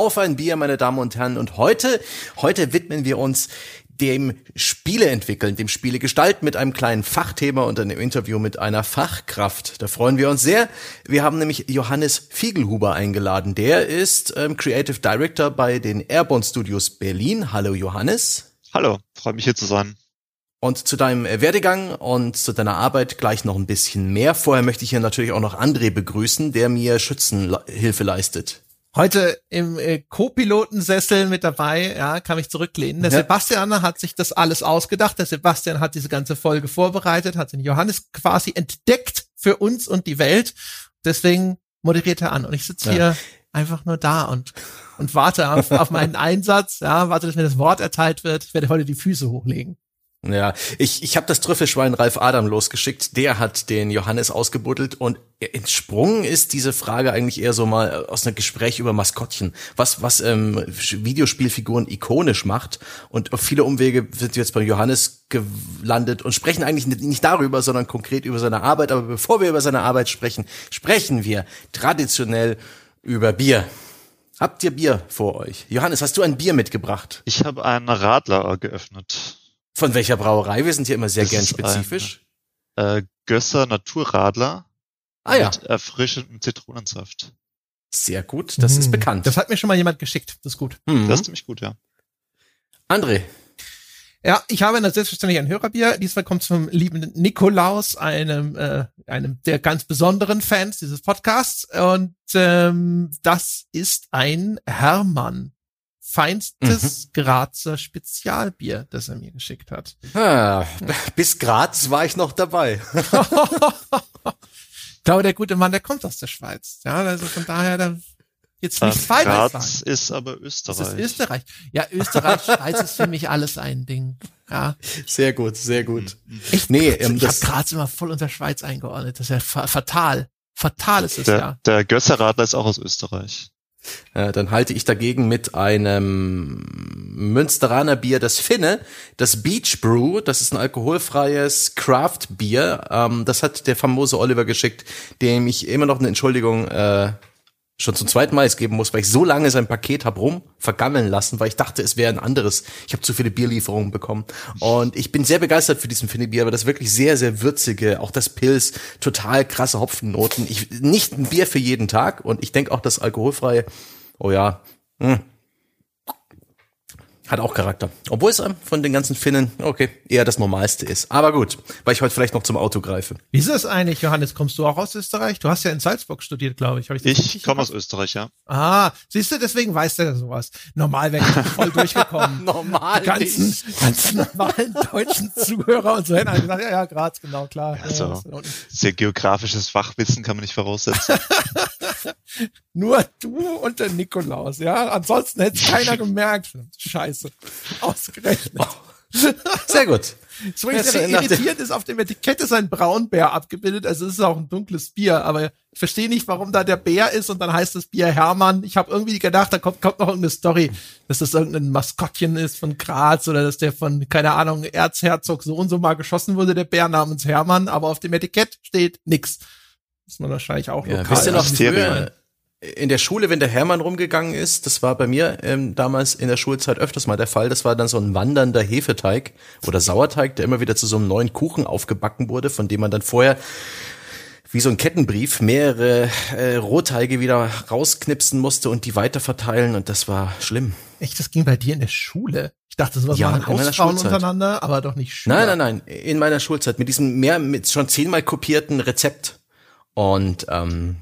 Auf ein Bier, meine Damen und Herren. Und heute, heute widmen wir uns dem Spiele entwickeln, dem Spiele gestalten mit einem kleinen Fachthema und einem Interview mit einer Fachkraft. Da freuen wir uns sehr. Wir haben nämlich Johannes Fiegelhuber eingeladen. Der ist ähm, Creative Director bei den Airborne Studios Berlin. Hallo Johannes. Hallo, freue mich hier zu sein. Und zu deinem äh, Werdegang und zu deiner Arbeit gleich noch ein bisschen mehr. Vorher möchte ich hier natürlich auch noch André begrüßen, der mir Schützenhilfe leistet. Heute im äh, Co-Pilotensessel mit dabei, ja, kann mich zurücklehnen. Der ja. Sebastian hat sich das alles ausgedacht. Der Sebastian hat diese ganze Folge vorbereitet, hat den Johannes quasi entdeckt für uns und die Welt. Deswegen moderiert er an. Und ich sitze ja. hier einfach nur da und, und warte auf, auf meinen Einsatz, ja, warte, dass mir das Wort erteilt wird. Ich werde heute die Füße hochlegen. Ja, ich, ich habe das Trüffelschwein Ralf Adam losgeschickt. Der hat den Johannes ausgebuddelt und entsprungen ist diese Frage eigentlich eher so mal aus einem Gespräch über Maskottchen, was was ähm, Videospielfiguren ikonisch macht. Und auf viele Umwege sind wir jetzt bei Johannes gelandet und sprechen eigentlich nicht darüber, sondern konkret über seine Arbeit. Aber bevor wir über seine Arbeit sprechen, sprechen wir traditionell über Bier. Habt ihr Bier vor euch? Johannes, hast du ein Bier mitgebracht? Ich habe einen Radler geöffnet. Von welcher Brauerei? Wir sind hier immer sehr das gern spezifisch. Ein, äh, Gösser Naturradler. Ah ja. Mit erfrischendem Zitronensaft. Sehr gut, das hm. ist bekannt. Das hat mir schon mal jemand geschickt, das ist gut. Hm. Das ist ziemlich gut, ja. André. Ja, ich habe selbstverständlich ein Hörerbier. Diesmal kommt vom lieben Nikolaus, einem, äh, einem der ganz besonderen Fans dieses Podcasts. Und ähm, das ist ein Hermann feinstes mhm. Grazer Spezialbier, das er mir geschickt hat. Ah, bis Graz war ich noch dabei. ich glaube, der gute Mann, der kommt aus der Schweiz. Ja, also von daher, da jetzt nichts falsch Graz ist aber Österreich. Das ist Österreich. Ja, Österreich, Schweiz ist für mich alles ein Ding. Ja. Sehr gut, sehr gut. Ich, nee, ähm, ich habe Graz immer voll unter Schweiz eingeordnet. Das ist ja fatal. Fatal ist es der, ja. Der Gösserradler ist auch aus Österreich. Äh, dann halte ich dagegen mit einem Münsteraner Bier, das Finne, das Beach Brew, das ist ein alkoholfreies Craft Bier. Ähm, das hat der famose Oliver geschickt, dem ich immer noch eine Entschuldigung äh, schon zum zweiten Mal jetzt geben muss, weil ich so lange sein Paket hab rum vergammeln lassen, weil ich dachte, es wäre ein anderes. Ich habe zu viele Bierlieferungen bekommen. Und ich bin sehr begeistert für diesen Finne-Bier, aber das wirklich sehr, sehr würzige, auch das Pilz, total krasse Hopfennoten. Ich, nicht ein Bier für jeden Tag und ich denke auch das alkoholfreie, oh ja, mh, hm, hat auch Charakter. Obwohl es von den ganzen Finnen, okay, eher das Normalste ist. Aber gut, weil ich heute vielleicht noch zum Auto greife. Wie ist das eigentlich, Johannes? Kommst du auch aus Österreich? Du hast ja in Salzburg studiert, glaube ich. ich ich komme aus Österreich, ja. Ah, siehst du, deswegen weißt du ja sowas. Normal wäre ich voll durchgekommen. Normal. Die ganzen, ganzen normalen deutschen Zuhörer und so gesagt, ja, ja, Graz, genau, klar. Also, ja, sehr geografisches Fachwissen kann man nicht voraussetzen. Nur du und der Nikolaus, ja. Ansonsten hätte es keiner gemerkt. Scheiße. Ausgerechnet. Oh. Sehr gut. So ja, irritierend ist, auf dem Etikett ist ein Braunbär abgebildet, also es ist auch ein dunkles Bier, aber ich verstehe nicht, warum da der Bär ist und dann heißt das Bier Hermann. Ich habe irgendwie gedacht, da kommt, kommt noch irgendeine Story, dass das irgendein Maskottchen ist von Graz oder dass der von, keine Ahnung, Erzherzog so und so mal geschossen wurde, der Bär namens Hermann, aber auf dem Etikett steht nix. Ist man wahrscheinlich auch ja, lokal. Wisst ihr noch, früher, in der Schule, wenn der Hermann rumgegangen ist, das war bei mir ähm, damals in der Schulzeit öfters mal der Fall, das war dann so ein wandernder Hefeteig oder Sauerteig, der immer wieder zu so einem neuen Kuchen aufgebacken wurde, von dem man dann vorher wie so ein Kettenbrief mehrere äh, Rohteige wieder rausknipsen musste und die weiterverteilen und das war schlimm. Echt, das ging bei dir in der Schule? Ich dachte, sowas ja, machen Hausfrauen untereinander, aber doch nicht Schüler. Nein, nein, nein, in meiner Schulzeit mit diesem mehr mit schon zehnmal kopierten Rezept und ähm,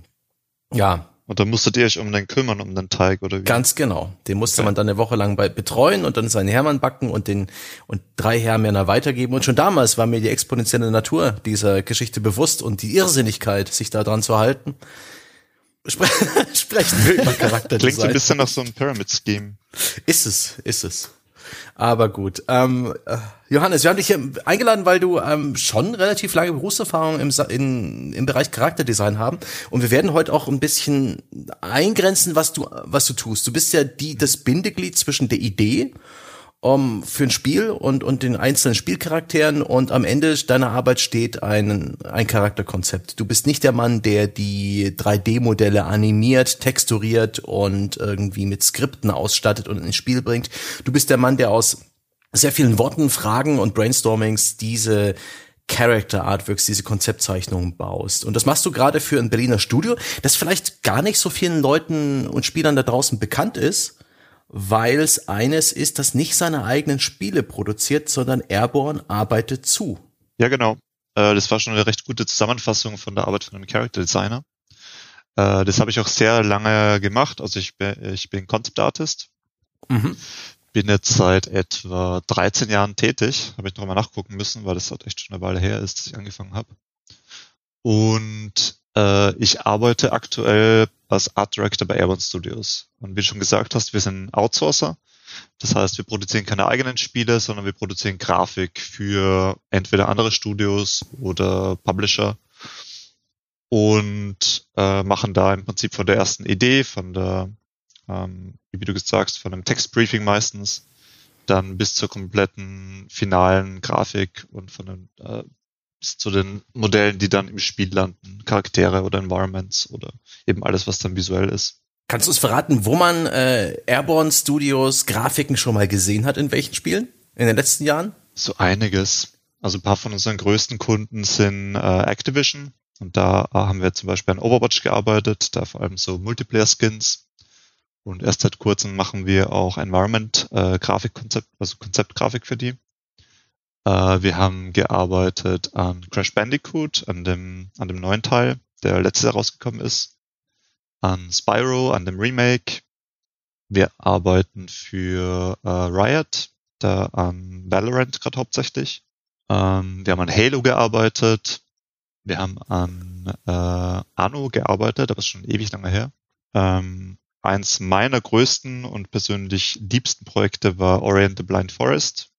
ja, und dann musstet ihr euch um den kümmern, um den Teig oder wie? Ganz genau. Den musste okay. man dann eine Woche lang bei betreuen und dann seinen Hermann backen und den und drei Hermänner weitergeben. Und schon damals war mir die exponentielle Natur dieser Geschichte bewusst und die Irrsinnigkeit, sich da dran zu halten. Spre sprechen wir über Charakter. Klingt so ein bisschen nach so einem Pyramid Scheme. Ist es, ist es. Aber gut. Ähm, äh, Johannes, wir haben dich hier eingeladen, weil du ähm, schon relativ lange Berufserfahrung im, in, im Bereich Charakterdesign haben. Und wir werden heute auch ein bisschen eingrenzen, was du, was du tust. Du bist ja die, das Bindeglied zwischen der Idee um, für ein Spiel und, und den einzelnen Spielcharakteren und am Ende deiner Arbeit steht ein, ein Charakterkonzept. Du bist nicht der Mann, der die 3D-Modelle animiert, texturiert und irgendwie mit Skripten ausstattet und ins Spiel bringt. Du bist der Mann, der aus sehr vielen Worten, Fragen und Brainstormings diese Character Artworks, diese Konzeptzeichnungen baust. Und das machst du gerade für ein Berliner Studio, das vielleicht gar nicht so vielen Leuten und Spielern da draußen bekannt ist weil es eines ist, das nicht seine eigenen Spiele produziert, sondern Airborne arbeitet zu. Ja, genau. Äh, das war schon eine recht gute Zusammenfassung von der Arbeit von einem Character Designer. Äh, das habe ich auch sehr lange gemacht. Also ich bin, ich bin Concept Artist. Mhm. Bin jetzt seit etwa 13 Jahren tätig. Habe ich noch mal nachgucken müssen, weil das halt echt schon eine Weile her ist, dass ich angefangen habe. Und äh, ich arbeite aktuell als Art Director bei Airborne Studios. Und wie du schon gesagt hast, wir sind Outsourcer. Das heißt, wir produzieren keine eigenen Spiele, sondern wir produzieren Grafik für entweder andere Studios oder Publisher und äh, machen da im Prinzip von der ersten Idee, von der, ähm, wie du gesagt hast, von einem Textbriefing meistens, dann bis zur kompletten finalen Grafik und von einem äh, zu den Modellen, die dann im Spiel landen, Charaktere oder Environments oder eben alles, was dann visuell ist. Kannst du uns verraten, wo man äh, Airborne Studios Grafiken schon mal gesehen hat, in welchen Spielen in den letzten Jahren? So einiges. Also ein paar von unseren größten Kunden sind äh, Activision und da haben wir zum Beispiel an Overwatch gearbeitet, da vor allem so Multiplayer-Skins. Und erst seit kurzem machen wir auch Environment äh, Grafikkonzept, also Konzeptgrafik für die. Äh, wir haben gearbeitet an Crash Bandicoot, an dem, an dem neuen Teil, der letztes Jahr rausgekommen ist, an Spyro, an dem Remake. Wir arbeiten für äh, Riot, da an Valorant gerade hauptsächlich. Ähm, wir haben an Halo gearbeitet. Wir haben an äh, Anno gearbeitet, aber ist schon ewig lange her. Ähm, eins meiner größten und persönlich liebsten Projekte war Orient the Blind Forest.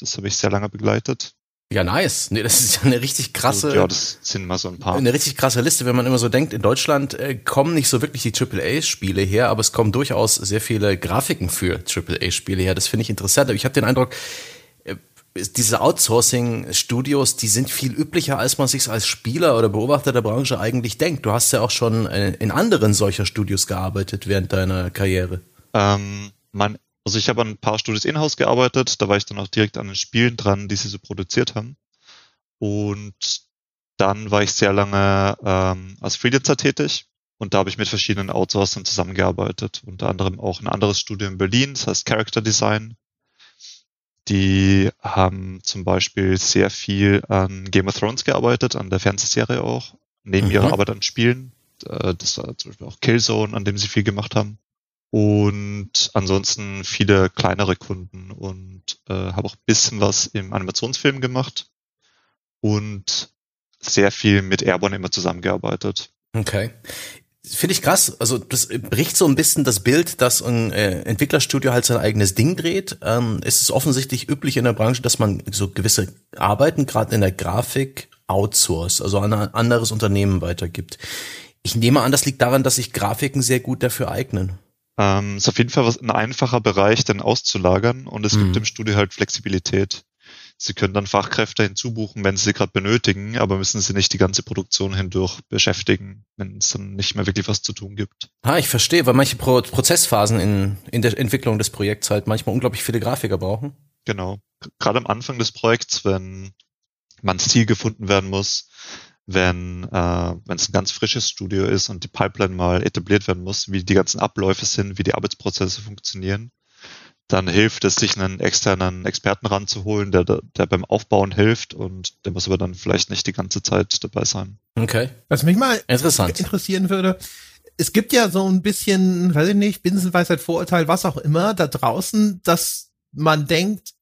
Das habe ich sehr lange begleitet. Ja, nice. Nee, das ist ja eine richtig krasse. ja, das sind mal so ein paar. Eine richtig krasse Liste, wenn man immer so denkt, in Deutschland äh, kommen nicht so wirklich die AAA-Spiele her, aber es kommen durchaus sehr viele Grafiken für AAA-Spiele her. Das finde ich interessant. Aber ich habe den Eindruck, äh, diese Outsourcing-Studios, die sind viel üblicher, als man sich als Spieler oder Beobachter der Branche eigentlich denkt. Du hast ja auch schon äh, in anderen solcher Studios gearbeitet während deiner Karriere. Ähm, man also ich habe an ein paar Studios in-house gearbeitet, da war ich dann auch direkt an den Spielen dran, die sie so produziert haben. Und dann war ich sehr lange ähm, als Freelancer tätig und da habe ich mit verschiedenen Outsourcern zusammengearbeitet, unter anderem auch ein anderes Studio in Berlin, das heißt Character Design. Die haben zum Beispiel sehr viel an Game of Thrones gearbeitet, an der Fernsehserie auch, neben mhm. ihrer Arbeit an Spielen. Äh, das war zum Beispiel auch Killzone, an dem sie viel gemacht haben und ansonsten viele kleinere Kunden und äh, habe auch ein bisschen was im Animationsfilm gemacht und sehr viel mit Airborne immer zusammengearbeitet. Okay. Finde ich krass. Also das bricht so ein bisschen das Bild, dass ein äh, Entwicklerstudio halt sein eigenes Ding dreht. Ähm, es ist offensichtlich üblich in der Branche, dass man so gewisse Arbeiten, gerade in der Grafik, outsource, also an ein anderes Unternehmen weitergibt. Ich nehme an, das liegt daran, dass sich Grafiken sehr gut dafür eignen. Ähm, ist auf jeden Fall was, ein einfacher Bereich, dann auszulagern und es mhm. gibt im Studio halt Flexibilität. Sie können dann Fachkräfte hinzubuchen, wenn Sie sie gerade benötigen, aber müssen Sie nicht die ganze Produktion hindurch beschäftigen, wenn es dann nicht mehr wirklich was zu tun gibt. Ah, ich verstehe, weil manche Pro Prozessphasen in, in der Entwicklung des Projekts halt manchmal unglaublich viele Grafiker brauchen. Genau. Gerade am Anfang des Projekts, wenn man Ziel gefunden werden muss, wenn äh, wenn es ein ganz frisches Studio ist und die Pipeline mal etabliert werden muss, wie die ganzen Abläufe sind, wie die Arbeitsprozesse funktionieren, dann hilft es, sich einen externen Experten ranzuholen, der, der beim Aufbauen hilft und der muss aber dann vielleicht nicht die ganze Zeit dabei sein. Okay. Was mich mal Interessant. interessieren würde, es gibt ja so ein bisschen, weiß ich nicht, Binsenweisheit, Vorurteil, was auch immer, da draußen, dass man denkt,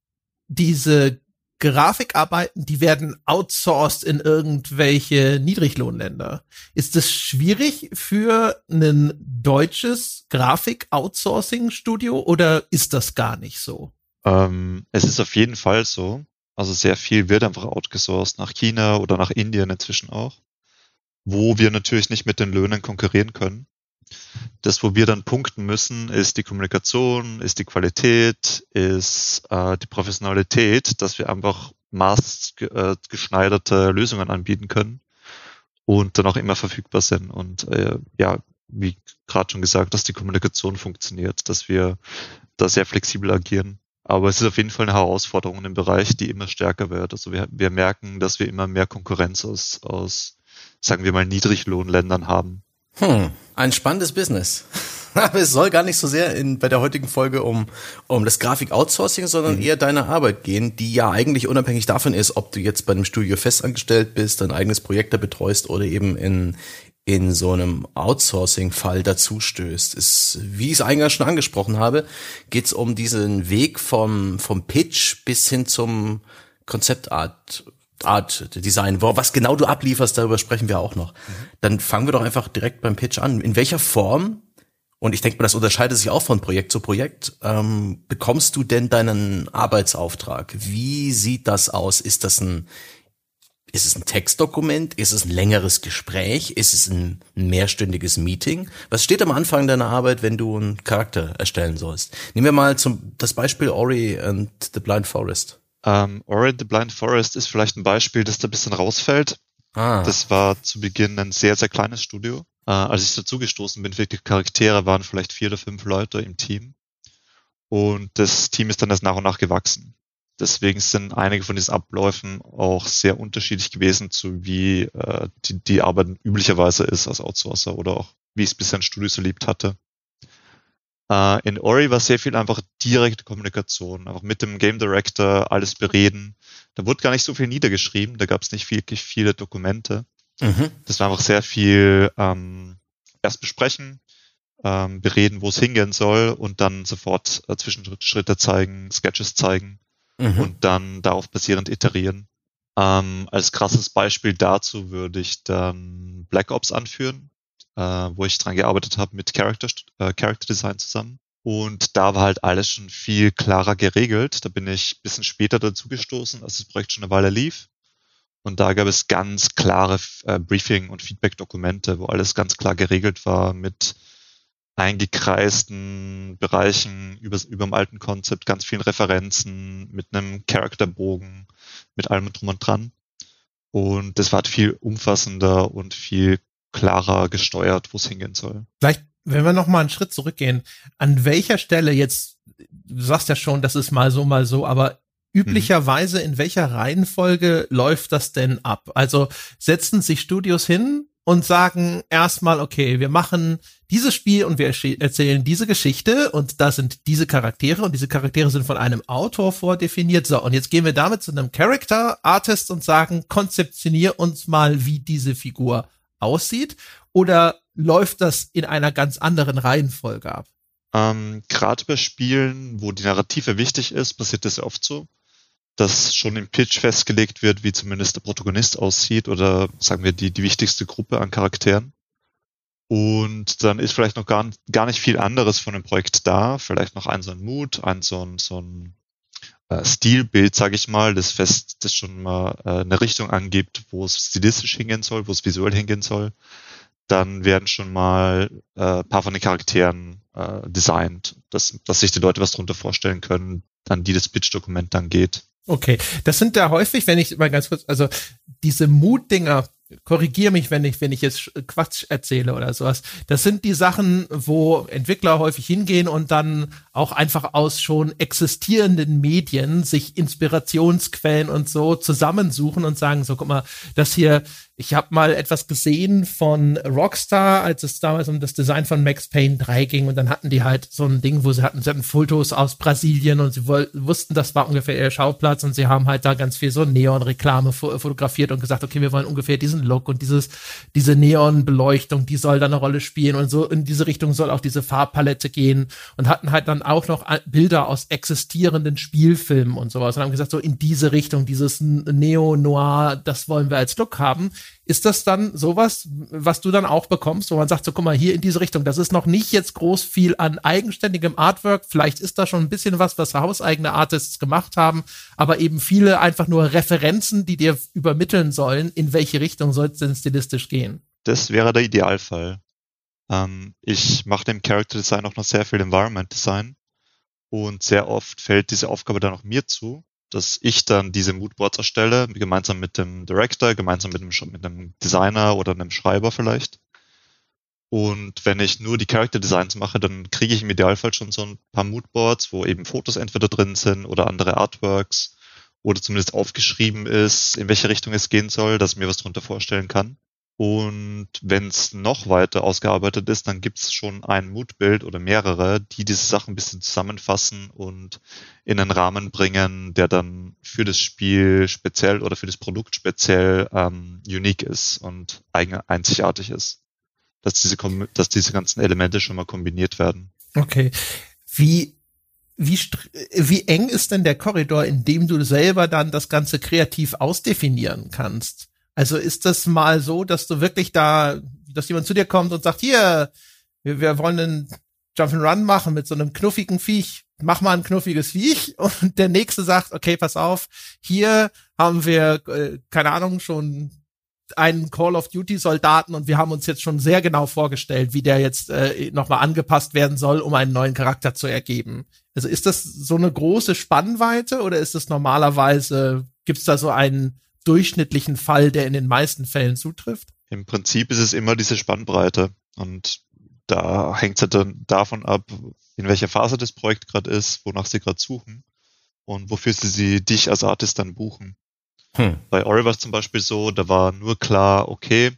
diese Grafikarbeiten, die werden outsourced in irgendwelche Niedriglohnländer. Ist es schwierig für ein deutsches Grafik-Outsourcing-Studio oder ist das gar nicht so? Ähm, es ist auf jeden Fall so. Also sehr viel wird einfach outgesourced nach China oder nach Indien inzwischen auch, wo wir natürlich nicht mit den Löhnen konkurrieren können. Das, wo wir dann punkten müssen, ist die Kommunikation, ist die Qualität, ist äh, die Professionalität, dass wir einfach maßgeschneiderte Lösungen anbieten können und dann auch immer verfügbar sind. Und äh, ja, wie gerade schon gesagt, dass die Kommunikation funktioniert, dass wir da sehr flexibel agieren. Aber es ist auf jeden Fall eine Herausforderung im Bereich, die immer stärker wird. Also wir, wir merken, dass wir immer mehr Konkurrenz aus, aus, sagen wir mal, Niedriglohnländern haben. Hm, ein spannendes Business. Aber es soll gar nicht so sehr in, bei der heutigen Folge um, um das Grafik-Outsourcing, sondern mhm. eher deine Arbeit gehen, die ja eigentlich unabhängig davon ist, ob du jetzt bei einem Studio festangestellt bist, dein eigenes Projekt da betreust oder eben in, in so einem Outsourcing-Fall dazu stößt. Ist, wie ich es eingangs schon angesprochen habe, geht es um diesen Weg vom, vom Pitch bis hin zum Konzeptart Art Design, was genau du ablieferst, darüber sprechen wir auch noch. Mhm. Dann fangen wir doch einfach direkt beim Pitch an. In welcher Form, und ich denke mal, das unterscheidet sich auch von Projekt zu Projekt, ähm, bekommst du denn deinen Arbeitsauftrag? Wie sieht das aus? Ist das ein, ist es ein Textdokument? Ist es ein längeres Gespräch? Ist es ein mehrstündiges Meeting? Was steht am Anfang deiner Arbeit, wenn du einen Charakter erstellen sollst? Nehmen wir mal zum, das Beispiel Ori and the Blind Forest. Ähm, Ori the Blind Forest ist vielleicht ein Beispiel, das da ein bisschen rausfällt. Ah. Das war zu Beginn ein sehr, sehr kleines Studio. Äh, als ich dazugestoßen bin, wirklich Charaktere waren vielleicht vier oder fünf Leute im Team. Und das Team ist dann erst nach und nach gewachsen. Deswegen sind einige von diesen Abläufen auch sehr unterschiedlich gewesen zu wie äh, die, die Arbeit üblicherweise ist als Outsourcer oder auch wie ich es bisher in Studios erlebt hatte. Äh, in Ori war sehr viel einfach direkte Kommunikation, auch mit dem Game Director alles bereden. Da wurde gar nicht so viel niedergeschrieben, da gab es nicht wirklich viele Dokumente. Mhm. Das war einfach sehr viel ähm, erst besprechen, ähm, bereden, wo es hingehen soll und dann sofort äh, Zwischenschritte zeigen, Sketches zeigen mhm. und dann darauf basierend iterieren. Ähm, als krasses Beispiel dazu würde ich dann Black Ops anführen äh, wo ich dran gearbeitet habe mit Character, äh, Character Design zusammen. Und da war halt alles schon viel klarer geregelt. Da bin ich bisschen später dazu gestoßen, als das Projekt schon eine Weile lief. Und da gab es ganz klare äh, Briefing- und Feedback-Dokumente, wo alles ganz klar geregelt war mit eingekreisten Bereichen über, über dem alten Konzept, ganz vielen Referenzen, mit einem Charakterbogen, mit allem drum und dran. Und das war halt viel umfassender und viel klarer gesteuert, wo es hingehen soll. Vielleicht, wenn wir noch mal einen Schritt zurückgehen, an welcher Stelle jetzt, du sagst ja schon, das ist mal so, mal so, aber üblicherweise in welcher Reihenfolge läuft das denn ab? Also setzen sich Studios hin und sagen erstmal, okay, wir machen dieses Spiel und wir erzählen diese Geschichte und da sind diese Charaktere und diese Charaktere sind von einem Autor vordefiniert. So, und jetzt gehen wir damit zu einem Character Artist und sagen, konzeptionier uns mal, wie diese Figur aussieht? Oder läuft das in einer ganz anderen Reihenfolge ab? Ähm, Gerade bei Spielen, wo die Narrative wichtig ist, passiert das oft so, dass schon im Pitch festgelegt wird, wie zumindest der Protagonist aussieht oder sagen wir die, die wichtigste Gruppe an Charakteren. Und dann ist vielleicht noch gar, gar nicht viel anderes von dem Projekt da. Vielleicht noch ein so ein Mut, ein so ein, so ein Stilbild, sage ich mal, das fest, das schon mal äh, eine Richtung angibt, wo es stilistisch hingehen soll, wo es visuell hingehen soll, dann werden schon mal äh, paar von den Charakteren äh, designt, dass, dass sich die Leute was darunter vorstellen können, an die das Pitch-Dokument dann geht. Okay, das sind da häufig, wenn ich mal ganz kurz, also diese Mut-Dinger, korrigiere mich, wenn ich, wenn ich jetzt Quatsch erzähle oder sowas. Das sind die Sachen, wo Entwickler häufig hingehen und dann auch einfach aus schon existierenden Medien sich Inspirationsquellen und so zusammensuchen und sagen, so guck mal, das hier ich habe mal etwas gesehen von Rockstar, als es damals um das Design von Max Payne 3 ging. Und dann hatten die halt so ein Ding, wo sie hatten, sie hatten Fotos aus Brasilien und sie wussten, das war ungefähr ihr Schauplatz. Und sie haben halt da ganz viel so Neon-Reklame fotografiert und gesagt, okay, wir wollen ungefähr diesen Look und dieses, diese Neon-Beleuchtung, die soll da eine Rolle spielen. Und so in diese Richtung soll auch diese Farbpalette gehen. Und hatten halt dann auch noch Bilder aus existierenden Spielfilmen und sowas. Und haben gesagt, so in diese Richtung, dieses Neo-Noir, das wollen wir als Look haben. Ist das dann sowas, was du dann auch bekommst, wo man sagt, so guck mal, hier in diese Richtung, das ist noch nicht jetzt groß viel an eigenständigem Artwork, vielleicht ist da schon ein bisschen was, was hauseigene Artists gemacht haben, aber eben viele einfach nur Referenzen, die dir übermitteln sollen, in welche Richtung soll es denn stilistisch gehen? Das wäre der Idealfall. Ähm, ich mache im Character Design auch noch sehr viel Environment Design und sehr oft fällt diese Aufgabe dann auch mir zu, dass ich dann diese Moodboards erstelle, gemeinsam mit dem Director, gemeinsam mit einem, mit einem Designer oder einem Schreiber vielleicht. Und wenn ich nur die Character Designs mache, dann kriege ich im Idealfall schon so ein paar Moodboards, wo eben Fotos entweder drin sind oder andere Artworks oder zumindest aufgeschrieben ist, in welche Richtung es gehen soll, dass ich mir was drunter vorstellen kann. Und wenn es noch weiter ausgearbeitet ist, dann gibt es schon ein Moodbild oder mehrere, die diese Sachen ein bisschen zusammenfassen und in einen Rahmen bringen, der dann für das Spiel speziell oder für das Produkt speziell ähm, unique ist und einzigartig ist. Dass diese, dass diese ganzen Elemente schon mal kombiniert werden. Okay. Wie wie, wie eng ist denn der Korridor, in dem du selber dann das Ganze kreativ ausdefinieren kannst? Also ist das mal so, dass du wirklich da, dass jemand zu dir kommt und sagt, hier, wir, wir wollen einen Jump'n'Run machen mit so einem knuffigen Viech. Mach mal ein knuffiges Viech. Und der nächste sagt, okay, pass auf, hier haben wir, äh, keine Ahnung, schon einen Call of Duty Soldaten und wir haben uns jetzt schon sehr genau vorgestellt, wie der jetzt äh, nochmal angepasst werden soll, um einen neuen Charakter zu ergeben. Also ist das so eine große Spannweite oder ist es normalerweise, gibt's da so einen durchschnittlichen Fall, der in den meisten Fällen zutrifft? Im Prinzip ist es immer diese Spannbreite und da hängt es halt dann davon ab, in welcher Phase das Projekt gerade ist, wonach sie gerade suchen und wofür sie, sie dich als Artist dann buchen. Hm. Bei Ori war es zum Beispiel so, da war nur klar, okay,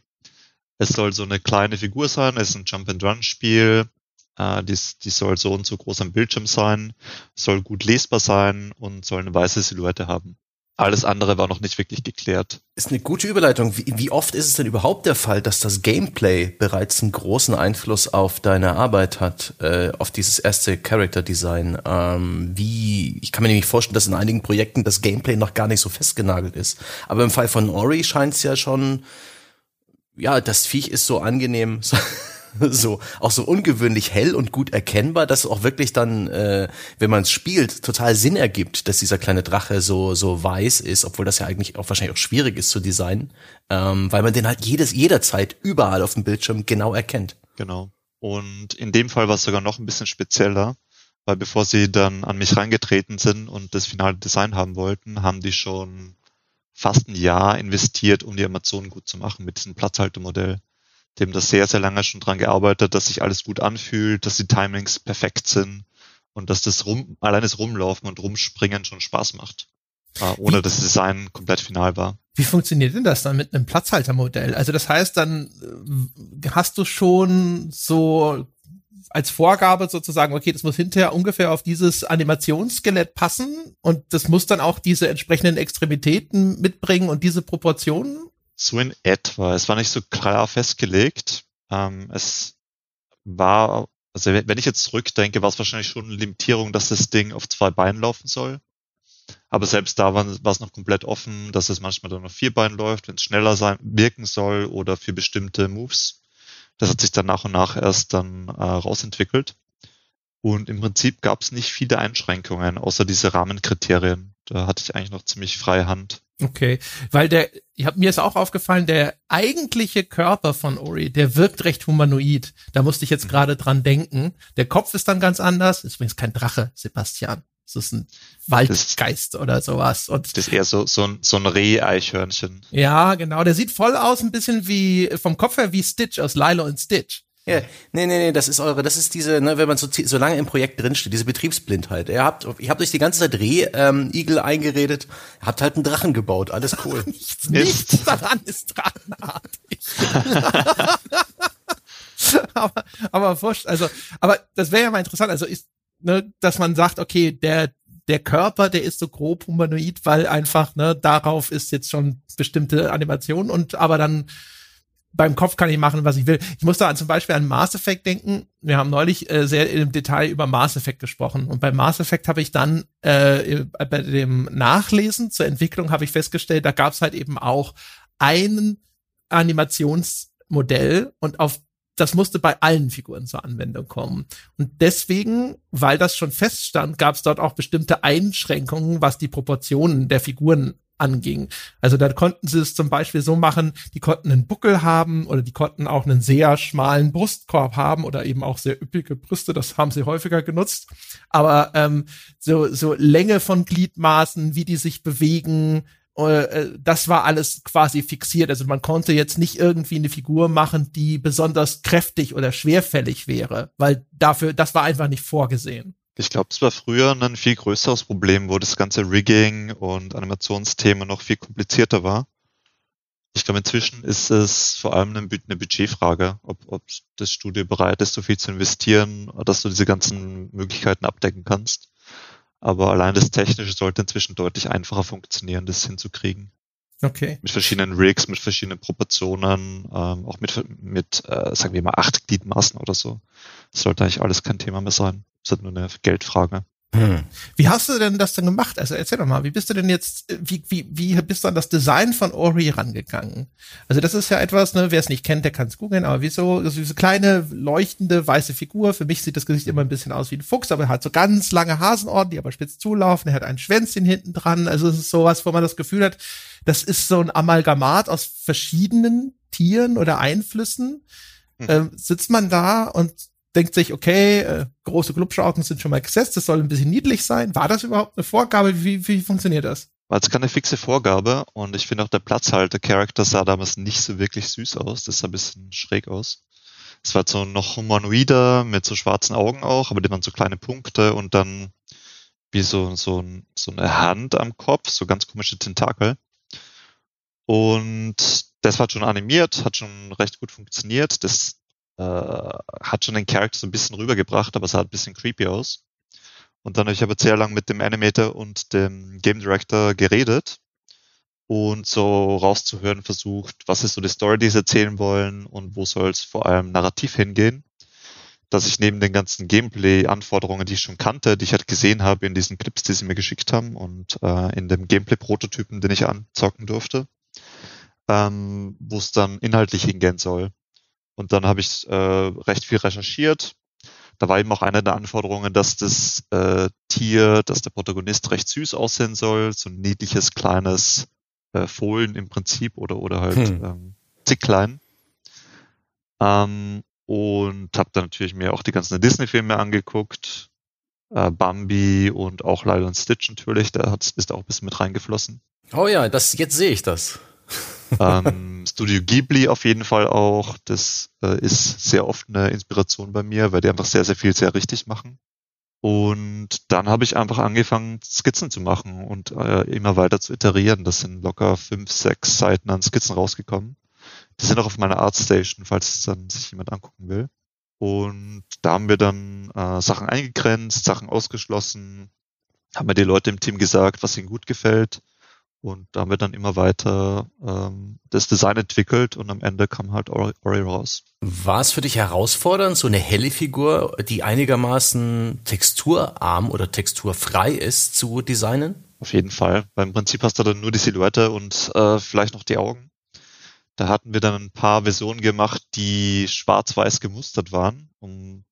es soll so eine kleine Figur sein, es ist ein Jump-and-Run-Spiel, äh, die, die soll so und so groß am Bildschirm sein, soll gut lesbar sein und soll eine weiße Silhouette haben. Alles andere war noch nicht wirklich geklärt. Ist eine gute Überleitung. Wie, wie, oft ist es denn überhaupt der Fall, dass das Gameplay bereits einen großen Einfluss auf deine Arbeit hat, äh, auf dieses erste Character Design? Ähm, wie, ich kann mir nämlich vorstellen, dass in einigen Projekten das Gameplay noch gar nicht so festgenagelt ist. Aber im Fall von Ori scheint es ja schon, ja, das Viech ist so angenehm. so auch so ungewöhnlich hell und gut erkennbar, dass auch wirklich dann, äh, wenn man es spielt, total Sinn ergibt, dass dieser kleine Drache so so weiß ist, obwohl das ja eigentlich auch wahrscheinlich auch schwierig ist zu designen, ähm, weil man den halt jedes jederzeit überall auf dem Bildschirm genau erkennt. Genau. Und in dem Fall war es sogar noch ein bisschen spezieller, weil bevor sie dann an mich reingetreten sind und das finale Design haben wollten, haben die schon fast ein Jahr investiert, um die Amazonen gut zu machen mit diesem Platzhaltemodell dem das sehr, sehr lange schon dran gearbeitet, dass sich alles gut anfühlt, dass die Timings perfekt sind und dass das rum, allein das Rumlaufen und Rumspringen schon Spaß macht. Äh, ohne Wie? dass das Design komplett final war. Wie funktioniert denn das dann mit einem Platzhaltermodell? Also das heißt, dann äh, hast du schon so als Vorgabe sozusagen, okay, das muss hinterher ungefähr auf dieses Animationsskelett passen und das muss dann auch diese entsprechenden Extremitäten mitbringen und diese Proportionen? So in etwa. Es war nicht so klar festgelegt. Ähm, es war, also wenn ich jetzt zurückdenke, war es wahrscheinlich schon eine Limitierung, dass das Ding auf zwei Beinen laufen soll. Aber selbst da war, war es noch komplett offen, dass es manchmal dann auf vier Beinen läuft, wenn es schneller sein, wirken soll oder für bestimmte Moves. Das hat sich dann nach und nach erst dann äh, rausentwickelt. Und im Prinzip gab es nicht viele Einschränkungen, außer diese Rahmenkriterien. Da hatte ich eigentlich noch ziemlich freie Hand. Okay, weil der, ich hab, mir ist auch aufgefallen, der eigentliche Körper von Ori, der wirkt recht humanoid. Da musste ich jetzt mhm. gerade dran denken. Der Kopf ist dann ganz anders. Ist übrigens kein Drache, Sebastian. Das ist ein Waldgeist das, oder sowas. Und das ist eher so, so ein, so ein Reh-Eichhörnchen. Ja, genau. Der sieht voll aus, ein bisschen wie, vom Kopf her wie Stitch aus Lilo und Stitch. Ja, nee, nee, nee, das ist eure, das ist diese, ne, wenn man so, so lange im Projekt drinsteht, diese Betriebsblindheit. Ihr habt, ihr habt euch die ganze Zeit Reh-Igel ähm, eingeredet, habt halt einen Drachen gebaut, alles cool. nichts, nichts daran ist drachenartig. aber, aber wurscht, also, aber das wäre ja mal interessant, also ist, ne, dass man sagt, okay, der, der Körper, der ist so grob humanoid, weil einfach, ne, darauf ist jetzt schon bestimmte Animation und aber dann beim Kopf kann ich machen, was ich will. Ich muss da zum Beispiel an Mass Effect denken. Wir haben neulich äh, sehr im Detail über Mass Effect gesprochen. Und bei Mass Effect habe ich dann äh, bei dem Nachlesen zur Entwicklung habe ich festgestellt, da gab es halt eben auch ein Animationsmodell und auf das musste bei allen Figuren zur Anwendung kommen. Und deswegen, weil das schon feststand, gab es dort auch bestimmte Einschränkungen, was die Proportionen der Figuren anging. Also da konnten sie es zum Beispiel so machen, die konnten einen Buckel haben oder die konnten auch einen sehr schmalen Brustkorb haben oder eben auch sehr üppige Brüste, das haben sie häufiger genutzt. Aber ähm, so, so Länge von Gliedmaßen, wie die sich bewegen, äh, das war alles quasi fixiert. Also man konnte jetzt nicht irgendwie eine Figur machen, die besonders kräftig oder schwerfällig wäre, weil dafür, das war einfach nicht vorgesehen. Ich glaube, es war früher ein viel größeres Problem, wo das ganze Rigging und Animationsthema noch viel komplizierter war. Ich glaube, inzwischen ist es vor allem eine, Budgetfrage, ob, ob das Studio bereit ist, so viel zu investieren, dass du diese ganzen Möglichkeiten abdecken kannst. Aber allein das Technische sollte inzwischen deutlich einfacher funktionieren, das hinzukriegen. Okay. Mit verschiedenen Rigs, mit verschiedenen Proportionen, ähm, auch mit, mit äh, sagen wir mal, acht Gliedmaßen oder so. Das sollte eigentlich alles kein Thema mehr sein. Das ist halt nur eine Geldfrage. Hm. Wie hast du denn das denn gemacht? Also erzähl doch mal, wie bist du denn jetzt, wie, wie, wie bist du an das Design von Ori rangegangen? Also das ist ja etwas, ne, wer es nicht kennt, der kann es googeln, aber wie so, so diese kleine, leuchtende, weiße Figur. Für mich sieht das Gesicht immer ein bisschen aus wie ein Fuchs, aber er hat so ganz lange Hasenohren, die aber spitz zulaufen. Er hat ein Schwänzchen hinten dran. Also es ist sowas, wo man das Gefühl hat, das ist so ein Amalgamat aus verschiedenen Tieren oder Einflüssen. Hm. Ähm, sitzt man da und denkt sich, okay, äh, große Glubschaugen sind schon mal gesetzt, das soll ein bisschen niedlich sein. War das überhaupt eine Vorgabe? Wie, wie funktioniert das? War jetzt keine fixe Vorgabe und ich finde auch der Platzhalter-Charakter sah damals nicht so wirklich süß aus. Das sah ein bisschen schräg aus. Es war so noch humanoider mit so schwarzen Augen auch, aber die waren so kleine Punkte und dann wie so, so, so eine Hand am Kopf, so ganz komische Tentakel. Und das war schon animiert, hat schon recht gut funktioniert. Das äh, hat schon den Charakter so ein bisschen rübergebracht, aber es sah ein bisschen creepy aus. Und dann habe ich aber sehr lang mit dem Animator und dem Game Director geredet und so rauszuhören versucht, was ist so die Story, die sie erzählen wollen und wo soll es vor allem narrativ hingehen. Dass ich neben den ganzen Gameplay-Anforderungen, die ich schon kannte, die ich halt gesehen habe in diesen Clips, die sie mir geschickt haben und äh, in dem Gameplay-Prototypen, den ich anzocken durfte, ähm, wo es dann inhaltlich hingehen soll. Und dann habe ich äh, recht viel recherchiert. Da war eben auch eine der Anforderungen, dass das äh, Tier, dass der Protagonist recht süß aussehen soll, so ein niedliches kleines äh, Fohlen im Prinzip oder oder halt hm. ähm, Zicklein. Ähm, und habe dann natürlich mir auch die ganzen Disney-Filme angeguckt, äh, Bambi und auch Lilo und Stitch natürlich, da hat, ist auch ein bisschen mit reingeflossen. Oh ja, das jetzt sehe ich das. Ähm, Studio Ghibli auf jeden Fall auch. Das äh, ist sehr oft eine Inspiration bei mir, weil die einfach sehr, sehr viel sehr richtig machen. Und dann habe ich einfach angefangen, Skizzen zu machen und äh, immer weiter zu iterieren. Das sind locker fünf, sechs Seiten an Skizzen rausgekommen. Die sind auch auf meiner Artstation, falls es dann sich jemand angucken will. Und da haben wir dann äh, Sachen eingegrenzt, Sachen ausgeschlossen, haben wir die Leute im Team gesagt, was ihnen gut gefällt und da haben wir dann immer weiter ähm, das Design entwickelt und am Ende kam halt Ori, Ori raus. War es für dich herausfordernd, so eine helle Figur, die einigermaßen texturarm oder texturfrei ist, zu designen? Auf jeden Fall. Beim Prinzip hast du dann nur die Silhouette und äh, vielleicht noch die Augen. Da hatten wir dann ein paar Versionen gemacht, die schwarz-weiß gemustert waren, um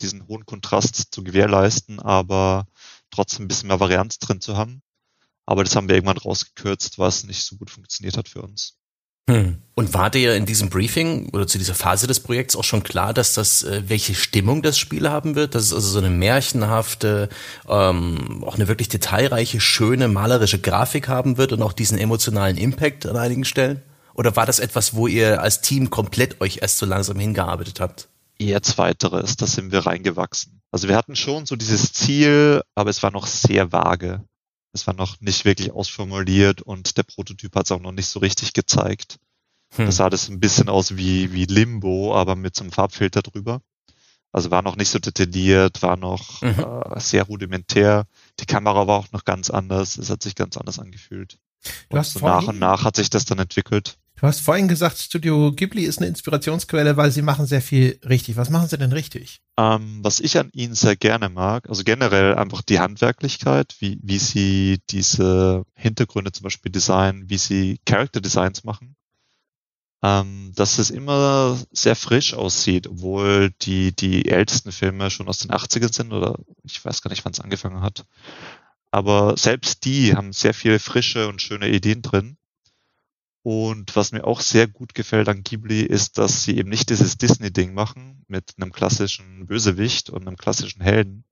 diesen hohen Kontrast zu gewährleisten, aber trotzdem ein bisschen mehr Varianz drin zu haben. Aber das haben wir irgendwann rausgekürzt, was nicht so gut funktioniert hat für uns. Hm. Und war dir in diesem Briefing oder zu dieser Phase des Projekts auch schon klar, dass das, äh, welche Stimmung das Spiel haben wird? Dass es also so eine märchenhafte, ähm, auch eine wirklich detailreiche, schöne, malerische Grafik haben wird und auch diesen emotionalen Impact an einigen Stellen? Oder war das etwas, wo ihr als Team komplett euch erst so langsam hingearbeitet habt? Eher zweiteres, da sind wir reingewachsen. Also wir hatten schon so dieses Ziel, aber es war noch sehr vage. Es war noch nicht wirklich ausformuliert und der Prototyp hat es auch noch nicht so richtig gezeigt. Hm. Das sah das ein bisschen aus wie, wie Limbo, aber mit so einem Farbfilter drüber. Also war noch nicht so detailliert, war noch mhm. äh, sehr rudimentär. Die Kamera war auch noch ganz anders. Es hat sich ganz anders angefühlt. Du und so nach und nach hat sich das dann entwickelt. Du hast vorhin gesagt, Studio Ghibli ist eine Inspirationsquelle, weil sie machen sehr viel richtig. Was machen sie denn richtig? Ähm, was ich an ihnen sehr gerne mag, also generell einfach die Handwerklichkeit, wie, wie sie diese Hintergründe zum Beispiel designen, wie sie Character Designs machen. Ähm, dass es immer sehr frisch aussieht, obwohl die, die ältesten Filme schon aus den 80ern sind oder ich weiß gar nicht, wann es angefangen hat. Aber selbst die haben sehr viele frische und schöne Ideen drin. Und was mir auch sehr gut gefällt an Ghibli ist, dass sie eben nicht dieses Disney-Ding machen mit einem klassischen Bösewicht und einem klassischen Helden,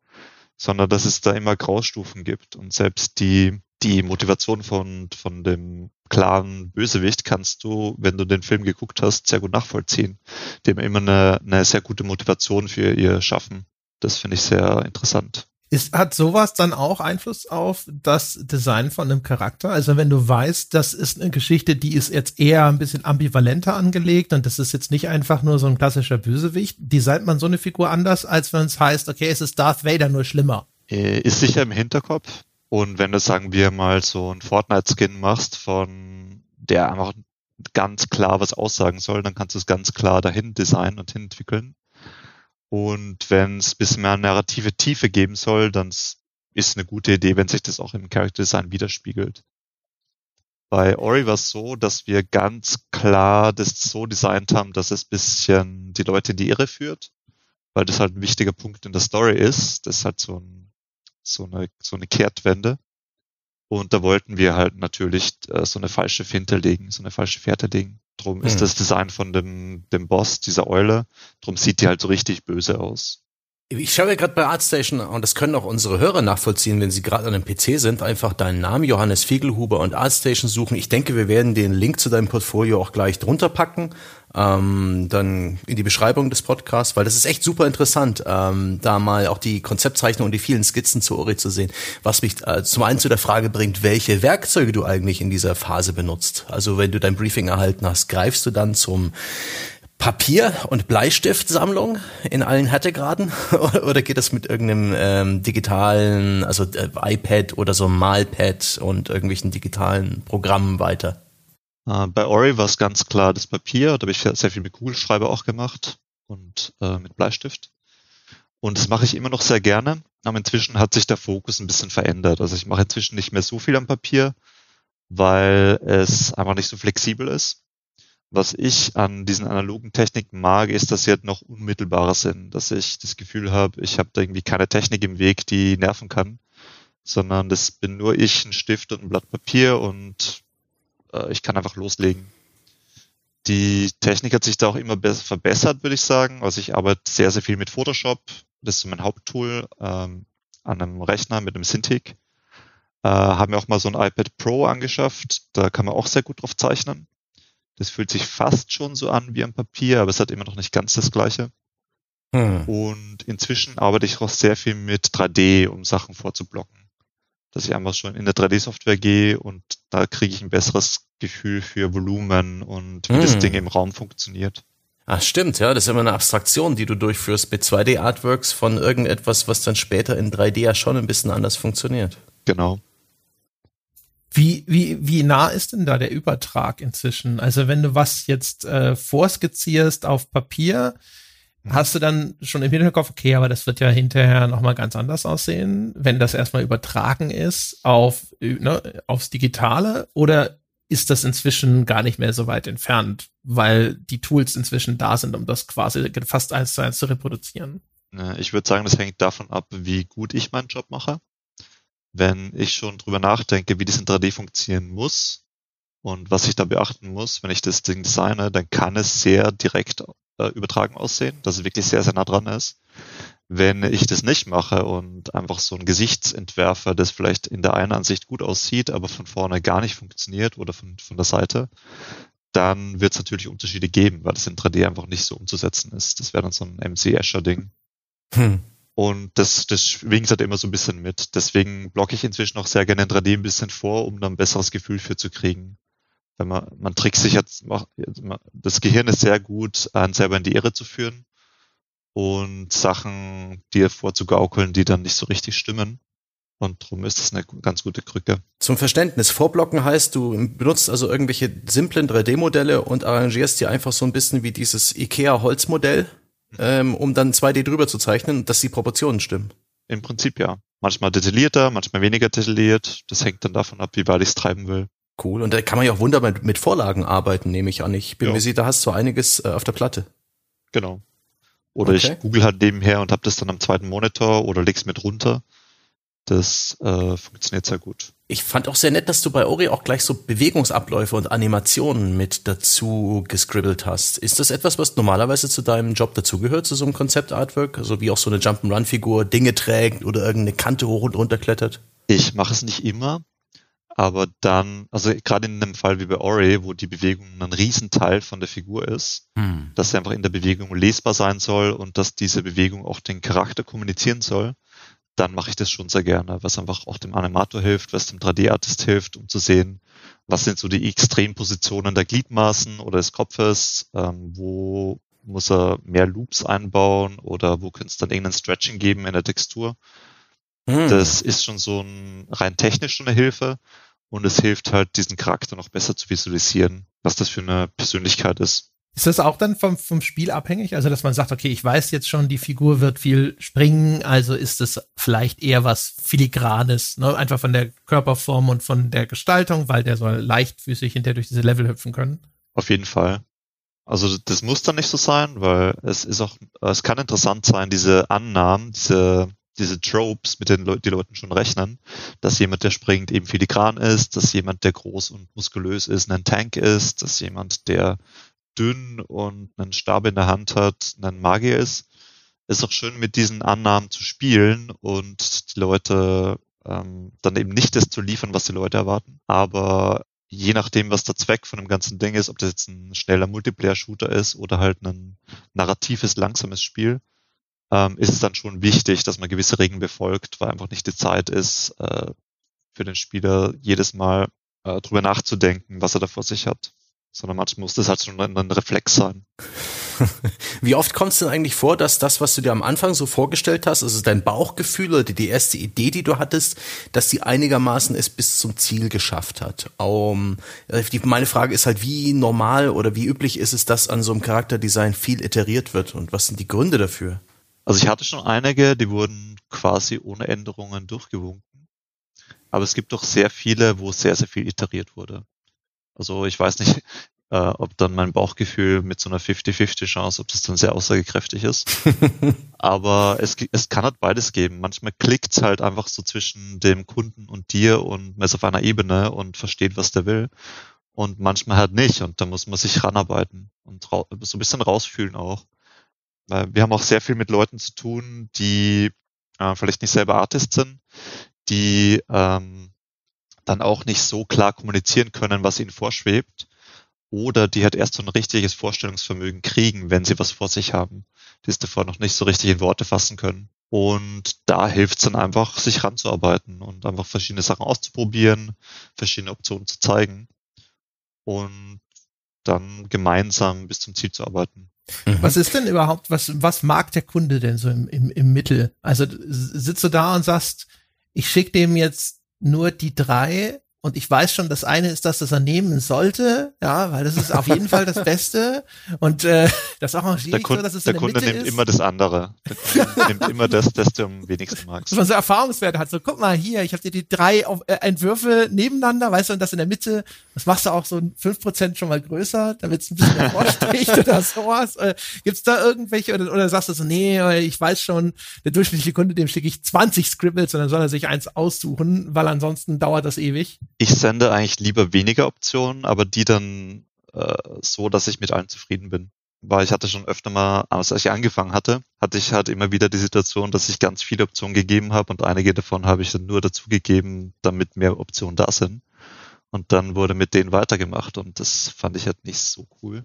sondern dass es da immer Graustufen gibt und selbst die, die Motivation von, von dem klaren Bösewicht kannst du, wenn du den Film geguckt hast, sehr gut nachvollziehen. Dem immer eine, eine sehr gute Motivation für ihr Schaffen. Das finde ich sehr interessant. Ist, hat sowas dann auch Einfluss auf das Design von einem Charakter? Also wenn du weißt, das ist eine Geschichte, die ist jetzt eher ein bisschen ambivalenter angelegt und das ist jetzt nicht einfach nur so ein klassischer Bösewicht, designt man so eine Figur anders, als wenn es heißt, okay, es ist Darth Vader nur schlimmer. Äh, ist sicher im Hinterkopf. Und wenn du, sagen wir mal, so ein Fortnite-Skin machst, von der einfach ganz klar was aussagen soll, dann kannst du es ganz klar dahin designen und hinentwickeln. Und wenn es bisschen mehr narrative Tiefe geben soll, dann ist eine gute Idee, wenn sich das auch im Character Design widerspiegelt. Bei Ori war es so, dass wir ganz klar das so designt haben, dass es bisschen die Leute in die Irre führt, weil das halt ein wichtiger Punkt in der Story ist. Das ist halt so, ein, so, eine, so eine Kehrtwende. Und da wollten wir halt natürlich äh, so eine falsche Finte legen, so eine falsche Fährte legen. Drum ist hm. das Design von dem, dem Boss, dieser Eule, drum sieht die halt so richtig böse aus. Ich schaue gerade bei ArtStation und das können auch unsere Hörer nachvollziehen, wenn sie gerade an einem PC sind, einfach deinen Namen Johannes Fiegelhuber und ArtStation suchen. Ich denke, wir werden den Link zu deinem Portfolio auch gleich drunter packen, ähm, dann in die Beschreibung des Podcasts, weil das ist echt super interessant, ähm, da mal auch die Konzeptzeichnung und die vielen Skizzen zu Ori zu sehen, was mich äh, zum einen zu der Frage bringt, welche Werkzeuge du eigentlich in dieser Phase benutzt. Also wenn du dein Briefing erhalten hast, greifst du dann zum Papier- und Bleistiftsammlung in allen Härtegraden? oder geht das mit irgendeinem ähm, digitalen, also äh, iPad oder so Malpad und irgendwelchen digitalen Programmen weiter? Äh, bei Ori war es ganz klar das Papier. Da habe ich sehr viel mit Kugelschreiber auch gemacht und äh, mit Bleistift. Und das mache ich immer noch sehr gerne. Aber inzwischen hat sich der Fokus ein bisschen verändert. Also ich mache inzwischen nicht mehr so viel am Papier, weil es einfach nicht so flexibel ist was ich an diesen analogen Techniken mag, ist, dass sie halt noch unmittelbarer sind, dass ich das Gefühl habe, ich habe da irgendwie keine Technik im Weg, die nerven kann, sondern das bin nur ich, ein Stift und ein Blatt Papier und äh, ich kann einfach loslegen. Die Technik hat sich da auch immer verbessert, würde ich sagen. Also ich arbeite sehr, sehr viel mit Photoshop. Das ist mein Haupttool ähm, an einem Rechner mit einem Cintiq. Äh, haben wir auch mal so ein iPad Pro angeschafft. Da kann man auch sehr gut drauf zeichnen. Das fühlt sich fast schon so an wie am Papier, aber es hat immer noch nicht ganz das Gleiche. Hm. Und inzwischen arbeite ich auch sehr viel mit 3D, um Sachen vorzublocken. Dass ich einfach schon in der 3D-Software gehe und da kriege ich ein besseres Gefühl für Volumen und wie hm. das Ding im Raum funktioniert. Ach, stimmt, ja. Das ist immer eine Abstraktion, die du durchführst mit 2D-Artworks von irgendetwas, was dann später in 3D ja schon ein bisschen anders funktioniert. Genau. Wie, wie, wie nah ist denn da der Übertrag inzwischen? Also wenn du was jetzt äh, vorskizzierst auf Papier, mhm. hast du dann schon im Hinterkopf, okay, aber das wird ja hinterher nochmal ganz anders aussehen, wenn das erstmal übertragen ist auf, ne, aufs Digitale oder ist das inzwischen gar nicht mehr so weit entfernt, weil die Tools inzwischen da sind, um das quasi fast eins zu eins zu reproduzieren? Ich würde sagen, das hängt davon ab, wie gut ich meinen Job mache wenn ich schon drüber nachdenke, wie das in 3D funktionieren muss und was ich da beachten muss, wenn ich das Ding designe, dann kann es sehr direkt äh, übertragen aussehen, dass es wirklich sehr, sehr nah dran ist. Wenn ich das nicht mache und einfach so ein Gesicht entwerfe, das vielleicht in der einen Ansicht gut aussieht, aber von vorne gar nicht funktioniert oder von, von der Seite, dann wird es natürlich Unterschiede geben, weil das in 3D einfach nicht so umzusetzen ist. Das wäre dann so ein MC Escher Ding. Hm. Und das, das schwingt halt immer so ein bisschen mit. Deswegen blocke ich inzwischen auch sehr gerne in 3D ein bisschen vor, um dann ein besseres Gefühl für zu kriegen. Wenn man, man trickst sich jetzt, das Gehirn ist sehr gut, einen selber in die Irre zu führen und Sachen dir vorzugaukeln, die dann nicht so richtig stimmen. Und darum ist das eine ganz gute Krücke. Zum Verständnis, Vorblocken heißt, du benutzt also irgendwelche simplen 3D-Modelle und arrangierst dir einfach so ein bisschen wie dieses IKEA-Holzmodell ähm, um dann 2D drüber zu zeichnen, dass die Proportionen stimmen. Im Prinzip ja. Manchmal detaillierter, manchmal weniger detailliert. Das hängt dann davon ab, wie weit ich es treiben will. Cool. Und da kann man ja auch wunderbar mit, Vorlagen arbeiten, nehme ich an. Ich bin ja. mir sicher, da hast du einiges äh, auf der Platte. Genau. Oder okay. ich google halt nebenher und habe das dann am zweiten Monitor oder leg's mit runter. Das äh, funktioniert sehr gut. Ich fand auch sehr nett, dass du bei Ori auch gleich so Bewegungsabläufe und Animationen mit dazu gescribbelt hast. Ist das etwas, was normalerweise zu deinem Job dazugehört, zu so einem Konzept-Artwork? Also wie auch so eine Jump'n'Run-Figur Dinge trägt oder irgendeine Kante hoch und runter klettert? Ich mache es nicht immer, aber dann, also gerade in einem Fall wie bei Ori, wo die Bewegung ein Riesenteil von der Figur ist, hm. dass sie einfach in der Bewegung lesbar sein soll und dass diese Bewegung auch den Charakter kommunizieren soll, dann mache ich das schon sehr gerne, was einfach auch dem Animator hilft, was dem 3D-Artist hilft, um zu sehen, was sind so die Extrempositionen der Gliedmaßen oder des Kopfes, ähm, wo muss er mehr Loops einbauen oder wo könnte es dann irgendein Stretching geben in der Textur. Hm. Das ist schon so ein rein technisch schon eine Hilfe und es hilft halt, diesen Charakter noch besser zu visualisieren, was das für eine Persönlichkeit ist. Ist das auch dann vom, vom Spiel abhängig? Also, dass man sagt, okay, ich weiß jetzt schon, die Figur wird viel springen, also ist es vielleicht eher was Filigranes, ne? einfach von der Körperform und von der Gestaltung, weil der soll leichtfüßig hinterher durch diese Level hüpfen können? Auf jeden Fall. Also das muss dann nicht so sein, weil es ist auch, es kann interessant sein, diese Annahmen, diese, diese Tropes, mit denen Le die Leute schon rechnen, dass jemand, der springt, eben filigran ist, dass jemand, der groß und muskulös ist, ein Tank ist, dass jemand, der dünn und einen Stab in der Hand hat, ein Magier ist, ist auch schön mit diesen Annahmen zu spielen und die Leute ähm, dann eben nicht das zu liefern, was die Leute erwarten. Aber je nachdem, was der Zweck von dem ganzen Ding ist, ob das jetzt ein schneller Multiplayer-Shooter ist oder halt ein narratives, langsames Spiel, ähm, ist es dann schon wichtig, dass man gewisse Regeln befolgt, weil einfach nicht die Zeit ist, äh, für den Spieler jedes Mal äh, drüber nachzudenken, was er da vor sich hat sondern manchmal muss das halt schon ein, ein Reflex sein. Wie oft kommt es denn eigentlich vor, dass das, was du dir am Anfang so vorgestellt hast, also dein Bauchgefühl oder die erste Idee, die du hattest, dass die einigermaßen es bis zum Ziel geschafft hat? Um, die, meine Frage ist halt, wie normal oder wie üblich ist es, dass an so einem Charakterdesign viel iteriert wird und was sind die Gründe dafür? Also ich hatte schon einige, die wurden quasi ohne Änderungen durchgewunken. Aber es gibt doch sehr viele, wo sehr, sehr viel iteriert wurde. Also ich weiß nicht, äh, ob dann mein Bauchgefühl mit so einer 50-50 Chance, ob das dann sehr aussagekräftig ist. Aber es, es kann halt beides geben. Manchmal klickt's halt einfach so zwischen dem Kunden und dir und man ist auf einer Ebene und versteht, was der will. Und manchmal halt nicht. Und da muss man sich ranarbeiten und so ein bisschen rausfühlen auch. Weil wir haben auch sehr viel mit Leuten zu tun, die äh, vielleicht nicht selber Artist sind, die ähm, dann auch nicht so klar kommunizieren können, was ihnen vorschwebt. Oder die halt erst so ein richtiges Vorstellungsvermögen kriegen, wenn sie was vor sich haben, die es davor noch nicht so richtig in Worte fassen können. Und da hilft es dann einfach, sich ranzuarbeiten und einfach verschiedene Sachen auszuprobieren, verschiedene Optionen zu zeigen und dann gemeinsam bis zum Ziel zu arbeiten. Mhm. Was ist denn überhaupt, was, was mag der Kunde denn so im, im, im Mittel? Also sitzt du da und sagst, ich schicke dem jetzt nur die drei und ich weiß schon, das eine ist das, das er nehmen sollte, ja, weil das ist auf jeden Fall das Beste. Und äh, das ist auch noch schwierig, Kunde, so, dass es der in der Kunde Mitte nimmt ist. immer das andere. Der Kunde nimmt immer das, das du am wenigsten magst. Dass man so Erfahrungswerte hat. So, guck mal hier, ich habe dir die drei auf, äh, Entwürfe nebeneinander, weißt du, und das in der Mitte, das machst du auch so fünf Prozent schon mal größer, damit es ein bisschen hervorsticht oder sowas. Äh, gibt's da irgendwelche, oder, oder sagst du so, nee, äh, ich weiß schon, der durchschnittliche Kunde, dem schicke ich 20 Scribbles und dann soll er sich eins aussuchen, weil ansonsten dauert das ewig. Ich sende eigentlich lieber weniger Optionen, aber die dann äh, so, dass ich mit allen zufrieden bin. Weil ich hatte schon öfter mal, als ich angefangen hatte, hatte ich halt immer wieder die Situation, dass ich ganz viele Optionen gegeben habe und einige davon habe ich dann nur dazu gegeben, damit mehr Optionen da sind. Und dann wurde mit denen weitergemacht und das fand ich halt nicht so cool.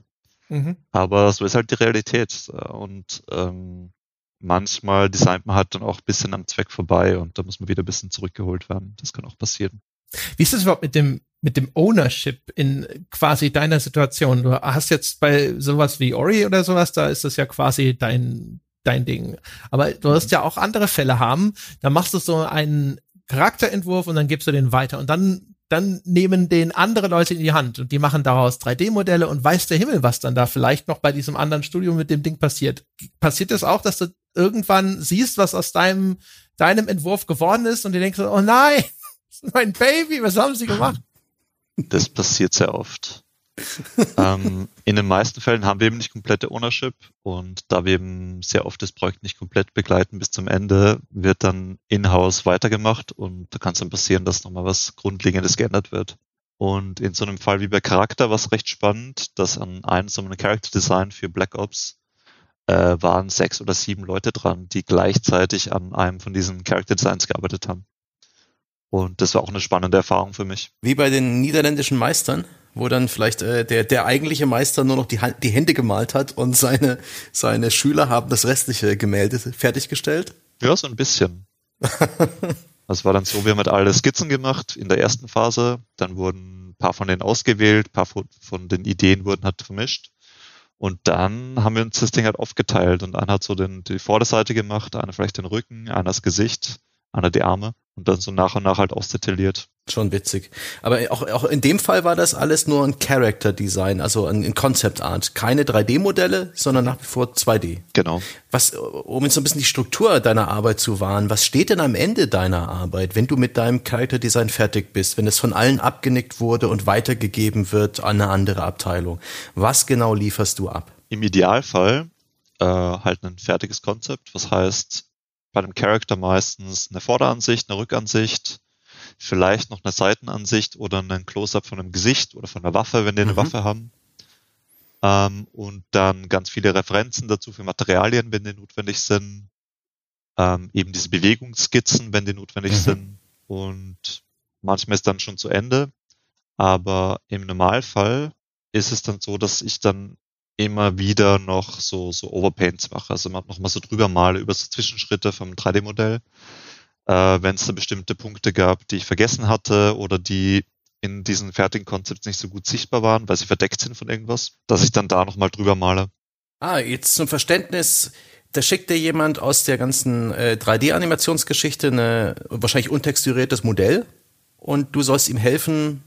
Mhm. Aber so ist halt die Realität. Und ähm, manchmal designt man halt dann auch ein bisschen am Zweck vorbei und da muss man wieder ein bisschen zurückgeholt werden. Das kann auch passieren. Wie ist das überhaupt mit dem, mit dem Ownership in quasi deiner Situation? Du hast jetzt bei sowas wie Ori oder sowas, da ist das ja quasi dein, dein Ding. Aber du wirst ja auch andere Fälle haben, da machst du so einen Charakterentwurf und dann gibst du den weiter und dann dann nehmen den andere Leute in die Hand und die machen daraus 3D-Modelle und weiß der Himmel, was dann da vielleicht noch bei diesem anderen Studio mit dem Ding passiert. Passiert das auch, dass du irgendwann siehst, was aus deinem, deinem Entwurf geworden ist und du denkst, oh nein, mein Baby, was haben sie gemacht? Das passiert sehr oft. ähm, in den meisten Fällen haben wir eben nicht komplette Ownership und da wir eben sehr oft das Projekt nicht komplett begleiten bis zum Ende, wird dann in-house weitergemacht und da kann es dann passieren, dass nochmal was Grundlegendes geändert wird. Und in so einem Fall wie bei Charakter war es recht spannend, dass an einem so einem Character Design für Black Ops äh, waren sechs oder sieben Leute dran, die gleichzeitig an einem von diesen Character Designs gearbeitet haben. Und das war auch eine spannende Erfahrung für mich. Wie bei den niederländischen Meistern? wo dann vielleicht äh, der, der eigentliche Meister nur noch die, die Hände gemalt hat und seine, seine Schüler haben das restliche Gemälde fertiggestellt? Ja, so ein bisschen. Das war dann so, wir haben halt alle Skizzen gemacht in der ersten Phase, dann wurden ein paar von denen ausgewählt, ein paar von, von den Ideen wurden halt vermischt. Und dann haben wir uns das Ding halt aufgeteilt und einer hat so den, die Vorderseite gemacht, einer vielleicht den Rücken, einer das Gesicht, einer die Arme und dann so nach und nach halt ausdetailliert. Schon witzig. Aber auch, auch in dem Fall war das alles nur ein Character Design, also ein, Concept Art. Keine 3D-Modelle, sondern nach wie vor 2D. Genau. Was, um jetzt so ein bisschen die Struktur deiner Arbeit zu wahren, was steht denn am Ende deiner Arbeit, wenn du mit deinem Character Design fertig bist, wenn es von allen abgenickt wurde und weitergegeben wird an eine andere Abteilung? Was genau lieferst du ab? Im Idealfall äh, halt ein fertiges Konzept, was heißt, bei dem Charakter meistens eine Vorderansicht, eine Rückansicht, vielleicht noch eine Seitenansicht oder einen Close-up von einem Gesicht oder von einer Waffe, wenn die eine mhm. Waffe haben. Ähm, und dann ganz viele Referenzen dazu für Materialien, wenn die notwendig sind. Ähm, eben diese Bewegungsskizzen, wenn die notwendig mhm. sind. Und manchmal ist dann schon zu Ende. Aber im Normalfall ist es dann so, dass ich dann immer wieder noch so, so Overpaints mache. Also man nochmal so drüber male über so Zwischenschritte vom 3D-Modell. Äh, Wenn es da bestimmte Punkte gab, die ich vergessen hatte oder die in diesen fertigen Konzepts nicht so gut sichtbar waren, weil sie verdeckt sind von irgendwas, dass ich dann da nochmal drüber male. Ah, jetzt zum Verständnis, da schickt dir jemand aus der ganzen äh, 3D-Animationsgeschichte eine wahrscheinlich untexturiertes Modell und du sollst ihm helfen,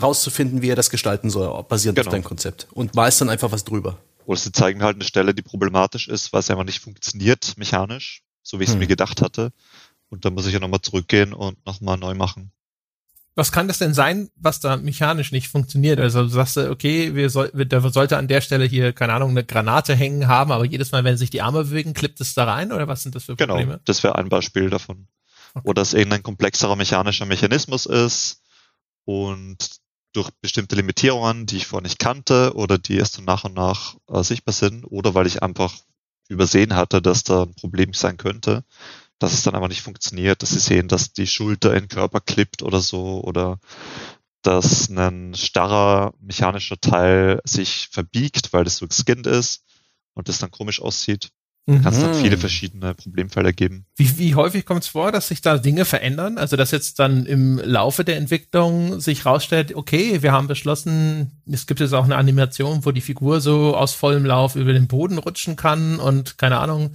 rauszufinden, wie er das gestalten soll, basierend genau. auf deinem Konzept. Und malst dann einfach was drüber. Oder sie zeigen halt eine Stelle, die problematisch ist, weil es einfach nicht funktioniert mechanisch, so wie ich es hm. mir gedacht hatte. Und dann muss ich ja nochmal zurückgehen und nochmal neu machen. Was kann das denn sein, was da mechanisch nicht funktioniert? Also du sagst, okay, wir soll, wir, da sollte an der Stelle hier, keine Ahnung, eine Granate hängen haben, aber jedes Mal, wenn sich die Arme bewegen, klippt es da rein oder was sind das für genau, Probleme? Genau, das wäre ein Beispiel davon. Okay. Oder dass irgendein komplexerer mechanischer Mechanismus ist und durch bestimmte Limitierungen, die ich vorher nicht kannte oder die erst nach und nach äh, sichtbar sind oder weil ich einfach übersehen hatte, dass da ein Problem sein könnte, dass es dann aber nicht funktioniert, dass sie sehen, dass die Schulter in den Körper klippt oder so oder dass ein starrer mechanischer Teil sich verbiegt, weil das so geskinned ist und das dann komisch aussieht. Mhm. Kann es dann viele verschiedene Problemfelder geben. Wie, wie häufig kommt es vor, dass sich da Dinge verändern? Also dass jetzt dann im Laufe der Entwicklung sich rausstellt, okay, wir haben beschlossen, es gibt jetzt auch eine Animation, wo die Figur so aus vollem Lauf über den Boden rutschen kann und keine Ahnung,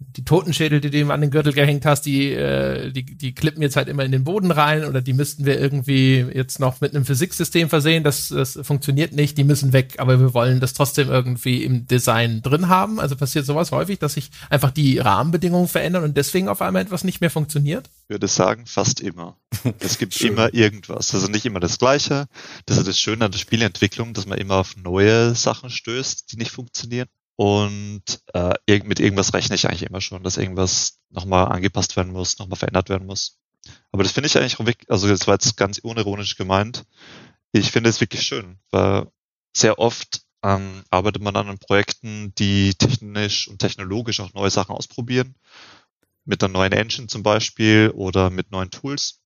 die Totenschädel, die du ihm an den Gürtel gehängt hast, die, äh, die, die klippen jetzt halt immer in den Boden rein oder die müssten wir irgendwie jetzt noch mit einem Physiksystem versehen. Das, das funktioniert nicht, die müssen weg, aber wir wollen das trotzdem irgendwie im Design drin haben. Also passiert sowas häufig, dass sich einfach die Rahmenbedingungen verändern und deswegen auf einmal etwas nicht mehr funktioniert? Ich würde sagen, fast immer. Es gibt immer irgendwas. Also nicht immer das Gleiche. Das ist das Schöne an der Spieleentwicklung, dass man immer auf neue Sachen stößt, die nicht funktionieren. Und äh, mit irgendwas rechne ich eigentlich immer schon, dass irgendwas nochmal angepasst werden muss, nochmal verändert werden muss. Aber das finde ich eigentlich, also das war jetzt ganz unironisch gemeint. Ich finde es wirklich schön, weil sehr oft ähm, arbeitet man an Projekten, die technisch und technologisch auch neue Sachen ausprobieren. Mit einer neuen Engine zum Beispiel oder mit neuen Tools.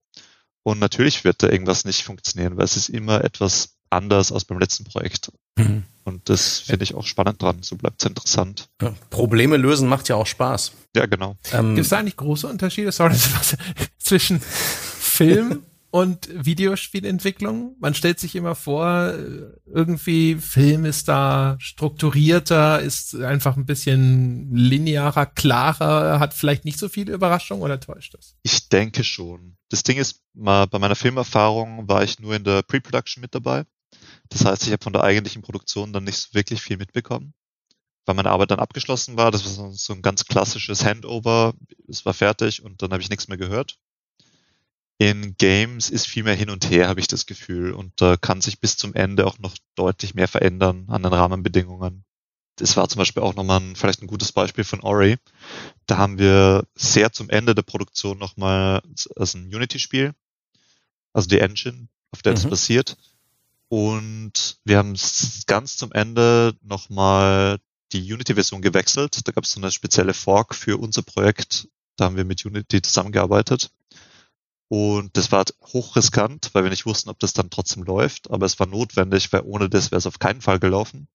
Und natürlich wird da irgendwas nicht funktionieren, weil es ist immer etwas anders als beim letzten Projekt. Mhm. Und das finde ich auch spannend dran. So bleibt es interessant. Ja, Probleme lösen macht ja auch Spaß. Ja, genau. Ähm, Gibt es da eigentlich große Unterschiede, sorry, zwischen Film und Videospielentwicklung? Man stellt sich immer vor, irgendwie Film ist da strukturierter, ist einfach ein bisschen linearer, klarer, hat vielleicht nicht so viele Überraschungen oder täuscht das? Ich denke schon. Das Ding ist, mal bei meiner Filmerfahrung war ich nur in der Pre-Production mit dabei. Das heißt, ich habe von der eigentlichen Produktion dann nicht wirklich viel mitbekommen. Weil meine Arbeit dann abgeschlossen war, das war so ein ganz klassisches Handover, es war fertig und dann habe ich nichts mehr gehört. in Games ist viel mehr hin und her, habe ich das Gefühl. Und da äh, kann sich bis zum Ende auch noch deutlich mehr verändern an den Rahmenbedingungen. Das war zum Beispiel auch nochmal ein, vielleicht ein gutes Beispiel von Ori. Da haben wir sehr zum Ende der Produktion nochmal also ein Unity-Spiel, also die Engine, auf der mhm. basiert. Und wir haben ganz zum Ende nochmal die Unity-Version gewechselt. Da gab es so eine spezielle Fork für unser Projekt. Da haben wir mit Unity zusammengearbeitet. Und das war hochriskant, weil wir nicht wussten, ob das dann trotzdem läuft. Aber es war notwendig, weil ohne das wäre es auf keinen Fall gelaufen.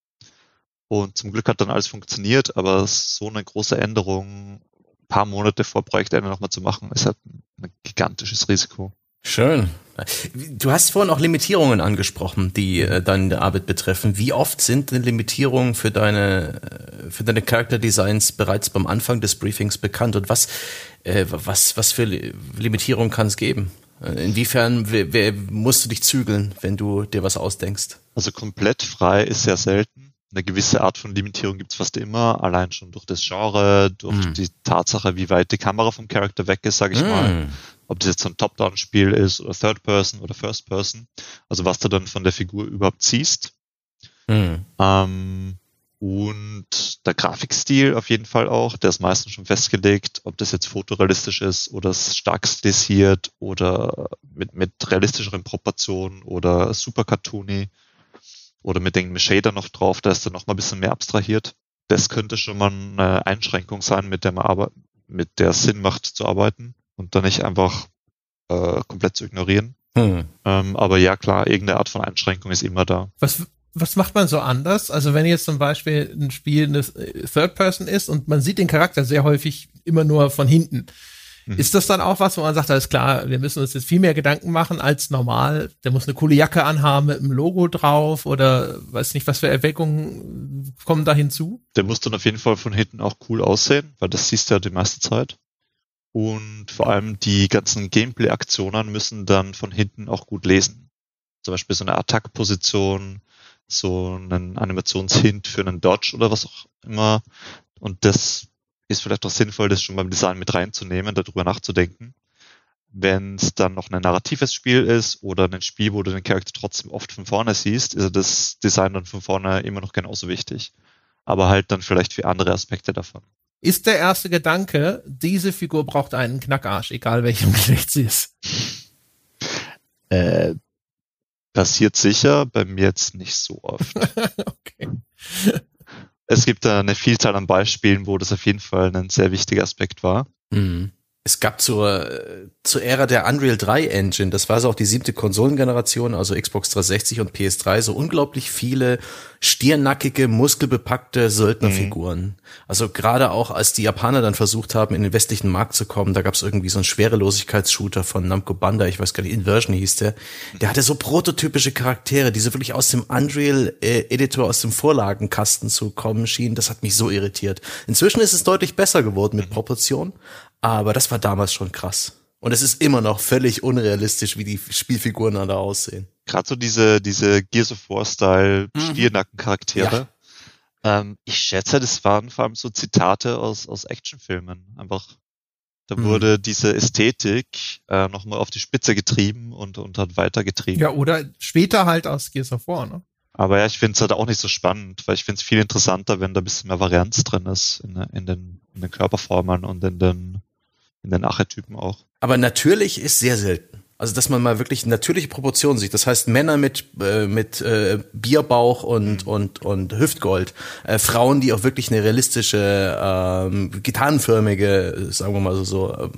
Und zum Glück hat dann alles funktioniert, aber so eine große Änderung ein paar Monate vor Projektende nochmal zu machen, ist halt ein gigantisches Risiko. Schön. Du hast vorhin auch Limitierungen angesprochen, die äh, deine Arbeit betreffen. Wie oft sind denn Limitierungen für deine, äh, für deine Charakterdesigns bereits beim Anfang des Briefings bekannt? Und was, äh, was, was für Limitierungen kann es geben? Inwiefern wer, wer, musst du dich zügeln, wenn du dir was ausdenkst? Also komplett frei ist sehr selten. Eine gewisse Art von Limitierung gibt's fast immer, allein schon durch das Genre, durch mm. die Tatsache, wie weit die Kamera vom Charakter weg ist, sage ich mm. mal ob das jetzt so ein Top-Down-Spiel ist oder Third Person oder First Person, also was du dann von der Figur überhaupt siehst. Mhm. Ähm, und der Grafikstil auf jeden Fall auch, der ist meistens schon festgelegt, ob das jetzt fotorealistisch ist oder stark stilisiert oder mit, mit realistischeren Proportionen oder super cartoony oder mit dem Shader noch drauf, da ist dann noch mal ein bisschen mehr abstrahiert. Das könnte schon mal eine Einschränkung sein, mit der man aber, mit der Sinn macht zu arbeiten und dann nicht einfach äh, komplett zu ignorieren. Hm. Ähm, aber ja, klar, irgendeine Art von Einschränkung ist immer da. Was, was macht man so anders? Also wenn jetzt zum Beispiel ein Spiel eine Third Person ist und man sieht den Charakter sehr häufig immer nur von hinten. Mhm. Ist das dann auch was, wo man sagt, alles klar, wir müssen uns jetzt viel mehr Gedanken machen als normal? Der muss eine coole Jacke anhaben mit einem Logo drauf oder weiß nicht, was für Erweckungen kommen da hinzu? Der muss dann auf jeden Fall von hinten auch cool aussehen, weil das siehst du ja die meiste Zeit. Und vor allem die ganzen Gameplay-Aktionen müssen dann von hinten auch gut lesen. Zum Beispiel so eine Attack-Position, so einen Animationshint für einen Dodge oder was auch immer. Und das ist vielleicht auch sinnvoll, das schon beim Design mit reinzunehmen, darüber nachzudenken. Wenn es dann noch ein narratives Spiel ist oder ein Spiel, wo du den Charakter trotzdem oft von vorne siehst, ist das Design dann von vorne immer noch genauso wichtig. Aber halt dann vielleicht für andere Aspekte davon ist der erste Gedanke, diese Figur braucht einen Knackarsch, egal welchem Geschlecht sie ist. Äh, passiert sicher, bei mir jetzt nicht so oft. okay. Es gibt da eine Vielzahl an Beispielen, wo das auf jeden Fall ein sehr wichtiger Aspekt war. Mhm es gab zur, zur Ära der Unreal 3 Engine, das war so auch die siebte Konsolengeneration, also Xbox 360 und PS3, so unglaublich viele stiernackige, muskelbepackte Söldnerfiguren. Mhm. Also gerade auch, als die Japaner dann versucht haben, in den westlichen Markt zu kommen, da gab es irgendwie so einen Schwerelosigkeitsshooter von Namco Bandai, ich weiß gar nicht, Inversion hieß der. Der hatte so prototypische Charaktere, die so wirklich aus dem Unreal-Editor, äh, aus dem Vorlagenkasten zu kommen schienen. Das hat mich so irritiert. Inzwischen ist es deutlich besser geworden mit mhm. Aber das war damals schon krass. Und es ist immer noch völlig unrealistisch, wie die Spielfiguren da aussehen. Gerade so diese, diese Gears of War-Style mhm. Stiernacken-Charaktere. Ja. Ähm, ich schätze, das waren vor allem so Zitate aus, aus Actionfilmen. Einfach, da mhm. wurde diese Ästhetik äh, nochmal auf die Spitze getrieben und, und hat weitergetrieben. Ja, oder später halt aus Gears of War, ne? Aber ja, ich finde es halt auch nicht so spannend, weil ich finde es viel interessanter, wenn da ein bisschen mehr Varianz drin ist in, in, den, in den Körperformen und in den in den Archetypen auch. Aber natürlich ist sehr selten. Also dass man mal wirklich natürliche Proportionen sieht. Das heißt Männer mit äh, mit äh, Bierbauch und mhm. und und Hüftgold, äh, Frauen, die auch wirklich eine realistische ähm, gitarrenförmige, sagen wir mal so, so äh,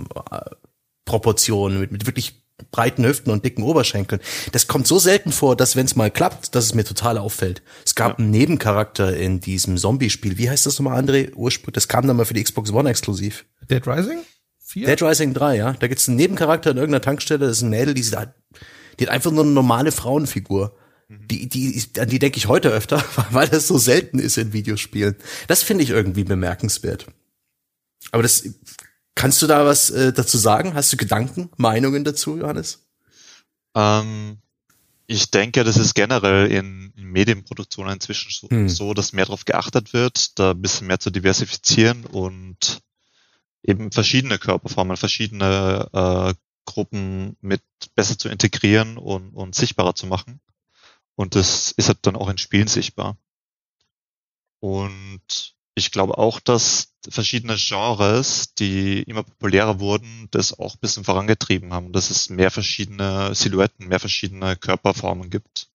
Proportionen mit, mit wirklich breiten Hüften und dicken Oberschenkeln. Das kommt so selten vor, dass wenn es mal klappt, dass es mir total auffällt. Es gab ja. einen Nebencharakter in diesem Zombie-Spiel. Wie heißt das nochmal, André? Ursprung, das kam dann mal für die Xbox One exklusiv. Dead Rising? 4? Dead Rising 3, ja. Da gibt's einen Nebencharakter in irgendeiner Tankstelle, das ist ein Mädel, die, die hat einfach nur eine normale Frauenfigur. Mhm. Die, die, an die denke ich heute öfter, weil das so selten ist in Videospielen. Das finde ich irgendwie bemerkenswert. Aber das, kannst du da was äh, dazu sagen? Hast du Gedanken, Meinungen dazu, Johannes? Ähm, ich denke, das ist generell in, in Medienproduktionen inzwischen so, hm. so, dass mehr darauf geachtet wird, da ein bisschen mehr zu diversifizieren und eben verschiedene Körperformen, verschiedene äh, Gruppen mit besser zu integrieren und, und sichtbarer zu machen. Und das ist halt dann auch in Spielen sichtbar. Und ich glaube auch, dass verschiedene Genres, die immer populärer wurden, das auch ein bisschen vorangetrieben haben, dass es mehr verschiedene Silhouetten, mehr verschiedene Körperformen gibt.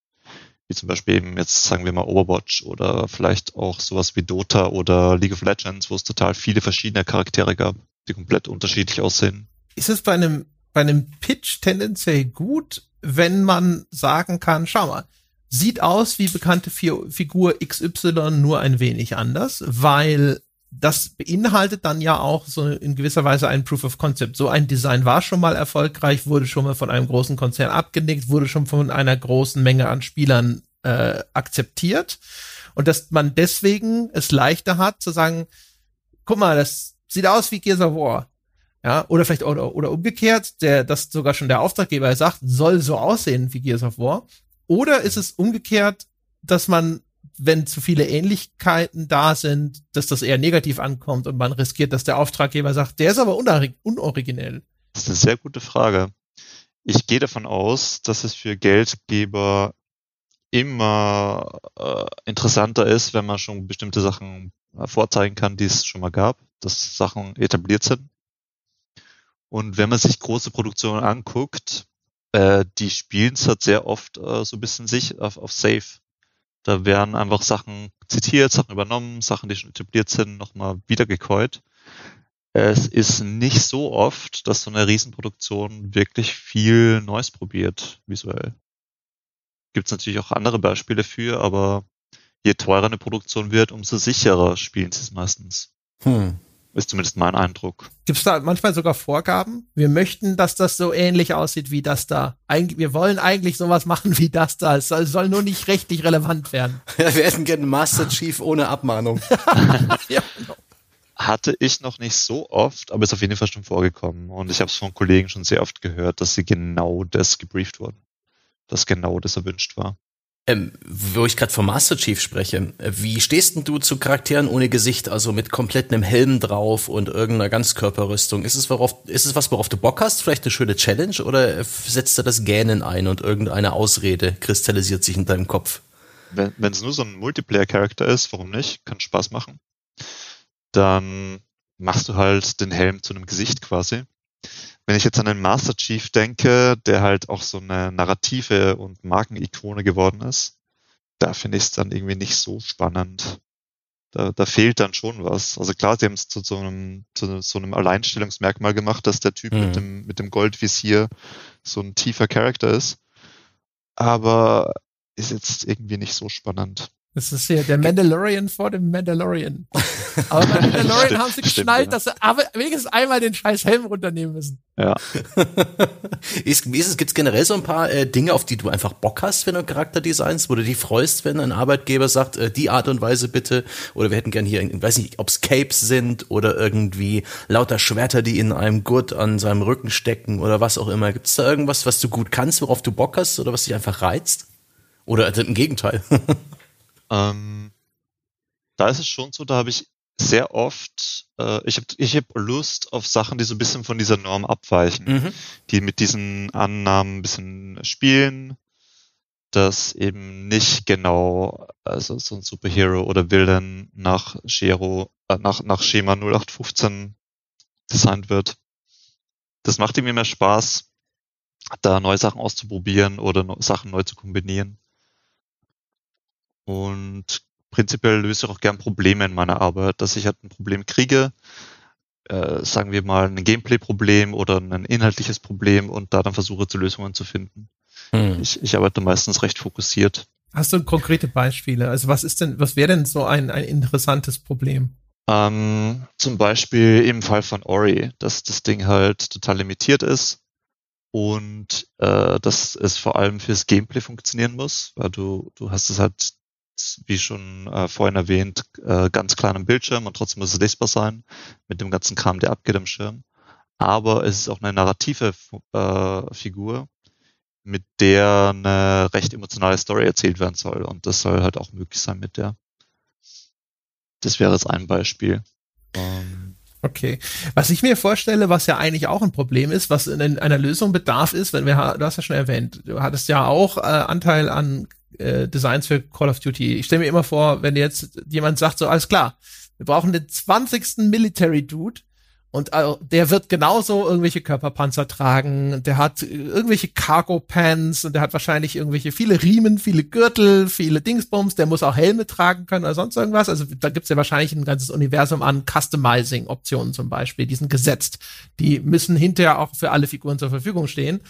Wie zum Beispiel eben jetzt sagen wir mal Overwatch oder vielleicht auch sowas wie Dota oder League of Legends, wo es total viele verschiedene Charaktere gab, die komplett unterschiedlich aussehen. Ist es bei einem, bei einem Pitch tendenziell gut, wenn man sagen kann, schau mal, sieht aus wie bekannte Figur XY nur ein wenig anders, weil das beinhaltet dann ja auch so in gewisser Weise ein Proof of Concept. So ein Design war schon mal erfolgreich, wurde schon mal von einem großen Konzern abgenickt, wurde schon von einer großen Menge an Spielern äh, akzeptiert. Und dass man deswegen es leichter hat zu sagen, guck mal, das sieht aus wie Gears of War. Ja, oder vielleicht oder, oder umgekehrt, der, das sogar schon der Auftraggeber sagt, soll so aussehen wie Gears of War. Oder ist es umgekehrt, dass man, wenn zu viele Ähnlichkeiten da sind, dass das eher negativ ankommt und man riskiert, dass der Auftraggeber sagt, der ist aber unoriginell? Das ist eine sehr gute Frage. Ich gehe davon aus, dass es für Geldgeber immer äh, interessanter ist, wenn man schon bestimmte Sachen vorzeigen kann, die es schon mal gab, dass Sachen etabliert sind. Und wenn man sich große Produktionen anguckt, äh, die spielen es halt sehr oft äh, so ein bisschen sich auf, auf Safe. Da werden einfach Sachen zitiert, Sachen übernommen, Sachen, die schon etabliert sind, nochmal wiedergekäut. Es ist nicht so oft, dass so eine Riesenproduktion wirklich viel Neues probiert, visuell. Gibt es natürlich auch andere Beispiele für, aber je teurer eine Produktion wird, umso sicherer spielen sie es meistens. Hm. Ist zumindest mein Eindruck. Gibt es da manchmal sogar Vorgaben? Wir möchten, dass das so ähnlich aussieht wie das da. Eig wir wollen eigentlich sowas machen wie das da. Es soll, soll nur nicht rechtlich relevant werden. Ja, wir hätten gerne Master Chief ohne Abmahnung. ja, genau. Hatte ich noch nicht so oft, aber ist auf jeden Fall schon vorgekommen. Und ich habe es von Kollegen schon sehr oft gehört, dass sie genau das gebrieft wurden. Dass genau das erwünscht war. Ähm, wo ich gerade vom Master Chief spreche, äh, wie stehst denn du zu Charakteren ohne Gesicht, also mit komplettem Helm drauf und irgendeiner Ganzkörperrüstung? Ist es, worauf, ist es was, worauf du Bock hast? Vielleicht eine schöne Challenge oder setzt du das Gähnen ein und irgendeine Ausrede kristallisiert sich in deinem Kopf? Wenn es nur so ein Multiplayer-Charakter ist, warum nicht? Kann Spaß machen. Dann machst du halt den Helm zu einem Gesicht quasi. Wenn ich jetzt an den Master Chief denke, der halt auch so eine narrative und Markenikone geworden ist, da finde ich es dann irgendwie nicht so spannend. Da, da fehlt dann schon was. Also klar, sie haben es zu so einem, zu so einem Alleinstellungsmerkmal gemacht, dass der Typ mhm. mit dem, mit dem Goldvisier so ein tiefer Charakter ist. Aber ist jetzt irgendwie nicht so spannend. Das ist ja der Mandalorian vor dem Mandalorian. Aber bei Mandalorian stimmt, haben sie geschnallt, stimmt, dass sie aber wenigstens einmal den scheiß Helm runternehmen müssen. Ja. ist, ist es, gibt's generell so ein paar äh, Dinge, auf die du einfach Bock hast, wenn du Charakterdesigns, wo du dich freust, wenn ein Arbeitgeber sagt, äh, die Art und Weise bitte, oder wir hätten gern hier, ich weiß nicht, ob's Capes sind oder irgendwie lauter Schwerter, die in einem Gurt an seinem Rücken stecken oder was auch immer. Gibt's da irgendwas, was du gut kannst, worauf du Bock hast oder was dich einfach reizt? Oder also im Gegenteil? Ähm, da ist es schon so, da habe ich sehr oft, äh, ich habe ich hab Lust auf Sachen, die so ein bisschen von dieser Norm abweichen, mhm. die mit diesen Annahmen ein bisschen spielen, dass eben nicht genau also so ein Superhero oder Villain nach Shero, äh, nach, nach Schema 0815 designt wird. Das macht mir mehr Spaß, da neue Sachen auszuprobieren oder Sachen neu zu kombinieren. Und prinzipiell löse ich auch gern Probleme in meiner Arbeit, dass ich halt ein Problem kriege, äh, sagen wir mal ein Gameplay-Problem oder ein inhaltliches Problem und da dann versuche zu Lösungen zu finden. Hm. Ich, ich arbeite meistens recht fokussiert. Hast du konkrete Beispiele? Also was ist denn, was wäre denn so ein, ein interessantes Problem? Ähm, zum Beispiel im Fall von Ori, dass das Ding halt total limitiert ist und äh, dass es vor allem fürs Gameplay funktionieren muss, weil du, du hast es halt wie schon äh, vorhin erwähnt, äh, ganz kleinen Bildschirm und trotzdem muss es lesbar sein mit dem ganzen Kram, der abgeht am Schirm. Aber es ist auch eine narrative äh, Figur, mit der eine recht emotionale Story erzählt werden soll. Und das soll halt auch möglich sein mit der. Das wäre jetzt ein Beispiel. Ähm, Okay. Was ich mir vorstelle, was ja eigentlich auch ein Problem ist, was in einer Lösung bedarf, ist, wenn wir, du hast ja schon erwähnt, du hattest ja auch äh, Anteil an äh, Designs für Call of Duty. Ich stelle mir immer vor, wenn jetzt jemand sagt, so alles klar, wir brauchen den 20. Military Dude, und äh, der wird genauso irgendwelche Körperpanzer tragen. Der hat äh, irgendwelche Cargo Pants und der hat wahrscheinlich irgendwelche viele Riemen, viele Gürtel, viele Dingsbums. Der muss auch Helme tragen können oder sonst irgendwas. Also da gibt's ja wahrscheinlich ein ganzes Universum an Customizing-Optionen zum Beispiel. Die sind gesetzt. Die müssen hinterher auch für alle Figuren zur Verfügung stehen.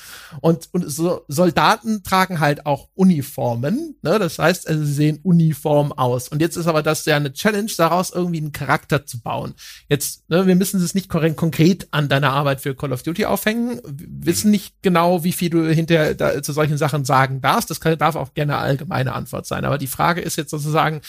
Und, und so Soldaten tragen halt auch Uniformen. Ne? Das heißt, also sie sehen uniform aus. Und jetzt ist aber das ja eine Challenge, daraus irgendwie einen Charakter zu bauen. Jetzt, ne, wir müssen es nicht konkret an deiner Arbeit für Call of Duty aufhängen, wissen nicht genau, wie viel du hinterher da, zu solchen Sachen sagen darfst. Das kann, darf auch gerne allgemeine Antwort sein. Aber die Frage ist jetzt sozusagen,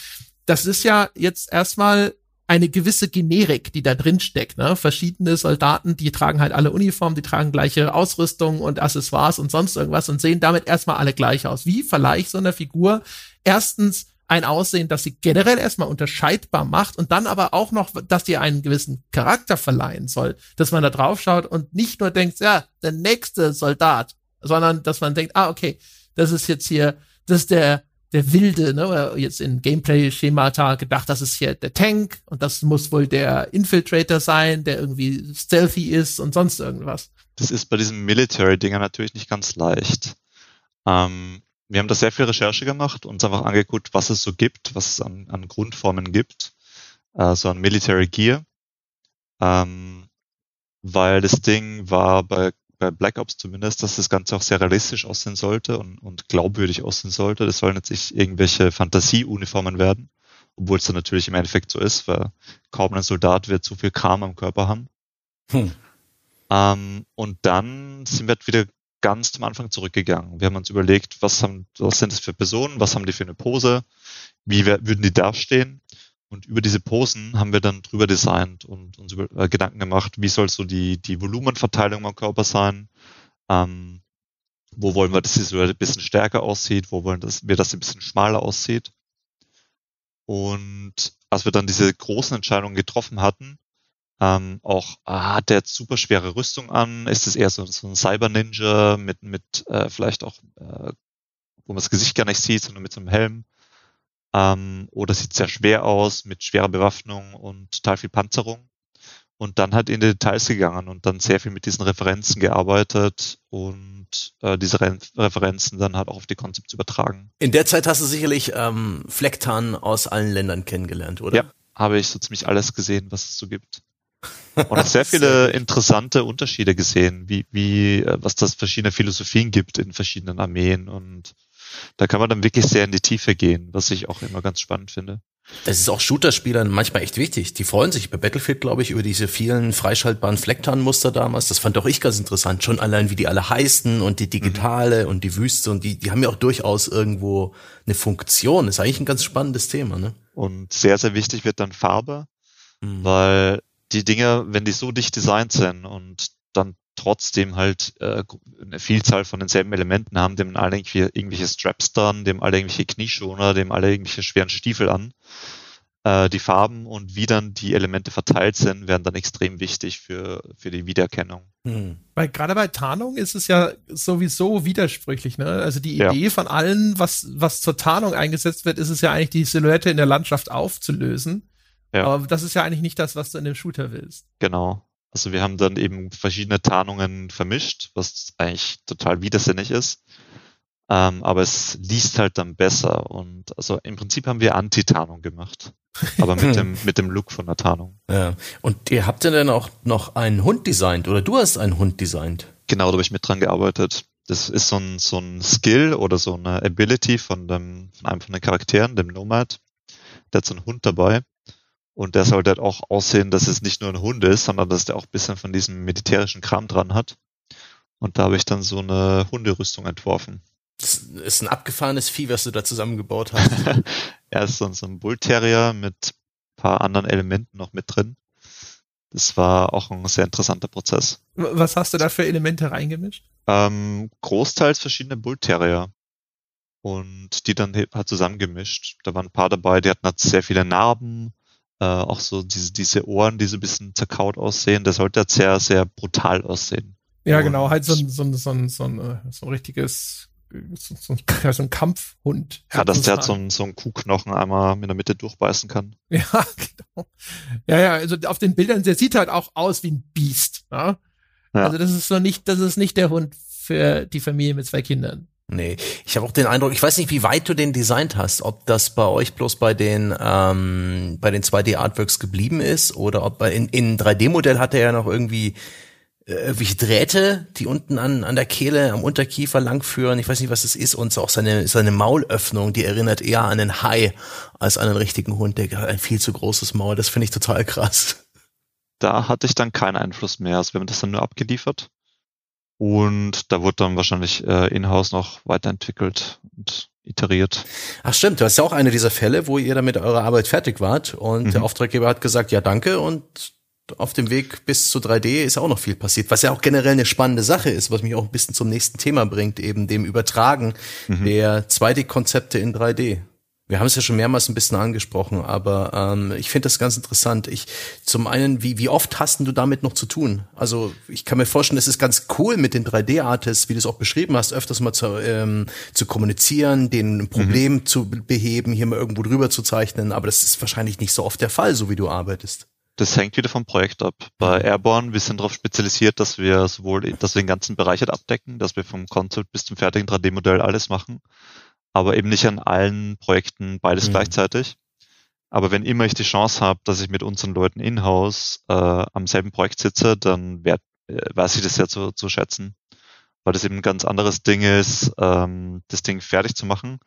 das ist ja jetzt erstmal eine gewisse Generik, die da drin steckt. Ne? Verschiedene Soldaten, die tragen halt alle Uniformen, die tragen gleiche Ausrüstung und Accessoires und sonst irgendwas und sehen damit erstmal alle gleich aus. Wie verleihe ich so einer Figur erstens ein Aussehen, das sie generell erstmal unterscheidbar macht und dann aber auch noch, dass ihr einen gewissen Charakter verleihen soll, dass man da drauf schaut und nicht nur denkt, ja, der nächste Soldat, sondern dass man denkt, ah, okay, das ist jetzt hier, das ist der, der Wilde, ne, jetzt in Gameplay-Schemata gedacht, das ist hier der Tank und das muss wohl der Infiltrator sein, der irgendwie stealthy ist und sonst irgendwas. Das ist bei diesen Military-Dinger natürlich nicht ganz leicht. Ähm, wir haben da sehr viel Recherche gemacht, uns einfach angeguckt, was es so gibt, was es an, an Grundformen gibt, äh, so an Military Gear. Ähm, weil das Ding war bei, bei Black Ops zumindest, dass das Ganze auch sehr realistisch aussehen sollte und, und glaubwürdig aussehen sollte. Das sollen jetzt nicht irgendwelche Fantasieuniformen werden, obwohl es dann natürlich im Endeffekt so ist, weil kaum ein Soldat wird so viel Kram am Körper haben. Hm. Ähm, und dann sind wir halt wieder ganz zum Anfang zurückgegangen. Wir haben uns überlegt, was, haben, was sind das für Personen, was haben die für eine Pose, wie würden die dastehen. Und über diese Posen haben wir dann drüber designt und uns über, äh, Gedanken gemacht, wie soll so die, die Volumenverteilung am Körper sein, ähm, wo wollen wir, dass die Silhouette ein bisschen stärker aussieht, wo wollen wir, dass sie ein bisschen schmaler aussieht. Und als wir dann diese großen Entscheidungen getroffen hatten, ähm, auch ah, hat der jetzt super schwere Rüstung an? Ist es eher so, so ein Cyber-Ninja mit, mit äh, vielleicht auch, äh, wo man das Gesicht gar nicht sieht, sondern mit so einem Helm? Ähm, oder sieht sehr schwer aus mit schwerer Bewaffnung und total viel Panzerung? Und dann halt in die Details gegangen und dann sehr viel mit diesen Referenzen gearbeitet und äh, diese Re Referenzen dann halt auch auf die Konzepte übertragen. In der Zeit hast du sicherlich ähm, Flecktarn aus allen Ländern kennengelernt, oder? Ja, habe ich so ziemlich alles gesehen, was es so gibt. Und auch sehr viele interessante Unterschiede gesehen, wie, wie, äh, was das verschiedene Philosophien gibt in verschiedenen Armeen. Und da kann man dann wirklich sehr in die Tiefe gehen, was ich auch immer ganz spannend finde. Das ist auch Shooter-Spielern manchmal echt wichtig. Die freuen sich bei Battlefield, glaube ich, über diese vielen freischaltbaren Flecktarnmuster damals. Das fand auch ich ganz interessant. Schon allein, wie die alle heißen und die digitale mhm. und die Wüste und die, die haben ja auch durchaus irgendwo eine Funktion. Das ist eigentlich ein ganz spannendes Thema, ne? Und sehr, sehr wichtig wird dann Farbe, mhm. weil die Dinge, wenn die so dicht designt sind und dann trotzdem halt äh, eine Vielzahl von denselben Elementen haben, dem alle irgendwie irgendwelche Straps dran, dem alle irgendwelche Knieschoner, dem alle irgendwelche schweren Stiefel an. Äh, die Farben und wie dann die Elemente verteilt sind, werden dann extrem wichtig für, für die Wiedererkennung. Hm. Weil gerade bei Tarnung ist es ja sowieso widersprüchlich, ne? Also die Idee ja. von allen, was, was zur Tarnung eingesetzt wird, ist es ja eigentlich, die Silhouette in der Landschaft aufzulösen. Ja. Aber das ist ja eigentlich nicht das, was du in dem Shooter willst. Genau. Also wir haben dann eben verschiedene Tarnungen vermischt, was eigentlich total widersinnig ist. Ähm, aber es liest halt dann besser. Und also im Prinzip haben wir Anti-Tarnung gemacht. Aber mit dem, mit dem Look von der Tarnung. Ja. Und ihr habt ja dann auch noch einen Hund designt oder du hast einen Hund designt. Genau, da habe ich mit dran gearbeitet. Das ist so ein, so ein Skill oder so eine Ability von, dem, von einem von den Charakteren, dem Nomad. Der hat so einen Hund dabei. Und der sollte halt auch aussehen, dass es nicht nur ein Hund ist, sondern dass der auch ein bisschen von diesem militärischen Kram dran hat. Und da habe ich dann so eine Hunderüstung entworfen. Das ist ein abgefahrenes Vieh, was du da zusammengebaut hast. er ist so ein Bullterrier mit paar anderen Elementen noch mit drin. Das war auch ein sehr interessanter Prozess. Was hast du da für Elemente reingemischt? Ähm, großteils verschiedene Bullterrier. Und die dann halt zusammengemischt. Da waren ein paar dabei, die hatten halt sehr viele Narben, äh, auch so diese, diese Ohren, die so ein bisschen zerkaut aussehen, der sollte halt sehr, sehr brutal aussehen. Ja, genau, halt so ein, so ein, so ein, so ein, äh, so ein richtiges, so, so, ein, so ein Kampfhund. Ja, dass der halt so ein, so ein Kuhknochen einmal in der Mitte durchbeißen kann. Ja, genau. Ja, ja, also auf den Bildern, der sieht halt auch aus wie ein Biest. Ne? Ja. Also das ist so nicht, das ist nicht der Hund für die Familie mit zwei Kindern. Nee, ich habe auch den Eindruck, ich weiß nicht, wie weit du den designt hast, ob das bei euch bloß bei den ähm, bei den 2D-Artworks geblieben ist oder ob bei in, in 3D-Modell hat er ja noch irgendwie äh, irgendwelche Drähte, die unten an, an der Kehle, am Unterkiefer langführen. Ich weiß nicht, was das ist. Und auch seine, seine Maulöffnung, die erinnert eher an einen Hai als an einen richtigen Hund. Der hat ein viel zu großes Maul. Das finde ich total krass. Da hatte ich dann keinen Einfluss mehr. Also wir haben das dann nur abgeliefert. Und da wurde dann wahrscheinlich äh, in-house noch weiterentwickelt und iteriert. Ach stimmt, du hast ja auch eine dieser Fälle, wo ihr dann mit eurer Arbeit fertig wart und mhm. der Auftraggeber hat gesagt, ja danke und auf dem Weg bis zu 3D ist auch noch viel passiert, was ja auch generell eine spannende Sache ist, was mich auch ein bisschen zum nächsten Thema bringt, eben dem Übertragen mhm. der 2D-Konzepte in 3D. Wir haben es ja schon mehrmals ein bisschen angesprochen, aber ähm, ich finde das ganz interessant. Ich zum einen, wie, wie oft hast du damit noch zu tun? Also ich kann mir vorstellen, es ist ganz cool mit den 3D-Artists, wie du es auch beschrieben hast, öfters mal zu, ähm, zu kommunizieren, den mhm. Problem mhm. zu beheben, hier mal irgendwo drüber zu zeichnen, aber das ist wahrscheinlich nicht so oft der Fall, so wie du arbeitest. Das hängt wieder vom Projekt ab. Bei Airborne, wir sind darauf spezialisiert, dass wir sowohl, dass wir den ganzen Bereich halt abdecken, dass wir vom Concept bis zum fertigen 3D-Modell alles machen aber eben nicht an allen Projekten beides mhm. gleichzeitig. Aber wenn immer ich die Chance habe, dass ich mit unseren Leuten in-house äh, am selben Projekt sitze, dann werd, äh, weiß ich das sehr zu, zu schätzen, weil das eben ein ganz anderes Ding ist, ähm, das Ding fertig zu machen,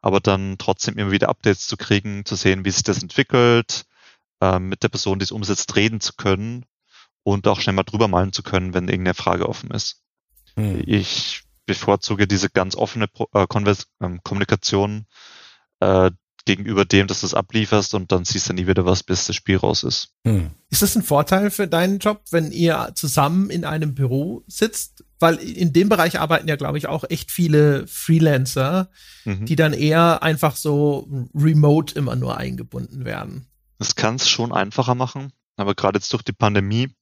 aber dann trotzdem immer wieder Updates zu kriegen, zu sehen, wie sich das entwickelt, äh, mit der Person, die es umsetzt, reden zu können und auch schnell mal drüber malen zu können, wenn irgendeine Frage offen ist. Hm. Ich bevorzuge diese ganz offene äh, ähm, Kommunikation äh, gegenüber dem, dass du es ablieferst und dann siehst du nie wieder was, bis das Spiel raus ist. Hm. Ist das ein Vorteil für deinen Job, wenn ihr zusammen in einem Büro sitzt? Weil in dem Bereich arbeiten ja, glaube ich, auch echt viele Freelancer, mhm. die dann eher einfach so remote immer nur eingebunden werden. Das kann es schon einfacher machen, aber gerade jetzt durch die Pandemie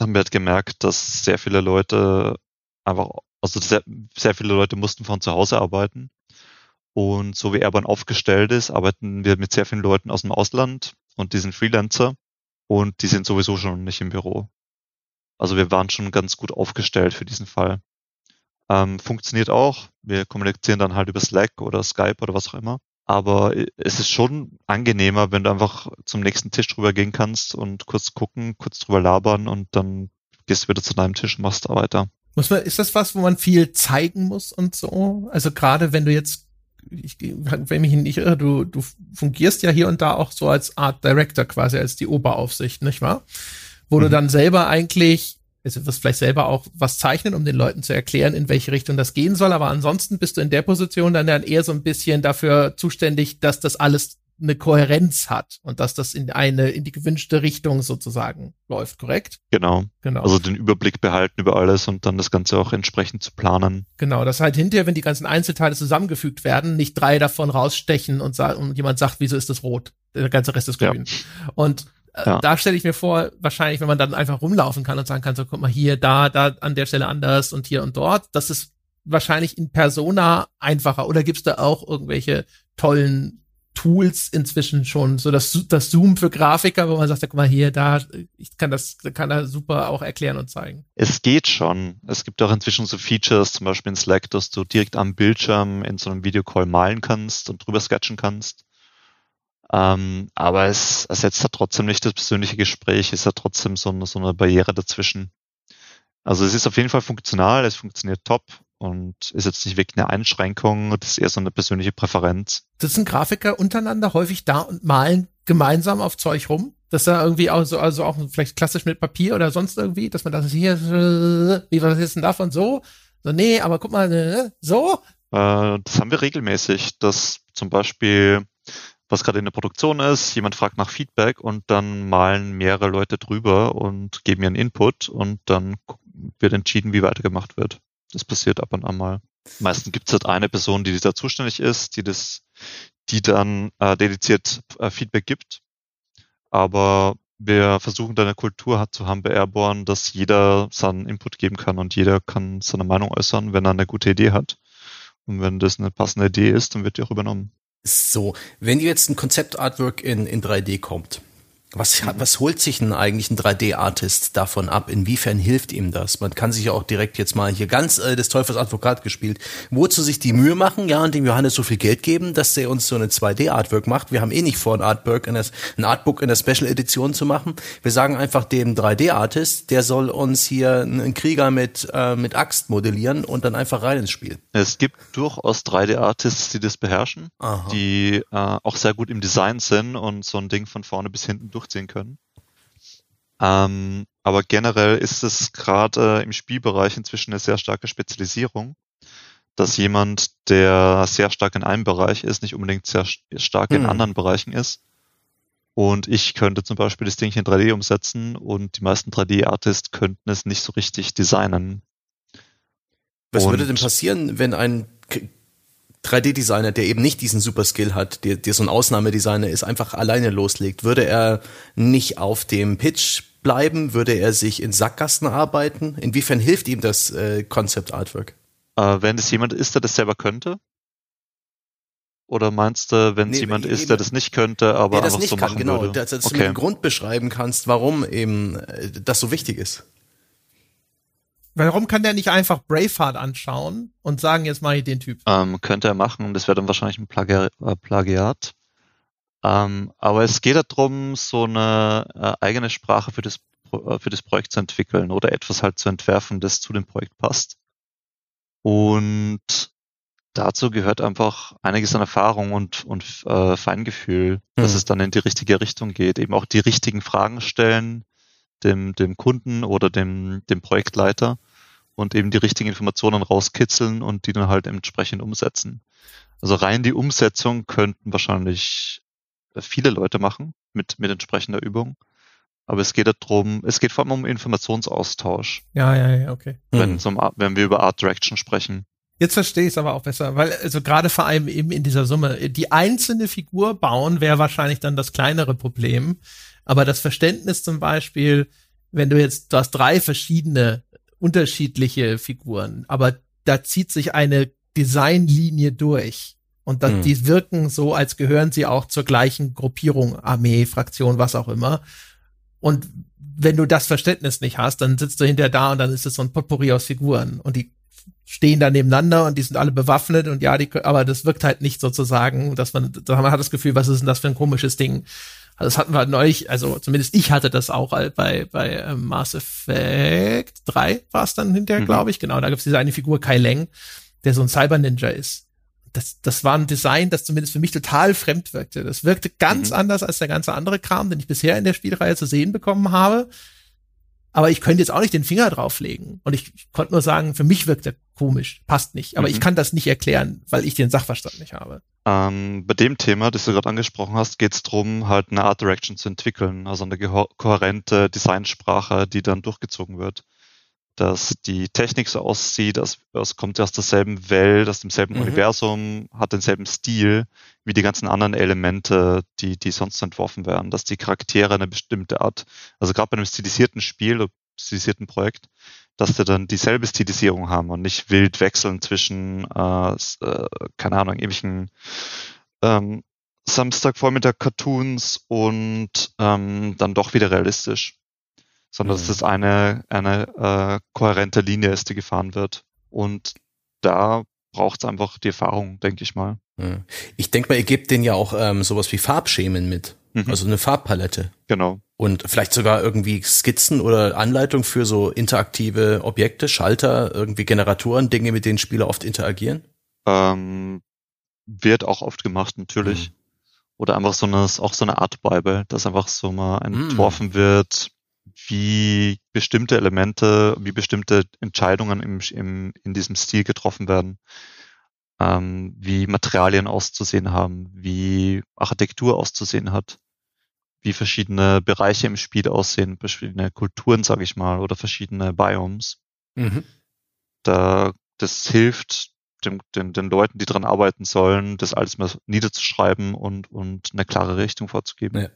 haben wir halt gemerkt, dass sehr viele Leute einfach also sehr, sehr viele Leute mussten von zu Hause arbeiten. Und so wie Airborne aufgestellt ist, arbeiten wir mit sehr vielen Leuten aus dem Ausland und die sind Freelancer und die sind sowieso schon nicht im Büro. Also wir waren schon ganz gut aufgestellt für diesen Fall. Ähm, funktioniert auch. Wir kommunizieren dann halt über Slack oder Skype oder was auch immer. Aber es ist schon angenehmer, wenn du einfach zum nächsten Tisch drüber gehen kannst und kurz gucken, kurz drüber labern und dann gehst du wieder zu deinem Tisch und machst da weiter. Muss man, ist das was, wo man viel zeigen muss und so? Also gerade wenn du jetzt, ich, wenn mich nicht irre, du, du fungierst ja hier und da auch so als Art Director quasi, als die Oberaufsicht, nicht wahr? Wo mhm. du dann selber eigentlich, also du wirst vielleicht selber auch was zeichnen, um den Leuten zu erklären, in welche Richtung das gehen soll, aber ansonsten bist du in der Position dann, dann eher so ein bisschen dafür zuständig, dass das alles eine Kohärenz hat und dass das in eine, in die gewünschte Richtung sozusagen läuft, korrekt? Genau. Genau. Also den Überblick behalten über alles und dann das Ganze auch entsprechend zu planen. Genau, dass halt hinterher, wenn die ganzen Einzelteile zusammengefügt werden, nicht drei davon rausstechen und, und jemand sagt, wieso ist das rot? Der ganze Rest ist grün. Ja. Und äh, ja. da stelle ich mir vor, wahrscheinlich, wenn man dann einfach rumlaufen kann und sagen kann, so guck mal hier, da, da, an der Stelle anders und hier und dort, das ist wahrscheinlich in Persona einfacher. Oder gibt's da auch irgendwelche tollen Tools inzwischen schon, so das, das Zoom für Grafiker, wo man sagt, guck mal hier, da, ich kann das, kann er super auch erklären und zeigen. Es geht schon. Es gibt auch inzwischen so Features, zum Beispiel in Slack, dass du direkt am Bildschirm in so einem Videocall malen kannst und drüber sketchen kannst. Ähm, aber es ersetzt ja trotzdem nicht das persönliche Gespräch, ist ja trotzdem so eine, so eine Barriere dazwischen. Also es ist auf jeden Fall funktional, es funktioniert top und ist jetzt nicht wirklich eine Einschränkung, das ist eher so eine persönliche Präferenz. Sitzen Grafiker untereinander häufig da und malen gemeinsam auf Zeug rum? Das da irgendwie auch so, also auch vielleicht klassisch mit Papier oder sonst irgendwie, dass man das hier, wie was ist denn davon so? So, nee, aber guck mal, ne, so? Äh, das haben wir regelmäßig, dass zum Beispiel, was gerade in der Produktion ist, jemand fragt nach Feedback und dann malen mehrere Leute drüber und geben ihren Input und dann wird entschieden, wie weitergemacht wird. Das passiert ab und an mal. Meistens gibt es halt eine Person, die da zuständig ist, die das, die dann äh, dediziert äh, Feedback gibt. aber wir versuchen da eine Kultur zu haben bei Airborne, dass jeder seinen Input geben kann und jeder kann seine Meinung äußern, wenn er eine gute Idee hat. Und wenn das eine passende Idee ist, dann wird die auch übernommen. So, wenn jetzt ein Konzeptartwork in, in 3D kommt, was, was holt sich denn eigentlich ein 3D-Artist davon ab? Inwiefern hilft ihm das? Man kann sich ja auch direkt jetzt mal hier ganz äh, des Teufels Advokat gespielt. Wozu sich die Mühe machen, ja, und dem Johannes so viel Geld geben, dass der uns so eine 2D-Artwork macht. Wir haben eh nicht vor, ein Artwork in der, ein Artbook in der Special Edition zu machen. Wir sagen einfach dem 3D-Artist, der soll uns hier einen Krieger mit, äh, mit Axt modellieren und dann einfach rein ins Spiel. Es gibt durchaus 3D-Artists, die das beherrschen, Aha. die äh, auch sehr gut im Design sind und so ein Ding von vorne bis hinten durch durchziehen können. Ähm, aber generell ist es gerade äh, im Spielbereich inzwischen eine sehr starke Spezialisierung, dass jemand, der sehr stark in einem Bereich ist, nicht unbedingt sehr stark in hm. anderen Bereichen ist. Und ich könnte zum Beispiel das Ding in 3D umsetzen und die meisten 3D-Artists könnten es nicht so richtig designen. Was und würde denn passieren, wenn ein 3D-Designer, der eben nicht diesen Super Skill hat, der, der so ein Ausnahmedesigner ist, einfach alleine loslegt, würde er nicht auf dem Pitch bleiben? Würde er sich in Sackgassen arbeiten? Inwiefern hilft ihm das äh, Concept Artwork? Äh, wenn es jemand ist, der das selber könnte? Oder meinst du, wenn es nee, jemand ist, der das nicht könnte, aber der das nicht so kann, machen genau, würde? Dass, dass okay. du den Grund beschreiben kannst, warum eben äh, das so wichtig ist. Warum kann der nicht einfach Braveheart anschauen und sagen, jetzt mache ich den Typ? Ähm, könnte er machen, das wäre dann wahrscheinlich ein Plagi äh, Plagiat. Ähm, aber es geht darum, so eine äh, eigene Sprache für das, äh, für das Projekt zu entwickeln oder etwas halt zu entwerfen, das zu dem Projekt passt. Und dazu gehört einfach einiges an Erfahrung und, und äh, Feingefühl, dass mhm. es dann in die richtige Richtung geht. Eben auch die richtigen Fragen stellen, dem, dem Kunden oder dem, dem Projektleiter und eben die richtigen Informationen rauskitzeln und die dann halt entsprechend umsetzen. Also rein die Umsetzung könnten wahrscheinlich viele Leute machen mit, mit entsprechender Übung. Aber es geht darum, es geht vor allem um Informationsaustausch. Ja, ja, ja, okay. Wenn, mhm. um, wenn wir über Art Direction sprechen. Jetzt verstehe ich es aber auch besser, weil also gerade vor allem eben in dieser Summe, die einzelne Figur bauen wäre wahrscheinlich dann das kleinere Problem. Aber das Verständnis zum Beispiel, wenn du jetzt, du hast drei verschiedene unterschiedliche Figuren, aber da zieht sich eine Designlinie durch. Und dann, mhm. die wirken so, als gehören sie auch zur gleichen Gruppierung, Armee, Fraktion, was auch immer. Und wenn du das Verständnis nicht hast, dann sitzt du hinter da und dann ist es so ein Potpourri aus Figuren. Und die stehen da nebeneinander und die sind alle bewaffnet und ja, die, aber das wirkt halt nicht sozusagen, dass man, man hat das Gefühl, was ist denn das für ein komisches Ding? Also das hatten wir neulich, also zumindest ich hatte das auch bei, bei ähm, Mass Effect 3 war es dann hinterher, mhm. glaube ich. Genau, da gibt es diese eine Figur, Kai Leng, der so ein Cyber-Ninja ist. Das, das war ein Design, das zumindest für mich total fremd wirkte. Das wirkte ganz mhm. anders als der ganze andere Kram, den ich bisher in der Spielreihe zu sehen bekommen habe. Aber ich könnte jetzt auch nicht den Finger drauflegen. Und ich, ich konnte nur sagen, für mich wirkt er komisch, passt nicht. Aber mhm. ich kann das nicht erklären, weil ich den Sachverstand nicht habe. Ähm, bei dem Thema, das du gerade angesprochen hast, geht es darum, halt eine Art Direction zu entwickeln, also eine kohärente Designsprache, die dann durchgezogen wird. Dass die Technik so aussieht, als, als kommt aus derselben Welt, aus demselben mhm. Universum, hat denselben Stil wie die ganzen anderen Elemente, die, die sonst entworfen werden, dass die Charaktere eine bestimmte Art, also gerade bei einem stilisierten Spiel oder stilisierten Projekt, dass sie dann dieselbe Stilisierung haben und nicht wild wechseln zwischen, äh, äh, keine Ahnung, irgendwelchen ähm, Samstagvormittag Cartoons und ähm, dann doch wieder realistisch. Sondern mhm. dass das eine, eine äh, kohärente Linie ist, die gefahren wird. Und da braucht es einfach die Erfahrung, denke ich mal. Ich denke mal, ihr gebt denen ja auch ähm, sowas wie Farbschemen mit. Mhm. Also eine Farbpalette. Genau. Und vielleicht sogar irgendwie Skizzen oder Anleitung für so interaktive Objekte, Schalter, irgendwie Generatoren, Dinge, mit denen Spieler oft interagieren? Ähm, wird auch oft gemacht, natürlich. Mhm. Oder einfach so eine, auch so eine Art Bible, dass einfach so mal entworfen mhm. wird, wie bestimmte Elemente, wie bestimmte Entscheidungen im, im, in diesem Stil getroffen werden ähm, wie Materialien auszusehen haben, wie Architektur auszusehen hat, wie verschiedene Bereiche im Spiel aussehen, verschiedene Kulturen, sage ich mal, oder verschiedene Biomes. Mhm. Da, das hilft dem, den, den Leuten, die dran arbeiten sollen, das alles mal niederzuschreiben und, und eine klare Richtung vorzugeben. Ja.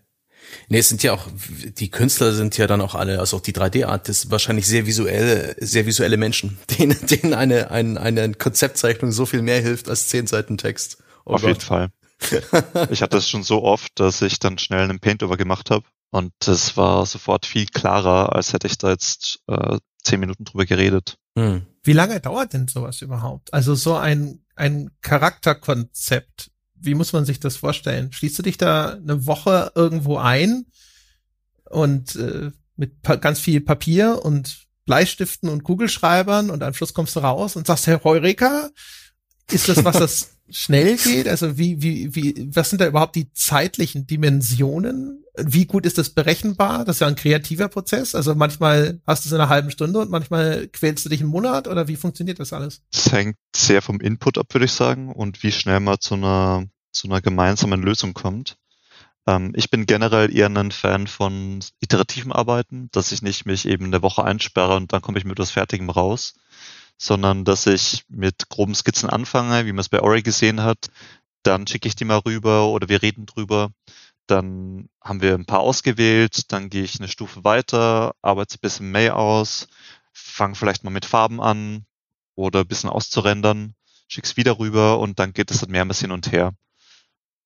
Nee, es sind ja auch, die Künstler sind ja dann auch alle, also auch die 3D-Art, das ist wahrscheinlich sehr visuelle, sehr visuelle Menschen, denen, denen eine, eine, eine Konzeptzeichnung so viel mehr hilft als zehn Seiten Text. Oh Auf Gott. jeden Fall. ich hatte das schon so oft, dass ich dann schnell einen Paint-Over gemacht habe und das war sofort viel klarer, als hätte ich da jetzt äh, zehn Minuten drüber geredet. Hm. Wie lange dauert denn sowas überhaupt? Also so ein, ein Charakterkonzept, wie muss man sich das vorstellen? Schließt du dich da eine Woche irgendwo ein und äh, mit ganz viel Papier und Bleistiften und Kugelschreibern und am Schluss kommst du raus und sagst, Herr Heureka, ist das was, das schnell geht? Also wie, wie, wie, was sind da überhaupt die zeitlichen Dimensionen? Wie gut ist das berechenbar? Das ist ja ein kreativer Prozess. Also manchmal hast du es in einer halben Stunde und manchmal quälst du dich einen Monat oder wie funktioniert das alles? Das hängt sehr vom Input ab, würde ich sagen, und wie schnell man zu einer, zu einer gemeinsamen Lösung kommt. Ähm, ich bin generell eher ein Fan von iterativen Arbeiten, dass ich nicht mich eben eine Woche einsperre und dann komme ich mit etwas Fertigem raus sondern dass ich mit groben Skizzen anfange, wie man es bei Ori gesehen hat. Dann schicke ich die mal rüber oder wir reden drüber. Dann haben wir ein paar ausgewählt, dann gehe ich eine Stufe weiter, arbeite ein bisschen May aus, fange vielleicht mal mit Farben an oder ein bisschen auszurendern, schick's wieder rüber und dann geht es dann mehrmals hin und her.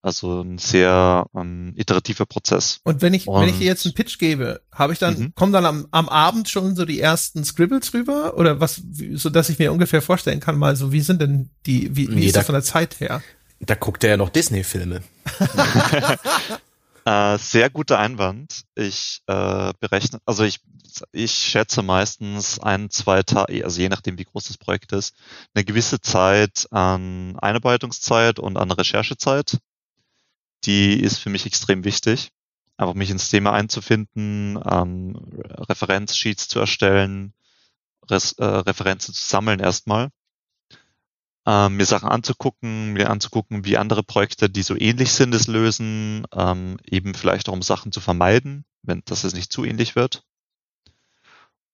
Also ein sehr ähm, iterativer Prozess. Und wenn ich, und, wenn ich dir jetzt einen Pitch gebe, habe ich dann, mhm. kommen dann am, am Abend schon so die ersten Scribbles rüber? Oder was, so dass ich mir ungefähr vorstellen kann, mal so, wie sind denn die, wie, wie nee, ist das von der Zeit her? Da guckt er ja noch Disney-Filme. äh, sehr guter Einwand. Ich äh, berechne, also ich, ich schätze meistens ein, zwei Tage, also je nachdem wie groß das Projekt ist, eine gewisse Zeit an Einarbeitungszeit und an Recherchezeit die ist für mich extrem wichtig. Einfach mich ins Thema einzufinden, ähm, Referenzsheets zu erstellen, Res, äh, Referenzen zu sammeln erstmal, ähm, mir Sachen anzugucken, mir anzugucken, wie andere Projekte, die so ähnlich sind, es lösen, ähm, eben vielleicht auch um Sachen zu vermeiden, wenn dass es nicht zu ähnlich wird.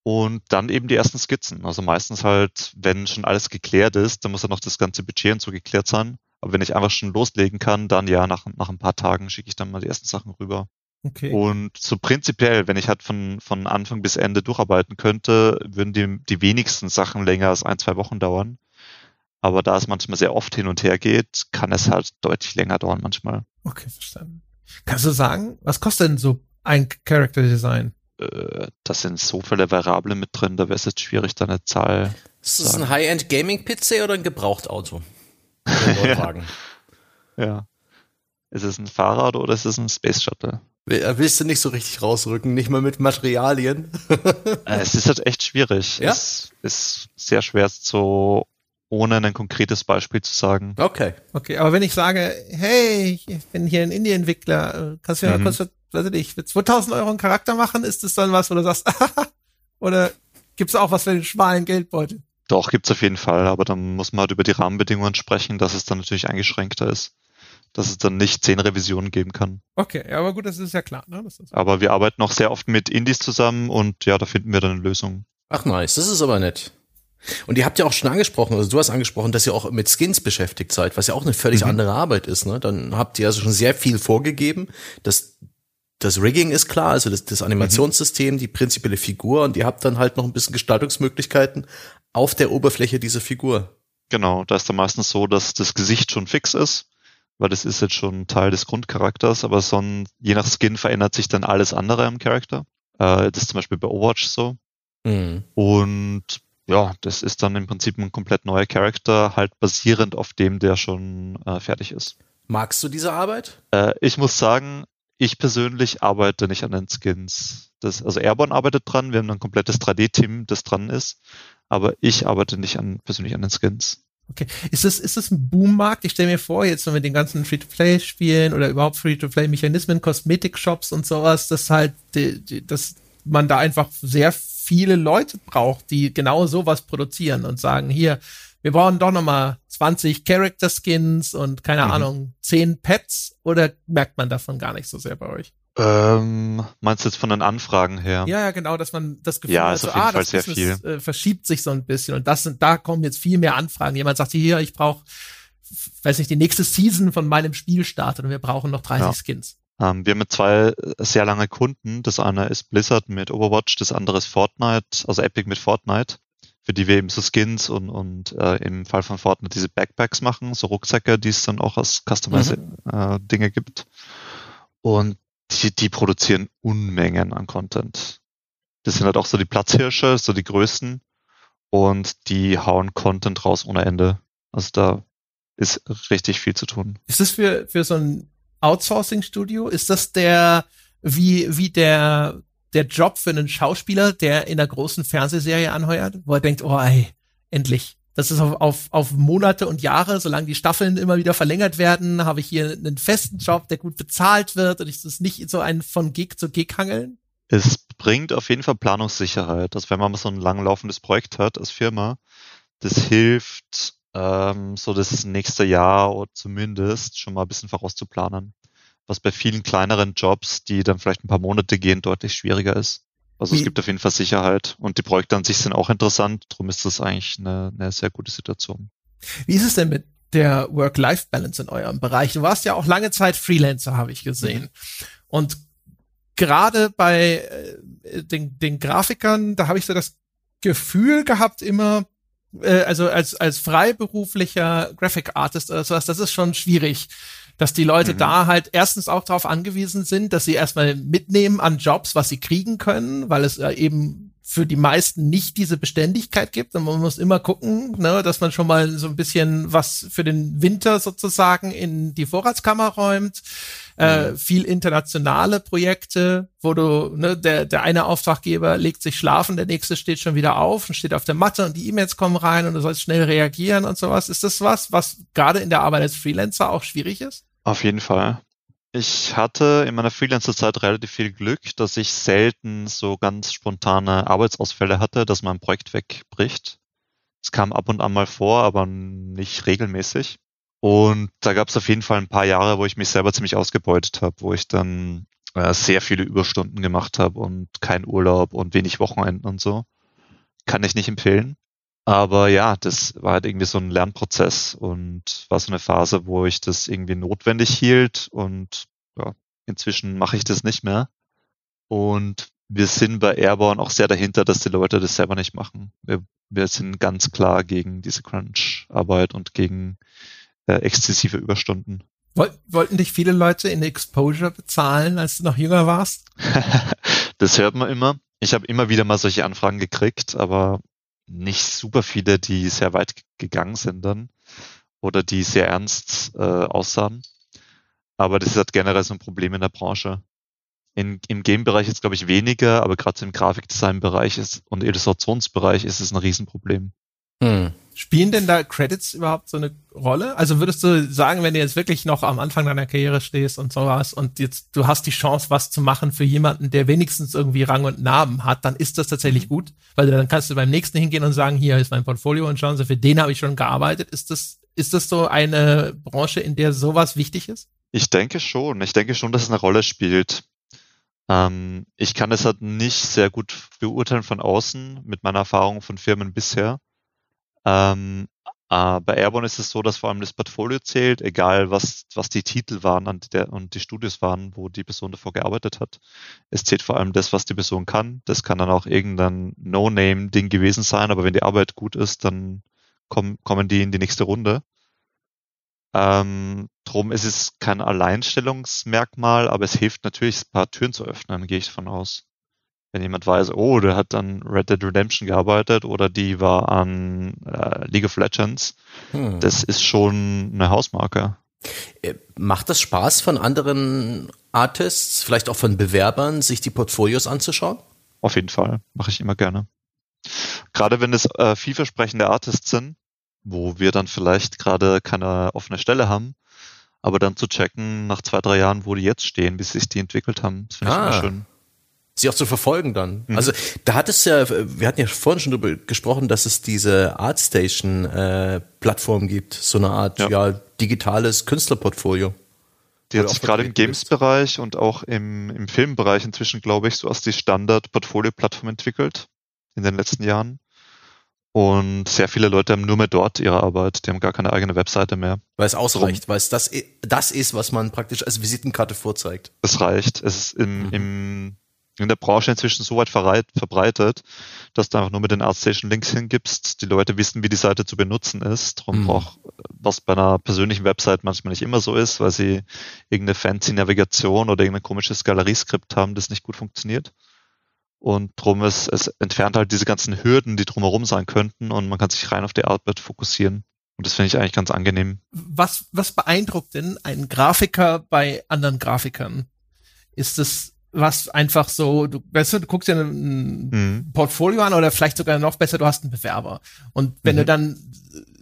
Und dann eben die ersten Skizzen. Also meistens halt, wenn schon alles geklärt ist, dann muss ja noch das ganze Budget und so geklärt sein. Aber wenn ich einfach schon loslegen kann, dann ja, nach, nach ein paar Tagen schicke ich dann mal die ersten Sachen rüber. Okay. Und so prinzipiell, wenn ich halt von, von Anfang bis Ende durcharbeiten könnte, würden die, die wenigsten Sachen länger als ein, zwei Wochen dauern. Aber da es manchmal sehr oft hin und her geht, kann es halt deutlich länger dauern manchmal. Okay, verstanden. Kannst du sagen, was kostet denn so ein Character Design? Äh, das sind so viele Variablen mit drin, da wäre es jetzt schwierig, da eine Zahl. Ist das ein High-End Gaming-PC oder ein Gebrauchtauto? Neuwagen. ja. ja. Ist es ein Fahrrad oder ist es ein Space Shuttle? Äh, willst du nicht so richtig rausrücken, nicht mal mit Materialien? Äh, es ist halt echt schwierig. Ja? Es ist sehr schwer so ohne ein konkretes Beispiel zu sagen. Okay. Okay, aber wenn ich sage, hey, ich bin hier ein Indie-Entwickler, äh, kannst du mir mhm. mal kurz, weiß ich nicht, für 2000 Euro einen Charakter machen, ist das dann was, wo du sagst, oder gibt's auch was für den schmalen Geldbeutel? Doch, gibt's auf jeden Fall, aber dann muss man halt über die Rahmenbedingungen sprechen, dass es dann natürlich eingeschränkter ist. Dass es dann nicht zehn Revisionen geben kann. Okay, ja, aber gut, das ist ja klar. Ne? Das ist aber wir arbeiten auch sehr oft mit Indies zusammen und ja, da finden wir dann eine Lösung. Ach nice, das ist aber nett. Und ihr habt ja auch schon angesprochen, also du hast angesprochen, dass ihr auch mit Skins beschäftigt seid, was ja auch eine völlig mhm. andere Arbeit ist. Ne? Dann habt ihr also schon sehr viel vorgegeben. Das das Rigging ist klar, also das, das Animationssystem, mhm. die prinzipielle Figur und ihr habt dann halt noch ein bisschen Gestaltungsmöglichkeiten auf der Oberfläche dieser Figur. Genau, da ist dann meistens so, dass das Gesicht schon fix ist, weil das ist jetzt schon Teil des Grundcharakters, aber so ein, je nach Skin verändert sich dann alles andere am Charakter. Äh, das ist zum Beispiel bei Overwatch so. Mhm. Und ja, das ist dann im Prinzip ein komplett neuer Charakter, halt basierend auf dem, der schon äh, fertig ist. Magst du diese Arbeit? Äh, ich muss sagen, ich persönlich arbeite nicht an den Skins. Das, also Airborne arbeitet dran, wir haben ein komplettes 3D-Team, das dran ist, aber ich arbeite nicht an, persönlich an den Skins. Okay. Ist das, ist das ein Boommarkt? Ich stelle mir vor, jetzt so mit den ganzen Free-to-Play-Spielen oder überhaupt Free-to-Play-Mechanismen, Kosmetik-Shops und sowas, dass halt, dass man da einfach sehr viele Leute braucht, die genau sowas produzieren und sagen, hier, wir brauchen doch nochmal 20 Character Skins und keine mhm. Ahnung, 10 Pets oder merkt man davon gar nicht so sehr bei euch? Ähm, meinst du jetzt von den Anfragen her? Ja, ja, genau, dass man das Gefühl ja, hat, so, ah, das Business, äh, verschiebt sich so ein bisschen und das sind, da kommen jetzt viel mehr Anfragen. Jemand sagt hier, ich brauche, weiß nicht, die nächste Season von meinem Spiel startet und wir brauchen noch 30 ja. Skins. Ähm, wir haben zwei sehr lange Kunden. Das eine ist Blizzard mit Overwatch, das andere ist Fortnite, also Epic mit Fortnite, für die wir eben so Skins und, und äh, im Fall von Fortnite diese Backpacks machen, so Rucksäcke, die es dann auch als Customize-Dinge mhm. äh, gibt. Und die, die produzieren Unmengen an Content. Das sind halt auch so die Platzhirsche, so die größten. Und die hauen Content raus ohne Ende. Also da ist richtig viel zu tun. Ist das für, für so ein Outsourcing-Studio? Ist das der, wie, wie der, der Job für einen Schauspieler, der in einer großen Fernsehserie anheuert, wo er denkt, oh ey, endlich. Das ist auf, auf, auf Monate und Jahre, solange die Staffeln immer wieder verlängert werden, habe ich hier einen festen Job, der gut bezahlt wird und ist es nicht so ein von Gig zu Gig hangeln? Es bringt auf jeden Fall Planungssicherheit. Also wenn man so ein langlaufendes Projekt hat als Firma, das hilft, ähm, so das nächste Jahr oder zumindest schon mal ein bisschen vorauszuplanen. Was bei vielen kleineren Jobs, die dann vielleicht ein paar Monate gehen, deutlich schwieriger ist. Also Wie? es gibt auf jeden Fall Sicherheit und die Projekte an sich sind auch interessant, darum ist das eigentlich eine, eine sehr gute Situation. Wie ist es denn mit der Work-Life-Balance in eurem Bereich? Du warst ja auch lange Zeit Freelancer, habe ich gesehen. Und gerade bei äh, den, den Grafikern, da habe ich so das Gefühl gehabt immer, äh, also als, als freiberuflicher Graphic Artist oder sowas, das ist schon schwierig, dass die Leute mhm. da halt erstens auch darauf angewiesen sind, dass sie erstmal mitnehmen an Jobs, was sie kriegen können, weil es äh, eben für die meisten nicht diese Beständigkeit gibt. Und man muss immer gucken, ne, dass man schon mal so ein bisschen was für den Winter sozusagen in die Vorratskammer räumt. Äh, mhm. viel internationale Projekte, wo du, ne, der, der eine Auftraggeber legt sich schlafen, der nächste steht schon wieder auf und steht auf der Matte und die E-Mails kommen rein und du sollst schnell reagieren und sowas. Ist das was, was gerade in der Arbeit als Freelancer auch schwierig ist? Auf jeden Fall. Ich hatte in meiner Freelancer-Zeit relativ viel Glück, dass ich selten so ganz spontane Arbeitsausfälle hatte, dass mein Projekt wegbricht. Es kam ab und an mal vor, aber nicht regelmäßig. Und da gab es auf jeden Fall ein paar Jahre, wo ich mich selber ziemlich ausgebeutet habe, wo ich dann äh, sehr viele Überstunden gemacht habe und kein Urlaub und wenig Wochenenden und so. Kann ich nicht empfehlen. Aber ja, das war halt irgendwie so ein Lernprozess und war so eine Phase, wo ich das irgendwie notwendig hielt und ja, inzwischen mache ich das nicht mehr. Und wir sind bei Airborne auch sehr dahinter, dass die Leute das selber nicht machen. Wir, wir sind ganz klar gegen diese Crunch-Arbeit und gegen äh, exzessive Überstunden. Wollten dich viele Leute in Exposure bezahlen, als du noch jünger warst? das hört man immer. Ich habe immer wieder mal solche Anfragen gekriegt, aber nicht super viele, die sehr weit gegangen sind dann oder die sehr ernst äh, aussahen. Aber das ist halt generell so ein Problem in der Branche. In, Im Game-Bereich ist glaube ich weniger, aber gerade im Grafikdesign-Bereich und Illustrationsbereich ist es ein Riesenproblem. Hm. Spielen denn da Credits überhaupt so eine Rolle? Also würdest du sagen, wenn du jetzt wirklich noch am Anfang deiner Karriere stehst und sowas und jetzt du hast die Chance, was zu machen für jemanden, der wenigstens irgendwie Rang und Namen hat, dann ist das tatsächlich mhm. gut, weil dann kannst du beim nächsten hingehen und sagen, hier ist mein Portfolio und schauen Sie, für den habe ich schon gearbeitet. Ist das ist das so eine Branche, in der sowas wichtig ist? Ich denke schon. Ich denke schon, dass es eine Rolle spielt. Ähm, ich kann es halt nicht sehr gut beurteilen von außen mit meiner Erfahrung von Firmen bisher. Ähm, äh, bei Airborne ist es so, dass vor allem das Portfolio zählt, egal was, was die Titel waren und, der, und die Studios waren, wo die Person davor gearbeitet hat. Es zählt vor allem das, was die Person kann. Das kann dann auch irgendein No-Name-Ding gewesen sein, aber wenn die Arbeit gut ist, dann kommen, kommen die in die nächste Runde. Ähm, drum ist es kein Alleinstellungsmerkmal, aber es hilft natürlich, ein paar Türen zu öffnen, gehe ich davon aus wenn jemand weiß, oh, der hat an Red Dead Redemption gearbeitet oder die war an äh, League of Legends, hm. das ist schon eine Hausmarke. Äh, macht das Spaß von anderen Artists, vielleicht auch von Bewerbern, sich die Portfolios anzuschauen? Auf jeden Fall, mache ich immer gerne. Gerade wenn es äh, vielversprechende Artists sind, wo wir dann vielleicht gerade keine offene Stelle haben, aber dann zu checken nach zwei, drei Jahren, wo die jetzt stehen, wie sich die entwickelt haben, das finde ich ah. immer schön sie auch zu verfolgen dann. Mhm. Also da hat es ja, wir hatten ja vorhin schon darüber gesprochen, dass es diese Artstation äh, gibt, so eine Art ja, ja digitales Künstlerportfolio. Die hat sich gerade im Games-Bereich und auch im, im Filmbereich inzwischen, glaube ich, so als die Standard-Portfolio-Plattform entwickelt in den letzten Jahren. Und sehr viele Leute haben nur mehr dort ihre Arbeit. Die haben gar keine eigene Webseite mehr. Weil es ausreicht, weil es das, das ist, was man praktisch als Visitenkarte vorzeigt. Es reicht. Es ist im, mhm. im, in der Branche inzwischen so weit verbreitet, dass du einfach nur mit den ArtStation-Links hingibst. Die Leute wissen, wie die Seite zu benutzen ist. Darum mhm. braucht, was bei einer persönlichen Website manchmal nicht immer so ist, weil sie irgendeine fancy Navigation oder irgendein komisches Galerieskript haben, das nicht gut funktioniert. Und drum ist, es entfernt halt diese ganzen Hürden, die drumherum sein könnten und man kann sich rein auf die Arbeit fokussieren. Und das finde ich eigentlich ganz angenehm. Was, was beeindruckt denn einen Grafiker bei anderen Grafikern? Ist es was einfach so, du, weißt du, du guckst dir ein mhm. Portfolio an oder vielleicht sogar noch besser, du hast einen Bewerber. Und wenn mhm. du dann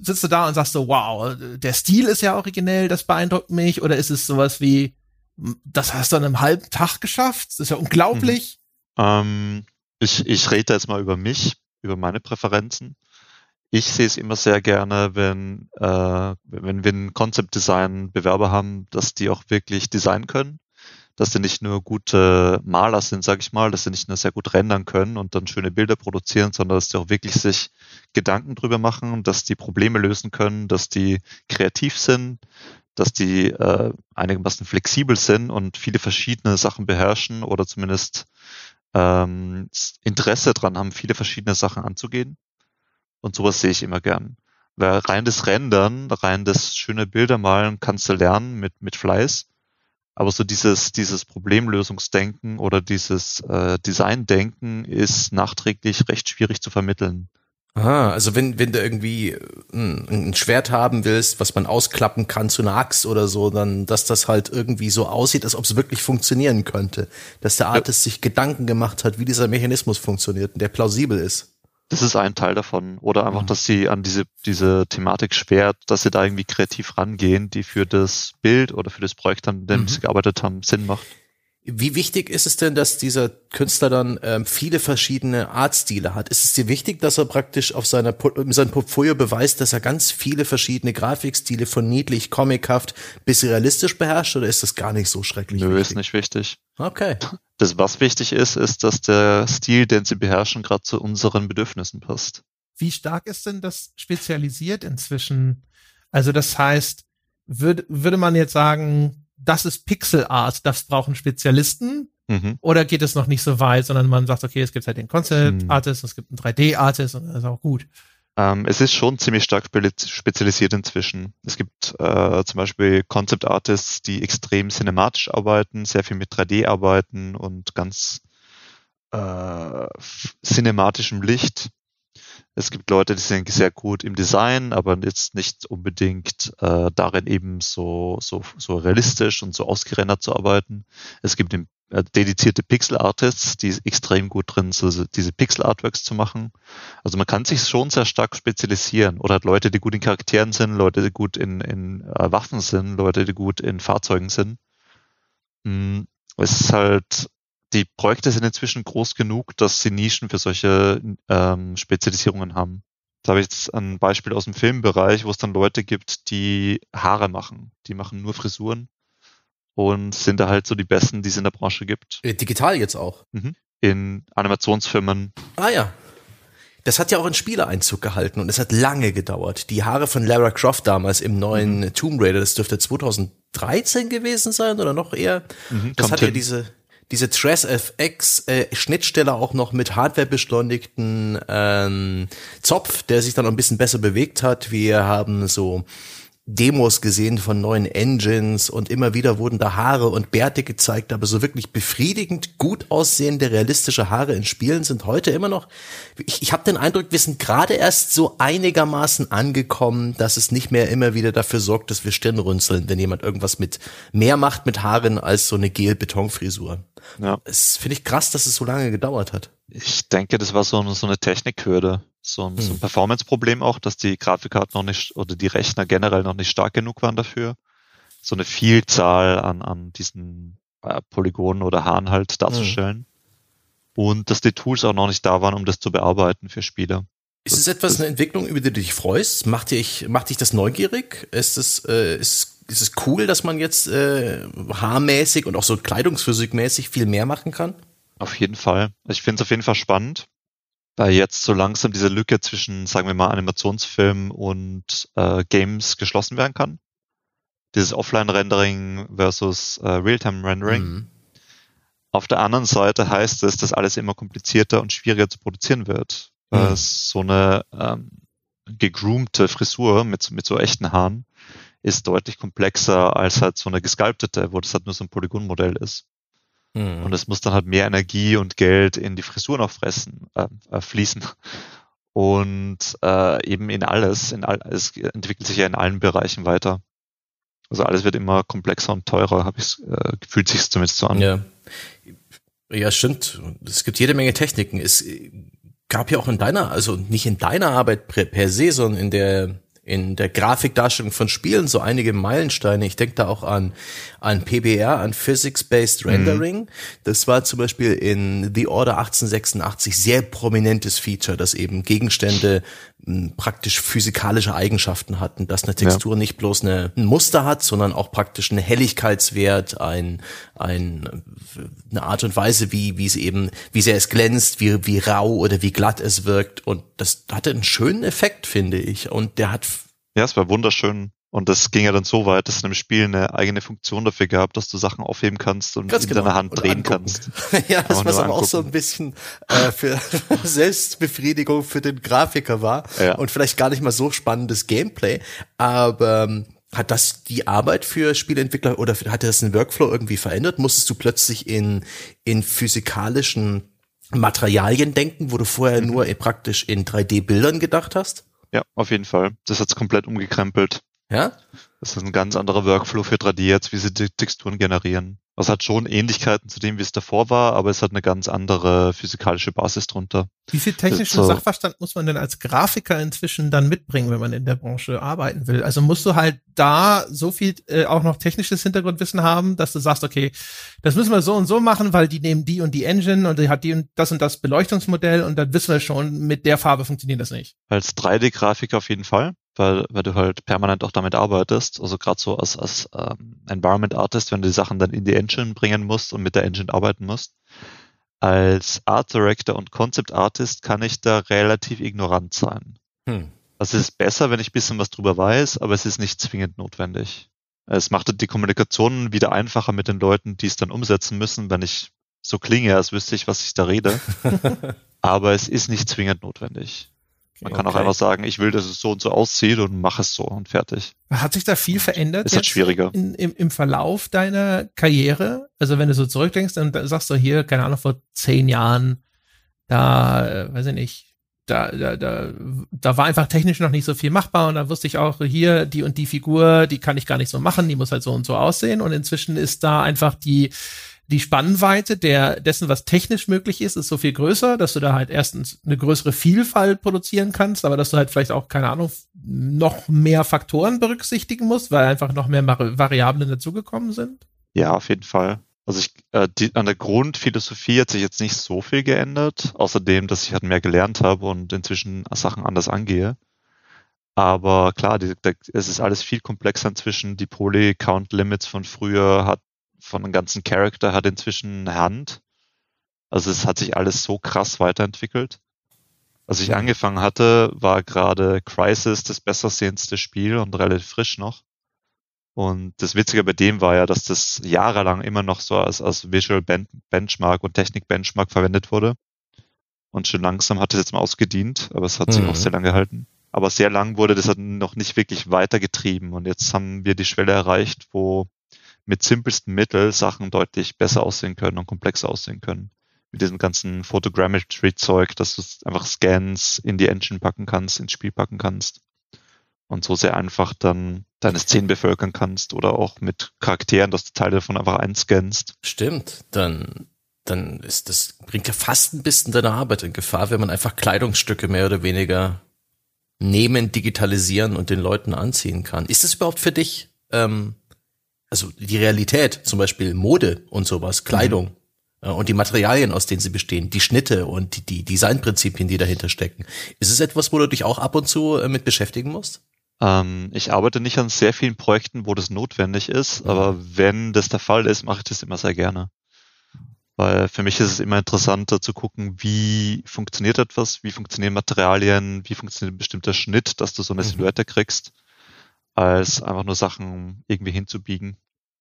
sitzt du da und sagst so, wow, der Stil ist ja originell, das beeindruckt mich, oder ist es sowas wie, das hast du an einem halben Tag geschafft, das ist ja unglaublich. Ähm, ich, ich rede jetzt mal über mich, über meine Präferenzen. Ich sehe es immer sehr gerne, wenn, äh, wenn wir ein Concept Design Bewerber haben, dass die auch wirklich designen können, dass sie nicht nur gute Maler sind, sage ich mal, dass sie nicht nur sehr gut rendern können und dann schöne Bilder produzieren, sondern dass die auch wirklich sich Gedanken drüber machen, dass die Probleme lösen können, dass die kreativ sind, dass die äh, einigermaßen flexibel sind und viele verschiedene Sachen beherrschen oder zumindest ähm, Interesse dran haben, viele verschiedene Sachen anzugehen. Und sowas sehe ich immer gern. Weil rein das Rendern, rein das schöne Bilder malen kannst du lernen mit, mit Fleiß. Aber so dieses, dieses Problemlösungsdenken oder dieses äh, Designdenken ist nachträglich recht schwierig zu vermitteln. Aha, also wenn, wenn du irgendwie ein, ein, Schwert haben willst, was man ausklappen kann zu einer Axt oder so, dann, dass das halt irgendwie so aussieht, als ob es wirklich funktionieren könnte. Dass der Artist ja. sich Gedanken gemacht hat, wie dieser Mechanismus funktioniert und der plausibel ist. Das ist ein Teil davon. Oder einfach, dass sie an diese, diese Thematik schwert, dass sie da irgendwie kreativ rangehen, die für das Bild oder für das Projekt, an dem mhm. sie gearbeitet haben, Sinn macht. Wie wichtig ist es denn, dass dieser Künstler dann ähm, viele verschiedene Artstile hat? Ist es dir wichtig, dass er praktisch auf seiner in seinem Portfolio beweist, dass er ganz viele verschiedene Grafikstile von niedlich, comichaft bis realistisch beherrscht oder ist das gar nicht so schrecklich Nö, wichtig? ist nicht wichtig. Okay. Das, was wichtig ist, ist, dass der Stil, den sie beherrschen, gerade zu unseren Bedürfnissen passt. Wie stark ist denn das spezialisiert inzwischen? Also das heißt, würde, würde man jetzt sagen, das ist Pixel Art, das brauchen Spezialisten? Mhm. Oder geht es noch nicht so weit, sondern man sagt, okay, es gibt halt den Concept mhm. Artist, es gibt einen 3D Artist und das ist auch gut. Ähm, es ist schon ziemlich stark spezialisiert inzwischen. Es gibt äh, zum Beispiel Concept Artists, die extrem cinematisch arbeiten, sehr viel mit 3D arbeiten und ganz äh, cinematischem Licht. Es gibt Leute, die sind sehr gut im Design, aber jetzt nicht unbedingt äh, darin eben so, so, so realistisch und so ausgerendert zu arbeiten. Es gibt im, äh, dedizierte Pixel Artists, die extrem gut drin sind, so, diese Pixel Artworks zu machen. Also man kann sich schon sehr stark spezialisieren oder hat Leute, die gut in Charakteren sind, Leute, die gut in, in äh, Waffen sind, Leute, die gut in Fahrzeugen sind. Hm, es ist halt die Projekte sind inzwischen groß genug, dass sie Nischen für solche ähm, Spezialisierungen haben. Da habe ich jetzt ein Beispiel aus dem Filmbereich, wo es dann Leute gibt, die Haare machen. Die machen nur Frisuren und sind da halt so die Besten, die es in der Branche gibt. Äh, digital jetzt auch? Mhm. In Animationsfirmen. Ah ja. Das hat ja auch in Spieleeinzug gehalten und es hat lange gedauert. Die Haare von Lara Croft damals im neuen mhm. Tomb Raider, das dürfte 2013 gewesen sein oder noch eher. Mhm, das hat ja diese, diese TraceFX äh, Schnittstelle auch noch mit Hardware beschleunigten ähm, Zopf, der sich dann ein bisschen besser bewegt hat. Wir haben so Demos gesehen von neuen Engines und immer wieder wurden da Haare und Bärte gezeigt, aber so wirklich befriedigend gut aussehende realistische Haare in Spielen sind heute immer noch. Ich, ich habe den Eindruck, wir sind gerade erst so einigermaßen angekommen, dass es nicht mehr immer wieder dafür sorgt, dass wir Stirn runzeln, wenn jemand irgendwas mit mehr macht mit Haaren als so eine Gel-Betonfrisur. Ja. Es finde ich krass, dass es so lange gedauert hat. Ich denke, das war so, so eine Technikhürde, so ein, so ein hm. Performance-Problem auch, dass die Grafikkarten noch nicht oder die Rechner generell noch nicht stark genug waren dafür, so eine Vielzahl an, an diesen äh, Polygonen oder Haaren halt darzustellen. Hm. Und dass die Tools auch noch nicht da waren, um das zu bearbeiten für Spieler. Ist es etwas, eine Entwicklung, über die du dich freust? Macht dich, macht dich das neugierig? Ist es, äh, ist, ist es cool, dass man jetzt äh, haarmäßig und auch so kleidungsphysikmäßig viel mehr machen kann? Auf jeden Fall. Ich finde es auf jeden Fall spannend. Weil jetzt so langsam diese Lücke zwischen, sagen wir mal, Animationsfilm und äh, Games geschlossen werden kann. Dieses Offline-Rendering versus äh, Realtime-Rendering. Mhm. Auf der anderen Seite heißt es, dass alles immer komplizierter und schwieriger zu produzieren wird. Mhm. so eine ähm, gegroomte Frisur mit, mit so echten Haaren ist deutlich komplexer als halt so eine gesculptete, wo das halt nur so ein Polygonmodell ist. Mhm. Und es muss dann halt mehr Energie und Geld in die Frisur noch fressen, äh, äh, fließen. Und äh, eben in alles, in all, es entwickelt sich ja in allen Bereichen weiter. Also alles wird immer komplexer und teurer, habe ich äh, fühlt sich zumindest so an. Ja. ja, stimmt. Es gibt jede Menge Techniken. Es gab ja auch in deiner, also nicht in deiner Arbeit per se, sondern in der in der Grafikdarstellung von Spielen so einige Meilensteine. Ich denke da auch an, an PBR, an Physics-Based. Rendering. Mhm. Das war zum Beispiel in The Order 1886 sehr prominentes Feature, dass eben Gegenstände praktisch physikalische Eigenschaften hatten, dass eine Textur ja. nicht bloß eine, ein Muster hat, sondern auch praktisch einen Helligkeitswert, ein, ein, eine Art und Weise, wie, wie es eben, wie sehr es glänzt, wie, wie rau oder wie glatt es wirkt. Und das hatte einen schönen Effekt, finde ich. Und der hat ja, es war wunderschön. Und das ging ja dann so weit, dass es in dem Spiel eine eigene Funktion dafür gab, dass du Sachen aufheben kannst und Ganz in genau. deiner Hand und drehen angucken. kannst. ja, das was aber auch so ein bisschen äh, für Selbstbefriedigung für den Grafiker war ja. und vielleicht gar nicht mal so spannendes Gameplay. Aber ähm, hat das die Arbeit für Spieleentwickler oder hat das den Workflow irgendwie verändert? Musstest du plötzlich in, in physikalischen Materialien denken, wo du vorher mhm. nur praktisch in 3D-Bildern gedacht hast? Ja, auf jeden Fall. Das hat's komplett umgekrempelt. Ja? Das ist ein ganz anderer Workflow für 3D jetzt, wie sie die Texturen generieren. Das hat schon Ähnlichkeiten zu dem, wie es davor war, aber es hat eine ganz andere physikalische Basis drunter. Wie viel technischen so. Sachverstand muss man denn als Grafiker inzwischen dann mitbringen, wenn man in der Branche arbeiten will? Also musst du halt da so viel äh, auch noch technisches Hintergrundwissen haben, dass du sagst, okay, das müssen wir so und so machen, weil die nehmen die und die Engine und die hat die und das und das Beleuchtungsmodell und dann wissen wir schon, mit der Farbe funktioniert das nicht. Als 3D-Grafiker auf jeden Fall weil, weil du halt permanent auch damit arbeitest. Also gerade so als, als ähm, Environment Artist, wenn du die Sachen dann in die Engine bringen musst und mit der Engine arbeiten musst. Als Art Director und Concept Artist kann ich da relativ ignorant sein. Hm. Also es ist besser, wenn ich bisschen was drüber weiß, aber es ist nicht zwingend notwendig. Es macht die Kommunikation wieder einfacher mit den Leuten, die es dann umsetzen müssen, wenn ich so klinge, als wüsste ich, was ich da rede. aber es ist nicht zwingend notwendig. Man kann okay. auch einfach sagen, ich will, dass es so und so aussieht und mach es so und fertig. Hat sich da viel verändert? Ist halt schwieriger. In, im, Im Verlauf deiner Karriere? Also wenn du so zurückdenkst, dann sagst du hier, keine Ahnung, vor zehn Jahren, da, äh, weiß ich nicht, da, da, da, da war einfach technisch noch nicht so viel machbar und da wusste ich auch hier, die und die Figur, die kann ich gar nicht so machen, die muss halt so und so aussehen und inzwischen ist da einfach die, die Spannweite der, dessen, was technisch möglich ist, ist so viel größer, dass du da halt erstens eine größere Vielfalt produzieren kannst, aber dass du halt vielleicht auch, keine Ahnung, noch mehr Faktoren berücksichtigen musst, weil einfach noch mehr Variablen dazugekommen sind? Ja, auf jeden Fall. Also ich, äh, die, an der Grundphilosophie hat sich jetzt nicht so viel geändert, außerdem, dass ich halt mehr gelernt habe und inzwischen Sachen anders angehe. Aber klar, die, die, es ist alles viel komplexer inzwischen. Die Poly-Count-Limits von früher hat von dem ganzen Charakter hat inzwischen eine Hand. Also es hat sich alles so krass weiterentwickelt. Als ich mhm. angefangen hatte, war gerade Crisis das bessersehendste Spiel und relativ frisch noch. Und das Witzige bei dem war ja, dass das jahrelang immer noch so als, als Visual Benchmark und Technik Benchmark verwendet wurde. Und schon langsam hat es jetzt mal ausgedient, aber es hat mhm. sich auch mhm. sehr lang gehalten. Aber sehr lang wurde das noch nicht wirklich weitergetrieben. Und jetzt haben wir die Schwelle erreicht, wo mit simpelsten Mitteln Sachen deutlich besser aussehen können und komplexer aussehen können. Mit diesem ganzen Photogrammetry-Zeug, dass du einfach Scans in die Engine packen kannst, ins Spiel packen kannst und so sehr einfach dann deine Szenen bevölkern kannst oder auch mit Charakteren, dass du Teile davon einfach einscannst. Stimmt, dann dann ist das bringt ja fast ein bisschen deine Arbeit in Gefahr, wenn man einfach Kleidungsstücke mehr oder weniger nehmen, digitalisieren und den Leuten anziehen kann. Ist das überhaupt für dich ähm, also die Realität, zum Beispiel Mode und sowas, Kleidung mhm. und die Materialien, aus denen sie bestehen, die Schnitte und die, die Designprinzipien, die dahinter stecken. Ist es etwas, wo du dich auch ab und zu äh, mit beschäftigen musst? Ähm, ich arbeite nicht an sehr vielen Projekten, wo das notwendig ist, mhm. aber wenn das der Fall ist, mache ich das immer sehr gerne. Weil für mich ist es immer interessanter zu gucken, wie funktioniert etwas, wie funktionieren Materialien, wie funktioniert ein bestimmter Schnitt, dass du so eine mhm. Silhouette kriegst, als einfach nur Sachen irgendwie hinzubiegen.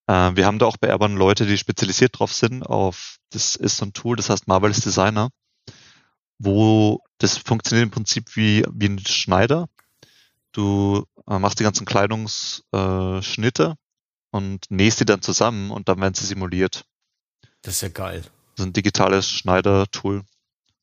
Äh, wir haben da auch bei Airborne Leute, die spezialisiert drauf sind, auf, das ist so ein Tool, das heißt Marvelous Designer, wo das funktioniert im Prinzip wie, wie ein Schneider. Du äh, machst die ganzen Kleidungsschnitte äh, und nähst die dann zusammen und dann werden sie simuliert. Das ist ja geil. Das ist ein digitales Schneider-Tool.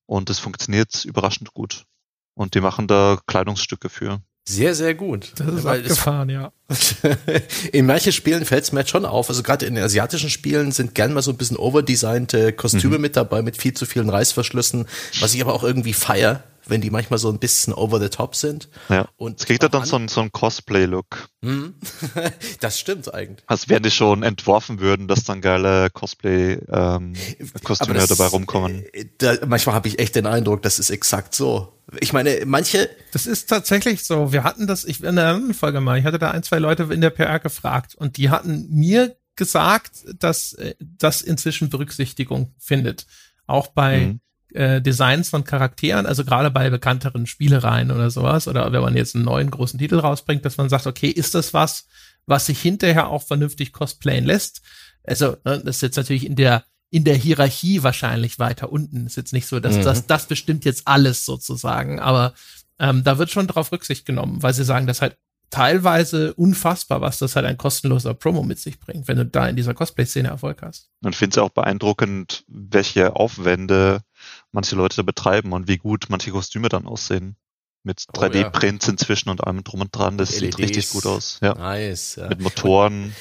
Und es funktioniert überraschend gut. Und die machen da Kleidungsstücke für. Sehr, sehr gut. Das ist Weil abgefahren, ja. in manchen Spielen fällt es mir jetzt schon auf. Also gerade in den asiatischen Spielen sind gern mal so ein bisschen overdesignte Kostüme mhm. mit dabei, mit viel zu vielen Reißverschlüssen, was ich aber auch irgendwie feier wenn die manchmal so ein bisschen over the top sind. Ja. Und es kriegt ja dann so ein, so ein Cosplay-Look. Mhm. das stimmt eigentlich. Als wären die schon entworfen würden, dass dann geile Cosplay-Kostüme ähm, dabei rumkommen. Äh, da, manchmal habe ich echt den Eindruck, das ist exakt so. Ich meine, manche. Das ist tatsächlich so. Wir hatten das, ich in der anderen Folge mal, ich hatte da ein, zwei Leute in der PR gefragt und die hatten mir gesagt, dass äh, das inzwischen Berücksichtigung findet. Auch bei mhm äh, Designs von Charakteren, also gerade bei bekannteren Spielereien oder sowas, oder wenn man jetzt einen neuen großen Titel rausbringt, dass man sagt, okay, ist das was, was sich hinterher auch vernünftig cosplayen lässt? Also, ne, das ist jetzt natürlich in der in der Hierarchie wahrscheinlich weiter unten. Ist jetzt nicht so, dass mhm. das, das bestimmt jetzt alles sozusagen, aber ähm, da wird schon drauf Rücksicht genommen, weil sie sagen, das halt teilweise unfassbar, was das halt ein kostenloser Promo mit sich bringt, wenn du da in dieser Cosplay-Szene Erfolg hast. Und finde es auch beeindruckend, welche Aufwände manche Leute da betreiben und wie gut manche Kostüme dann aussehen. Mit 3D-Prints oh, ja. inzwischen und allem drum und dran. Das sieht richtig gut aus. Ja. Nice. Ja. Mit Motoren. Und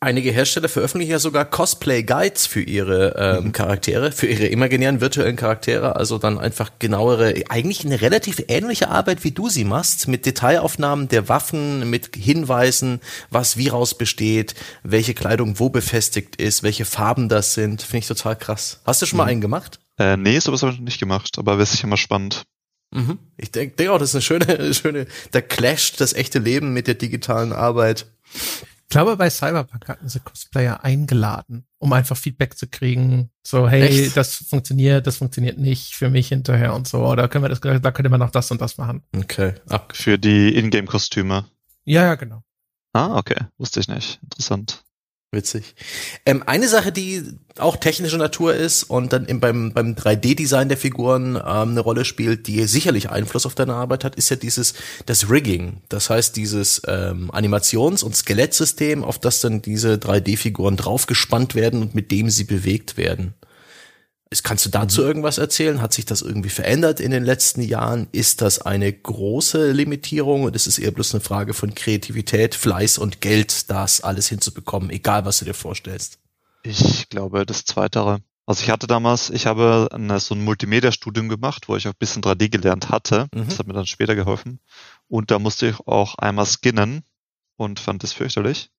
Einige Hersteller veröffentlichen ja sogar Cosplay-Guides für ihre ähm, mhm. Charaktere, für ihre imaginären virtuellen Charaktere. Also dann einfach genauere, eigentlich eine relativ ähnliche Arbeit, wie du sie machst, mit Detailaufnahmen der Waffen, mit Hinweisen, was wie raus besteht, welche Kleidung wo befestigt ist, welche Farben das sind. Finde ich total krass. Hast du schon mhm. mal einen gemacht? Äh, nee, sowas habe ich noch nicht gemacht, aber wäre sicher mal spannend. Mhm. Ich denke denk auch, das ist eine schöne, schöne, da clasht das echte Leben mit der digitalen Arbeit. Ich glaube, bei Cyberpunk hatten sie Cosplayer eingeladen, um einfach Feedback zu kriegen. So, hey, Echt? das funktioniert, das funktioniert nicht für mich hinterher und so. Oder können wir das, da könnte man noch das und das machen. Okay. Ab. Für die Ingame-Kostüme. Ja, ja, genau. Ah, okay. Wusste ich nicht. Interessant. Witzig. Ähm, eine Sache, die auch technischer Natur ist und dann eben beim, beim 3D-Design der Figuren ähm, eine Rolle spielt, die sicherlich Einfluss auf deine Arbeit hat, ist ja dieses, das Rigging. Das heißt, dieses ähm, Animations- und Skelettsystem, auf das dann diese 3D-Figuren draufgespannt werden und mit dem sie bewegt werden. Kannst du dazu mhm. irgendwas erzählen? Hat sich das irgendwie verändert in den letzten Jahren? Ist das eine große Limitierung und ist es eher bloß eine Frage von Kreativität, Fleiß und Geld, das alles hinzubekommen, egal was du dir vorstellst? Ich glaube, das Zweitere. Also ich hatte damals, ich habe eine, so ein Multimedia-Studium gemacht, wo ich auch ein bisschen 3D gelernt hatte. Mhm. Das hat mir dann später geholfen. Und da musste ich auch einmal skinnen und fand das fürchterlich.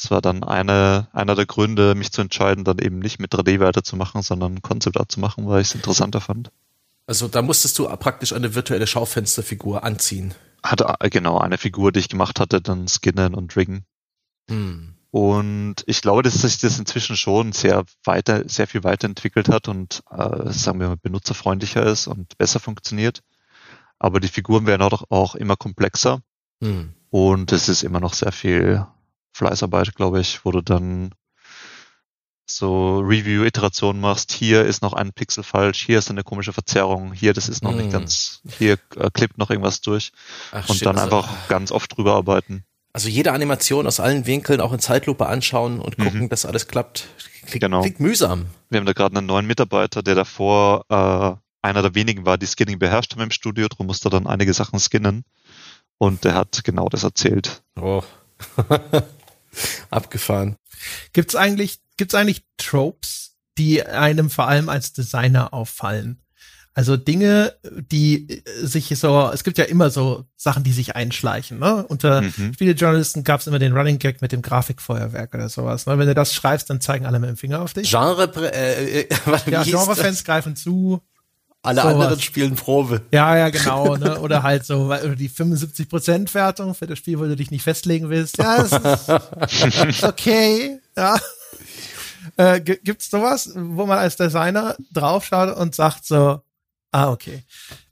Das war dann eine, einer der Gründe, mich zu entscheiden, dann eben nicht mit 3D weiterzumachen, sondern Concept Art zu machen, weil ich es interessanter fand. Also da musstest du praktisch eine virtuelle Schaufensterfigur anziehen. Hatte äh, genau eine Figur, die ich gemacht hatte, dann skinnen und riggen. Hm. Und ich glaube, dass sich das inzwischen schon sehr weiter, sehr viel weiterentwickelt hat und äh, sagen wir mal benutzerfreundlicher ist und besser funktioniert. Aber die Figuren werden auch, auch immer komplexer. Hm. Und es ist immer noch sehr viel Fleißarbeit, glaube ich, wo du dann so Review-Iterationen machst. Hier ist noch ein Pixel falsch, hier ist eine komische Verzerrung, hier, das ist noch mm. nicht ganz, hier äh, klippt noch irgendwas durch Ach, und shit, dann also, einfach ganz oft drüber arbeiten. Also jede Animation aus allen Winkeln auch in Zeitlupe anschauen und gucken, mhm. dass alles klappt. Klingt, genau. klingt mühsam. Wir haben da gerade einen neuen Mitarbeiter, der davor äh, einer der wenigen war, die Skinning beherrscht haben im Studio, darum musste er dann einige Sachen skinnen. Und der hat genau das erzählt. Oh. Abgefahren. Gibt's eigentlich, gibt's eigentlich Tropes, die einem vor allem als Designer auffallen? Also Dinge, die sich so, es gibt ja immer so Sachen, die sich einschleichen. Ne? Unter mhm. Spielejournalisten gab es immer den Running Gag mit dem Grafikfeuerwerk oder sowas. Ne? Wenn du das schreibst, dann zeigen alle mit dem Finger auf dich. Genre, äh, äh, ja, Genrefans greifen zu. Alle so anderen was. spielen Probe. Ja, ja, genau. Ne? Oder halt so die 75% Wertung für das Spiel, wo du dich nicht festlegen willst. Ja, das ist, okay. Ja. Äh, gibt's sowas, wo man als Designer draufschaut und sagt so, ah, okay.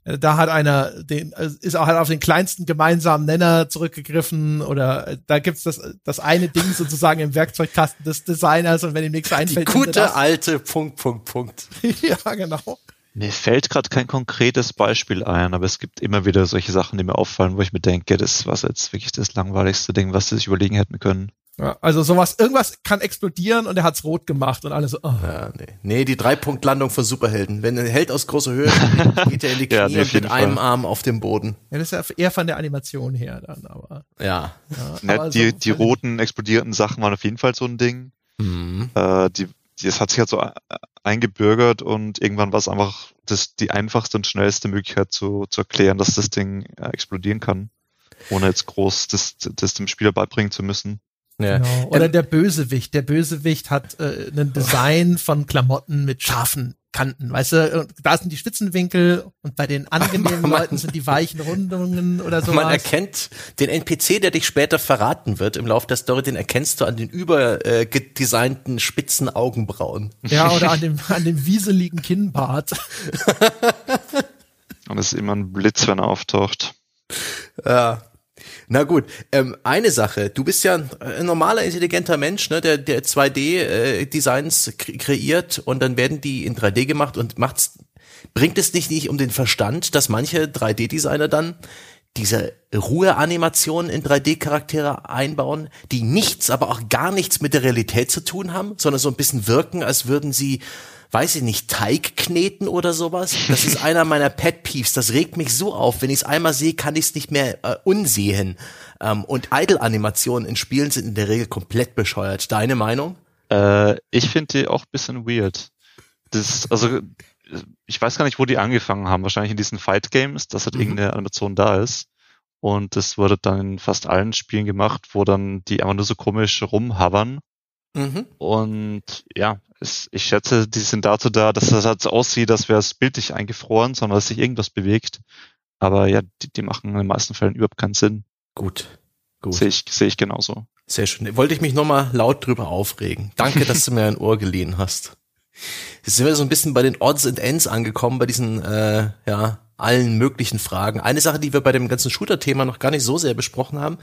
Äh, da hat einer den, äh, ist auch halt auf den kleinsten gemeinsamen Nenner zurückgegriffen oder äh, da gibt's das, das eine Ding sozusagen im Werkzeugkasten des Designers und wenn ihm nichts einfällt. Die gute alte Punkt, Punkt, Punkt. ja, genau. Mir fällt gerade kein konkretes Beispiel ein, aber es gibt immer wieder solche Sachen, die mir auffallen, wo ich mir denke, das war jetzt wirklich das langweiligste Ding, was sie sich überlegen hätten können. Ja, also sowas, irgendwas kann explodieren und er hat's rot gemacht und alles so. Oh. Ja, nee. nee, die Dreipunktlandung von Superhelden. Wenn ein Held aus großer Höhe geht er in die Knie ja, nee, und mit einem Arm auf dem Boden. Ja, das ist ja eher von der Animation her dann, aber. Ja. ja aber die, so, die roten explodierten Sachen waren auf jeden Fall so ein Ding. Mhm. Äh, die, das hat sich halt so eingebürgert und irgendwann war es einfach das, die einfachste und schnellste Möglichkeit zu, zu erklären, dass das Ding äh, explodieren kann, ohne jetzt groß das, das dem Spieler beibringen zu müssen. Ja. Genau. Oder ähm, der Bösewicht. Der Bösewicht hat äh, ein Design von Klamotten mit scharfen Kanten. Weißt du, da sind die Spitzenwinkel und bei den angenehmen man, Leuten sind die weichen Rundungen oder so. Man erkennt den NPC, der dich später verraten wird im Laufe der Story, den erkennst du an den übergedesignten äh, spitzen Augenbrauen. Ja, oder an dem, an dem wieseligen Kinnbart. und es ist immer ein Blitz, wenn er auftaucht. Ja. Na gut, ähm, eine Sache, du bist ja ein, normaler, intelligenter Mensch, ne, der, der 2D-Designs äh, kreiert und dann werden die in 3D gemacht und macht's, bringt es nicht, nicht um den Verstand, dass manche 3D-Designer dann diese Ruheanimationen in 3D-Charaktere einbauen, die nichts, aber auch gar nichts mit der Realität zu tun haben, sondern so ein bisschen wirken, als würden sie weiß ich nicht, Teig kneten oder sowas. Das ist einer meiner Pet Peeves. Das regt mich so auf. Wenn ich es einmal sehe, kann ich es nicht mehr äh, unsehen. Ähm, und Idle-Animationen in Spielen sind in der Regel komplett bescheuert. Deine Meinung? Äh, ich finde die auch bisschen weird. Das, also, ich weiß gar nicht, wo die angefangen haben. Wahrscheinlich in diesen Fight Games, dass halt mhm. irgendeine Animation da ist. Und das wurde dann in fast allen Spielen gemacht, wo dann die einfach nur so komisch rumhavern. Mhm. Und ja, ich schätze, die sind dazu da, dass das halt so aussieht, dass wäre es bildlich eingefroren, sondern dass sich irgendwas bewegt. Aber ja, die, die machen in den meisten Fällen überhaupt keinen Sinn. Gut. Gut. Sehe ich, sehe ich genauso. Sehr schön. Wollte ich mich nochmal laut drüber aufregen. Danke, dass du mir ein Ohr geliehen hast. Jetzt sind wir so ein bisschen bei den Odds and Ends angekommen, bei diesen, äh, ja, allen möglichen Fragen. Eine Sache, die wir bei dem ganzen Shooter-Thema noch gar nicht so sehr besprochen haben,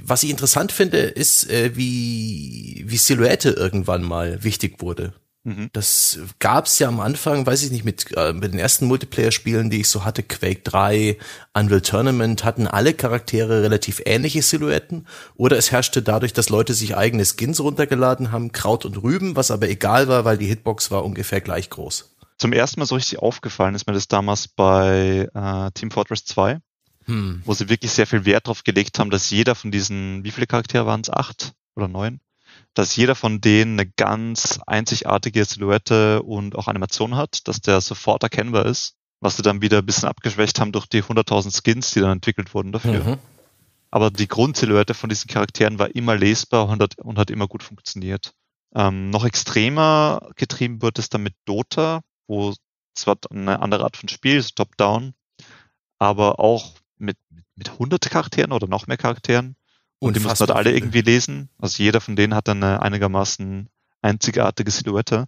was ich interessant finde, ist, äh, wie, wie Silhouette irgendwann mal wichtig wurde. Mhm. Das gab's ja am Anfang, weiß ich nicht, mit, äh, mit den ersten Multiplayer-Spielen, die ich so hatte, Quake 3, Unreal Tournament, hatten alle Charaktere relativ ähnliche Silhouetten. Oder es herrschte dadurch, dass Leute sich eigene Skins runtergeladen haben, Kraut und Rüben, was aber egal war, weil die Hitbox war ungefähr gleich groß. Zum ersten Mal so richtig aufgefallen ist mir das damals bei äh, Team Fortress 2, hm. wo sie wirklich sehr viel Wert darauf gelegt haben, dass jeder von diesen, wie viele Charaktere waren es? Acht oder neun? dass jeder von denen eine ganz einzigartige Silhouette und auch Animation hat, dass der sofort erkennbar ist, was sie dann wieder ein bisschen abgeschwächt haben durch die 100.000 Skins, die dann entwickelt wurden dafür. Mhm. Aber die Grundsilhouette von diesen Charakteren war immer lesbar und hat, und hat immer gut funktioniert. Ähm, noch extremer getrieben wird es dann mit Dota, wo zwar eine andere Art von Spiel ist, Top-Down, aber auch mit, mit hundert Charakteren oder noch mehr Charakteren und die müssen halt alle irgendwie lesen. Also jeder von denen hat dann eine einigermaßen einzigartige Silhouette.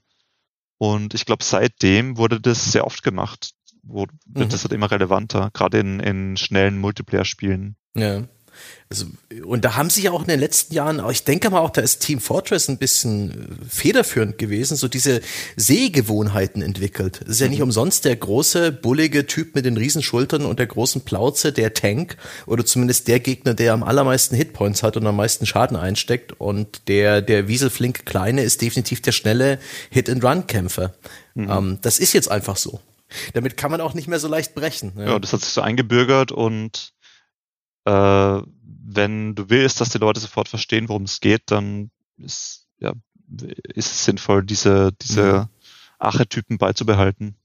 Und ich glaube, seitdem wurde das sehr oft gemacht. Wo, wird mhm. das halt immer relevanter, gerade in, in schnellen Multiplayer-Spielen. Ja. Also, und da haben sich ja auch in den letzten Jahren, ich denke mal auch, da ist Team Fortress ein bisschen äh, federführend gewesen, so diese Sehgewohnheiten entwickelt. Es ist ja nicht mhm. umsonst der große, bullige Typ mit den Riesenschultern und der großen Plauze, der Tank, oder zumindest der Gegner, der am allermeisten Hitpoints hat und am meisten Schaden einsteckt. Und der, der Wieselflink Kleine ist definitiv der schnelle Hit-and-Run-Kämpfer. Mhm. Ähm, das ist jetzt einfach so. Damit kann man auch nicht mehr so leicht brechen. Ja, ja das hat sich so eingebürgert und äh, wenn du willst, dass die Leute sofort verstehen, worum es geht, dann ist, ja, ist es sinnvoll, diese, diese mhm. Archetypen beizubehalten.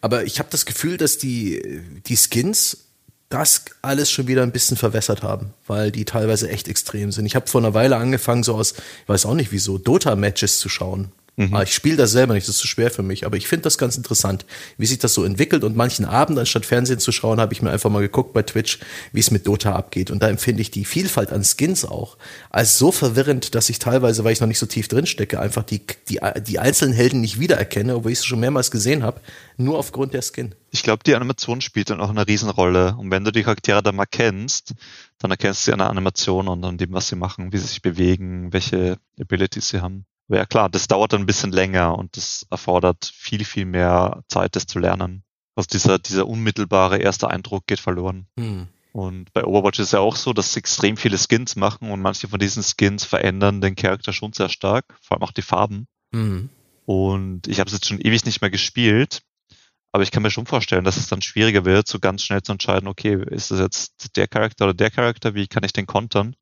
Aber ich habe das Gefühl, dass die, die Skins das alles schon wieder ein bisschen verwässert haben, weil die teilweise echt extrem sind. Ich habe vor einer Weile angefangen, so aus, ich weiß auch nicht wieso, Dota-Matches zu schauen Mhm. Ich spiele das selber nicht, das ist zu schwer für mich, aber ich finde das ganz interessant, wie sich das so entwickelt. Und manchen Abend, anstatt Fernsehen zu schauen, habe ich mir einfach mal geguckt bei Twitch, wie es mit Dota abgeht. Und da empfinde ich die Vielfalt an Skins auch als so verwirrend, dass ich teilweise, weil ich noch nicht so tief drin stecke, einfach die, die, die einzelnen Helden nicht wiedererkenne, obwohl ich sie schon mehrmals gesehen habe, nur aufgrund der Skin. Ich glaube, die Animation spielt dann auch eine Riesenrolle. Und wenn du die Charaktere dann mal kennst, dann erkennst du sie an der Animation und an dem, was sie machen, wie sie sich bewegen, welche Abilities sie haben. Aber ja klar, das dauert dann ein bisschen länger und das erfordert viel, viel mehr Zeit, das zu lernen. Also dieser, dieser unmittelbare erste Eindruck geht verloren. Hm. Und bei Overwatch ist es ja auch so, dass sie extrem viele Skins machen und manche von diesen Skins verändern den Charakter schon sehr stark, vor allem auch die Farben. Mhm. Und ich habe es jetzt schon ewig nicht mehr gespielt, aber ich kann mir schon vorstellen, dass es dann schwieriger wird, so ganz schnell zu entscheiden, okay, ist das jetzt der Charakter oder der Charakter, wie kann ich den kontern?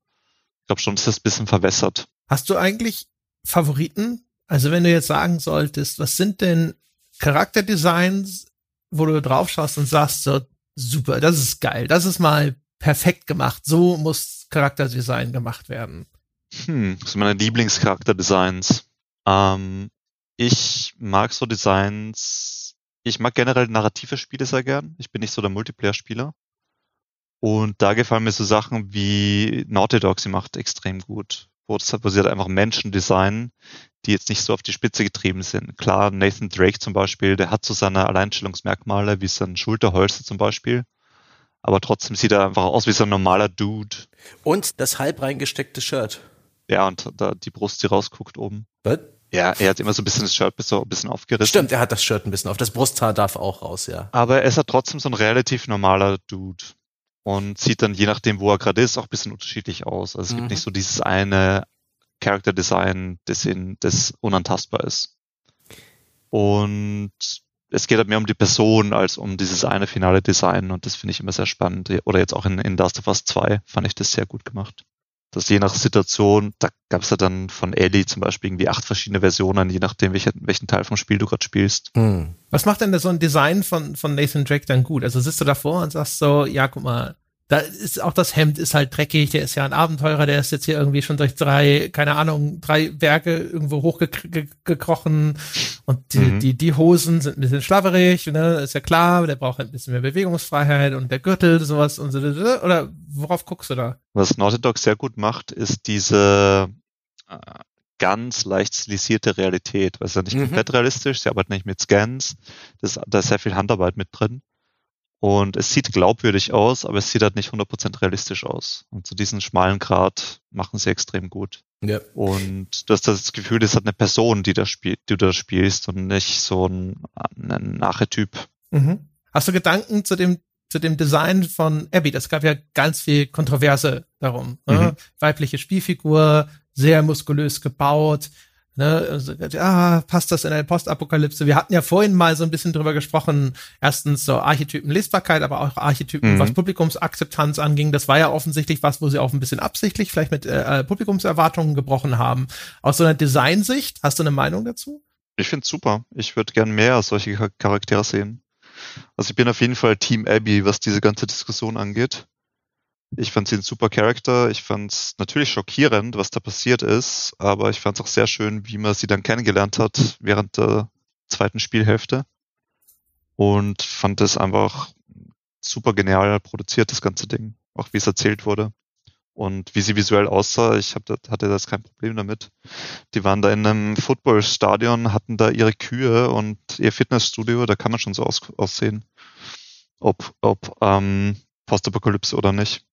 Ich glaube schon, dass das ein bisschen verwässert. Hast du eigentlich Favoriten? Also wenn du jetzt sagen solltest, was sind denn Charakterdesigns, wo du drauf schaust und sagst, so, super, das ist geil, das ist mal perfekt gemacht, so muss Charakterdesign gemacht werden. Hm, das sind meine Lieblingscharakterdesigns. Ähm, ich mag so Designs, ich mag generell narrative Spiele sehr gern. Ich bin nicht so der Multiplayer-Spieler. Und da gefallen mir so Sachen wie Naughty Dog, sie macht extrem gut wo, sie halt einfach Menschen designen, die jetzt nicht so auf die Spitze getrieben sind. Klar, Nathan Drake zum Beispiel, der hat so seine Alleinstellungsmerkmale, wie sein Schulterholster zum Beispiel. Aber trotzdem sieht er einfach aus wie so ein normaler Dude. Und das halb reingesteckte Shirt. Ja, und da die Brust, die rausguckt oben. Was? Ja, er hat immer so ein bisschen das Shirt so ein bisschen aufgerissen. Stimmt, er hat das Shirt ein bisschen auf. Das Brusthaar darf auch raus, ja. Aber er ist ja trotzdem so ein relativ normaler Dude und sieht dann je nachdem, wo er gerade ist, auch ein bisschen unterschiedlich aus. Also es mhm. gibt nicht so dieses eine Character Design, das, in, das unantastbar ist. Und es geht halt mehr um die Person als um dieses eine finale Design und das finde ich immer sehr spannend. Oder jetzt auch in, in Last of Us 2 fand ich das sehr gut gemacht. Dass je nach Situation, da gab es ja dann von Ellie zum Beispiel irgendwie acht verschiedene Versionen, je nachdem, welchen, welchen Teil vom Spiel du gerade spielst. Hm. Was macht denn so ein Design von, von Nathan Drake dann gut? Also sitzt du davor und sagst so, ja, guck mal, da ist auch das Hemd ist halt dreckig, der ist ja ein Abenteurer, der ist jetzt hier irgendwie schon durch drei, keine Ahnung, drei Berge irgendwo hochgekrochen und die, mhm. die, die Hosen sind ein bisschen schlabberig, ne, ist ja klar, der braucht halt ein bisschen mehr Bewegungsfreiheit und der Gürtel, sowas und so, oder worauf guckst du da? Was Naughty Dog sehr gut macht, ist diese äh, ganz leicht stilisierte Realität, weil es ja nicht mhm. komplett realistisch, sie arbeiten nicht mit Scans, das, da ist sehr viel Handarbeit mit drin. Und es sieht glaubwürdig aus, aber es sieht halt nicht 100% realistisch aus. Und zu diesem schmalen Grad machen sie extrem gut. Ja. Und du hast das Gefühl, das hat eine Person, die da spielt, die du da spielst und nicht so ein, ein Archetyp. Mhm. Hast du Gedanken zu dem zu dem Design von Abby? Das gab ja ganz viel Kontroverse darum. Ne? Mhm. Weibliche Spielfigur, sehr muskulös gebaut. Ne, also, ah, passt das in eine Postapokalypse? Wir hatten ja vorhin mal so ein bisschen drüber gesprochen. Erstens so Archetypen Lesbarkeit, aber auch Archetypen, mhm. was Publikumsakzeptanz anging. Das war ja offensichtlich was, wo sie auch ein bisschen absichtlich vielleicht mit äh, äh Publikumserwartungen gebrochen haben. Aus so einer Designsicht, hast du eine Meinung dazu? Ich finde super. Ich würde gern mehr solche Charaktere sehen. Also ich bin auf jeden Fall Team Abby, was diese ganze Diskussion angeht. Ich fand sie ein super Charakter. Ich fand es natürlich schockierend, was da passiert ist, aber ich fand es auch sehr schön, wie man sie dann kennengelernt hat während der zweiten Spielhälfte. Und fand es einfach super genial produziert, das ganze Ding. Auch wie es erzählt wurde. Und wie sie visuell aussah, ich hab, hatte das kein Problem damit. Die waren da in einem Footballstadion, hatten da ihre Kühe und ihr Fitnessstudio, da kann man schon so aus, aussehen. Ob, ob ähm, Postapokalypse oder nicht.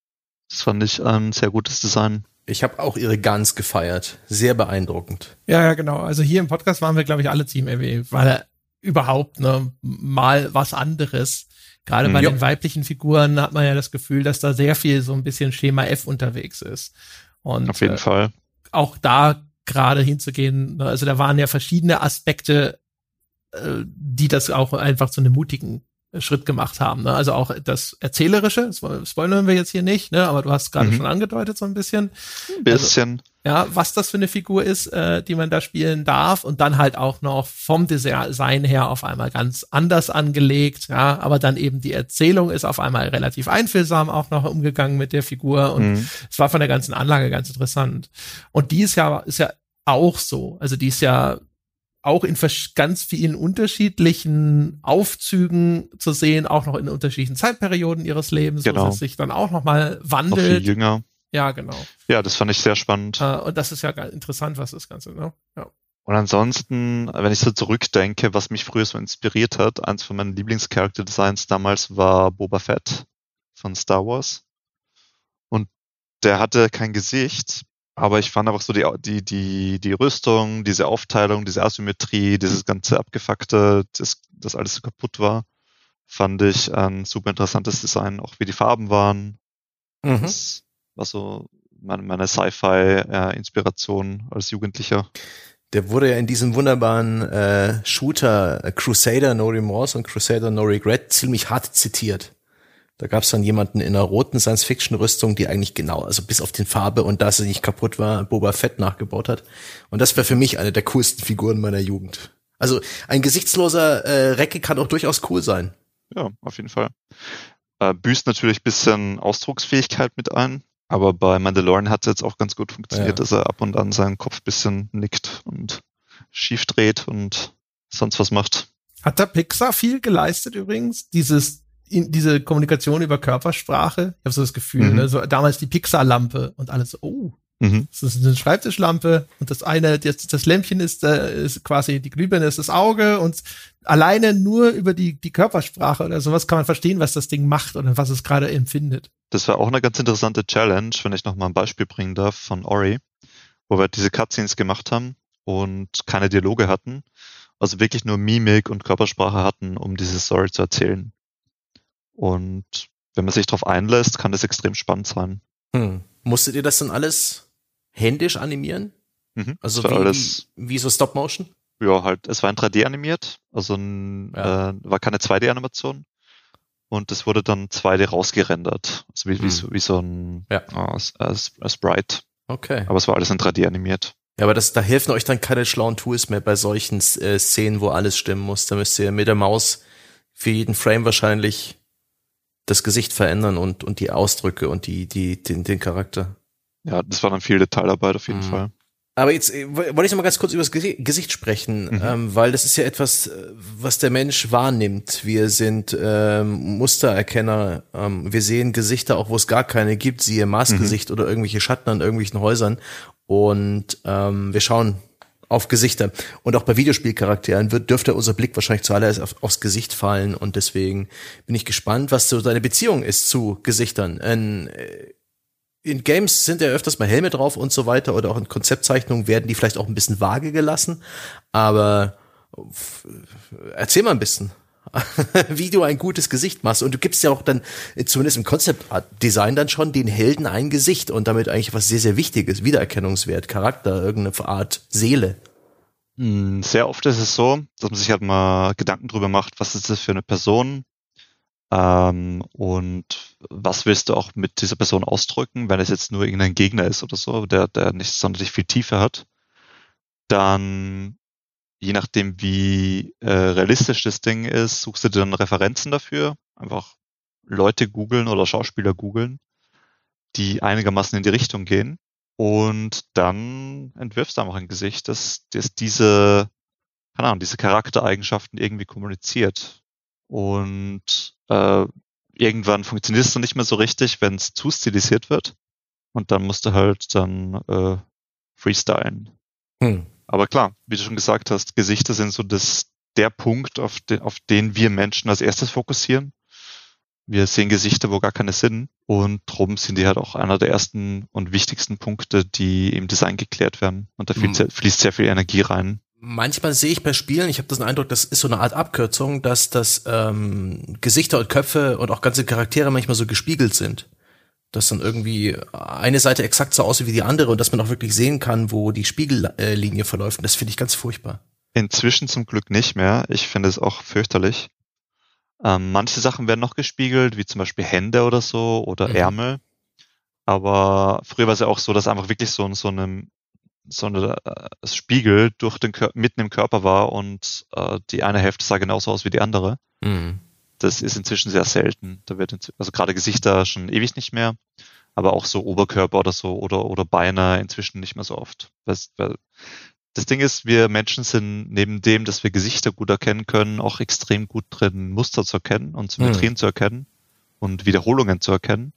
Das fand ich ein sehr gutes Design. Ich habe auch ihre Guns gefeiert. Sehr beeindruckend. Ja, ja, genau. Also hier im Podcast waren wir, glaube ich, alle Team MW, weil er überhaupt ne, mal was anderes. Gerade bei mhm. den weiblichen Figuren hat man ja das Gefühl, dass da sehr viel so ein bisschen Schema F unterwegs ist. Und auf jeden äh, Fall. Auch da gerade hinzugehen, ne, also da waren ja verschiedene Aspekte, äh, die das auch einfach zu einem mutigen Schritt gemacht haben. Ne? Also auch das Erzählerische, das spoilern wir jetzt hier nicht, ne? aber du hast gerade mhm. schon angedeutet so ein bisschen. Ein bisschen. Also, ja, was das für eine Figur ist, äh, die man da spielen darf und dann halt auch noch vom Design her auf einmal ganz anders angelegt, ja, aber dann eben die Erzählung ist auf einmal relativ einfühlsam auch noch umgegangen mit der Figur und mhm. es war von der ganzen Anlage ganz interessant. Und die ist ja, ist ja auch so, also die ist ja auch in ganz vielen unterschiedlichen Aufzügen zu sehen, auch noch in unterschiedlichen Zeitperioden ihres Lebens, genau. wo es sich dann auch nochmal wandelt. Noch viel jünger. Ja, genau. Ja, das fand ich sehr spannend. Äh, und das ist ja interessant, was das Ganze, ne? Ja. Und ansonsten, wenn ich so zurückdenke, was mich früher so inspiriert hat, eins von meinen Lieblingscharakterdesigns damals war Boba Fett von Star Wars. Und der hatte kein Gesicht, aber ich fand einfach so die, die, die, die Rüstung, diese Aufteilung, diese Asymmetrie, dieses ganze Abgefuckte, das, das alles so kaputt war, fand ich ein super interessantes Design, auch wie die Farben waren. Mhm. Das war so meine, meine Sci-Fi-Inspiration äh, als Jugendlicher. Der wurde ja in diesem wunderbaren äh, Shooter äh, Crusader No Remorse und Crusader No Regret ziemlich hart zitiert. Da gab es dann jemanden in einer roten Science-Fiction-Rüstung, die eigentlich genau, also bis auf den Farbe und dass sie nicht kaputt war, Boba Fett nachgebaut hat. Und das wäre für mich eine der coolsten Figuren meiner Jugend. Also ein gesichtsloser äh, Recke kann auch durchaus cool sein. Ja, auf jeden Fall. Äh, büßt natürlich bisschen Ausdrucksfähigkeit mit ein. Aber bei Mandalorian hat es jetzt auch ganz gut funktioniert, ja. dass er ab und an seinen Kopf bisschen nickt und schief dreht und sonst was macht. Hat da Pixar viel geleistet übrigens? Dieses, in, diese Kommunikation über Körpersprache? Ich habe so das Gefühl, mhm. ne? so, damals die Pixar-Lampe und alles oh, Mhm. Das ist eine Schreibtischlampe und das eine, das, das Lämpchen ist, äh, ist quasi die Glühbirne ist das Auge und alleine nur über die, die Körpersprache oder sowas kann man verstehen, was das Ding macht oder was es gerade empfindet. Das war auch eine ganz interessante Challenge, wenn ich noch mal ein Beispiel bringen darf von Ori, wo wir diese Cutscenes gemacht haben und keine Dialoge hatten, also wirklich nur Mimik und Körpersprache hatten, um diese Story zu erzählen. Und wenn man sich darauf einlässt, kann das extrem spannend sein. Hm. Musstet ihr das dann alles händisch animieren? Mhm, also wie, alles, wie, so Stop Motion? Ja, halt, es war in 3D animiert, also ein, ja. äh, war keine 2D-Animation. Und es wurde dann 2D rausgerendert. Also wie, hm. wie, so, wie so ein ja. äh, Sprite. Okay. Aber es war alles in 3D animiert. Ja, aber das, da helfen euch dann keine schlauen Tools mehr bei solchen äh, Szenen, wo alles stimmen muss. Da müsst ihr mit der Maus für jeden Frame wahrscheinlich das Gesicht verändern und, und die Ausdrücke und die, die, den, den Charakter. Ja, das war dann viel Detailarbeit auf jeden mhm. Fall. Aber jetzt äh, wollte ich noch mal ganz kurz über das Gesicht sprechen, mhm. ähm, weil das ist ja etwas, äh, was der Mensch wahrnimmt. Wir sind ähm, Mustererkenner. Ähm, wir sehen Gesichter, auch wo es gar keine gibt, siehe Maßgesicht mhm. oder irgendwelche Schatten an irgendwelchen Häusern. Und ähm, wir schauen auf Gesichter. Und auch bei Videospielcharakteren wird, dürfte unser Blick wahrscheinlich zuallererst auf, aufs Gesicht fallen. Und deswegen bin ich gespannt, was so deine Beziehung ist zu Gesichtern. Ein, äh, in Games sind ja öfters mal Helme drauf und so weiter oder auch in Konzeptzeichnungen werden die vielleicht auch ein bisschen vage gelassen. Aber erzähl mal ein bisschen, wie du ein gutes Gesicht machst. Und du gibst ja auch dann, zumindest im Concept-Design dann schon den Helden ein Gesicht und damit eigentlich was sehr, sehr Wichtiges. Wiedererkennungswert, Charakter, irgendeine Art Seele. Hm, sehr oft ist es so, dass man sich halt mal Gedanken drüber macht, was ist das für eine Person? Ähm, und was willst du auch mit dieser Person ausdrücken, wenn es jetzt nur irgendein Gegner ist oder so, der, der nicht sonderlich viel Tiefe hat, dann je nachdem, wie äh, realistisch das Ding ist, suchst du dir dann Referenzen dafür, einfach Leute googeln oder Schauspieler googeln, die einigermaßen in die Richtung gehen und dann entwirfst du einfach ein Gesicht, das, das diese, keine Ahnung, diese Charaktereigenschaften irgendwie kommuniziert. Und äh, irgendwann funktioniert es dann nicht mehr so richtig, wenn es zu stilisiert wird. Und dann musst du halt dann äh, freestylen. Hm. Aber klar, wie du schon gesagt hast, Gesichter sind so das, der Punkt, auf, den, auf den wir Menschen als erstes fokussieren. Wir sehen Gesichter, wo gar keine sind. Und drum sind die halt auch einer der ersten und wichtigsten Punkte, die im Design geklärt werden. Und da fließt, hm. fließt sehr viel Energie rein manchmal sehe ich bei Spielen, ich habe das Eindruck, das ist so eine Art Abkürzung, dass das ähm, Gesichter und Köpfe und auch ganze Charaktere manchmal so gespiegelt sind. Dass dann irgendwie eine Seite exakt so aussieht wie die andere und dass man auch wirklich sehen kann, wo die Spiegellinie verläuft. Und das finde ich ganz furchtbar. Inzwischen zum Glück nicht mehr. Ich finde es auch fürchterlich. Ähm, manche Sachen werden noch gespiegelt, wie zum Beispiel Hände oder so oder mhm. Ärmel. Aber früher war es ja auch so, dass einfach wirklich so, so einem sondern äh, es Spiegel durch den Kör mitten im Körper war und äh, die eine Hälfte sah genauso aus wie die andere. Mhm. Das ist inzwischen sehr selten. Da wird also gerade Gesichter schon ewig nicht mehr, aber auch so Oberkörper oder so oder oder Beine inzwischen nicht mehr so oft. Weil, weil das Ding ist, wir Menschen sind neben dem, dass wir Gesichter gut erkennen können, auch extrem gut drin, Muster zu erkennen und Symmetrien hm. zu erkennen und Wiederholungen zu erkennen.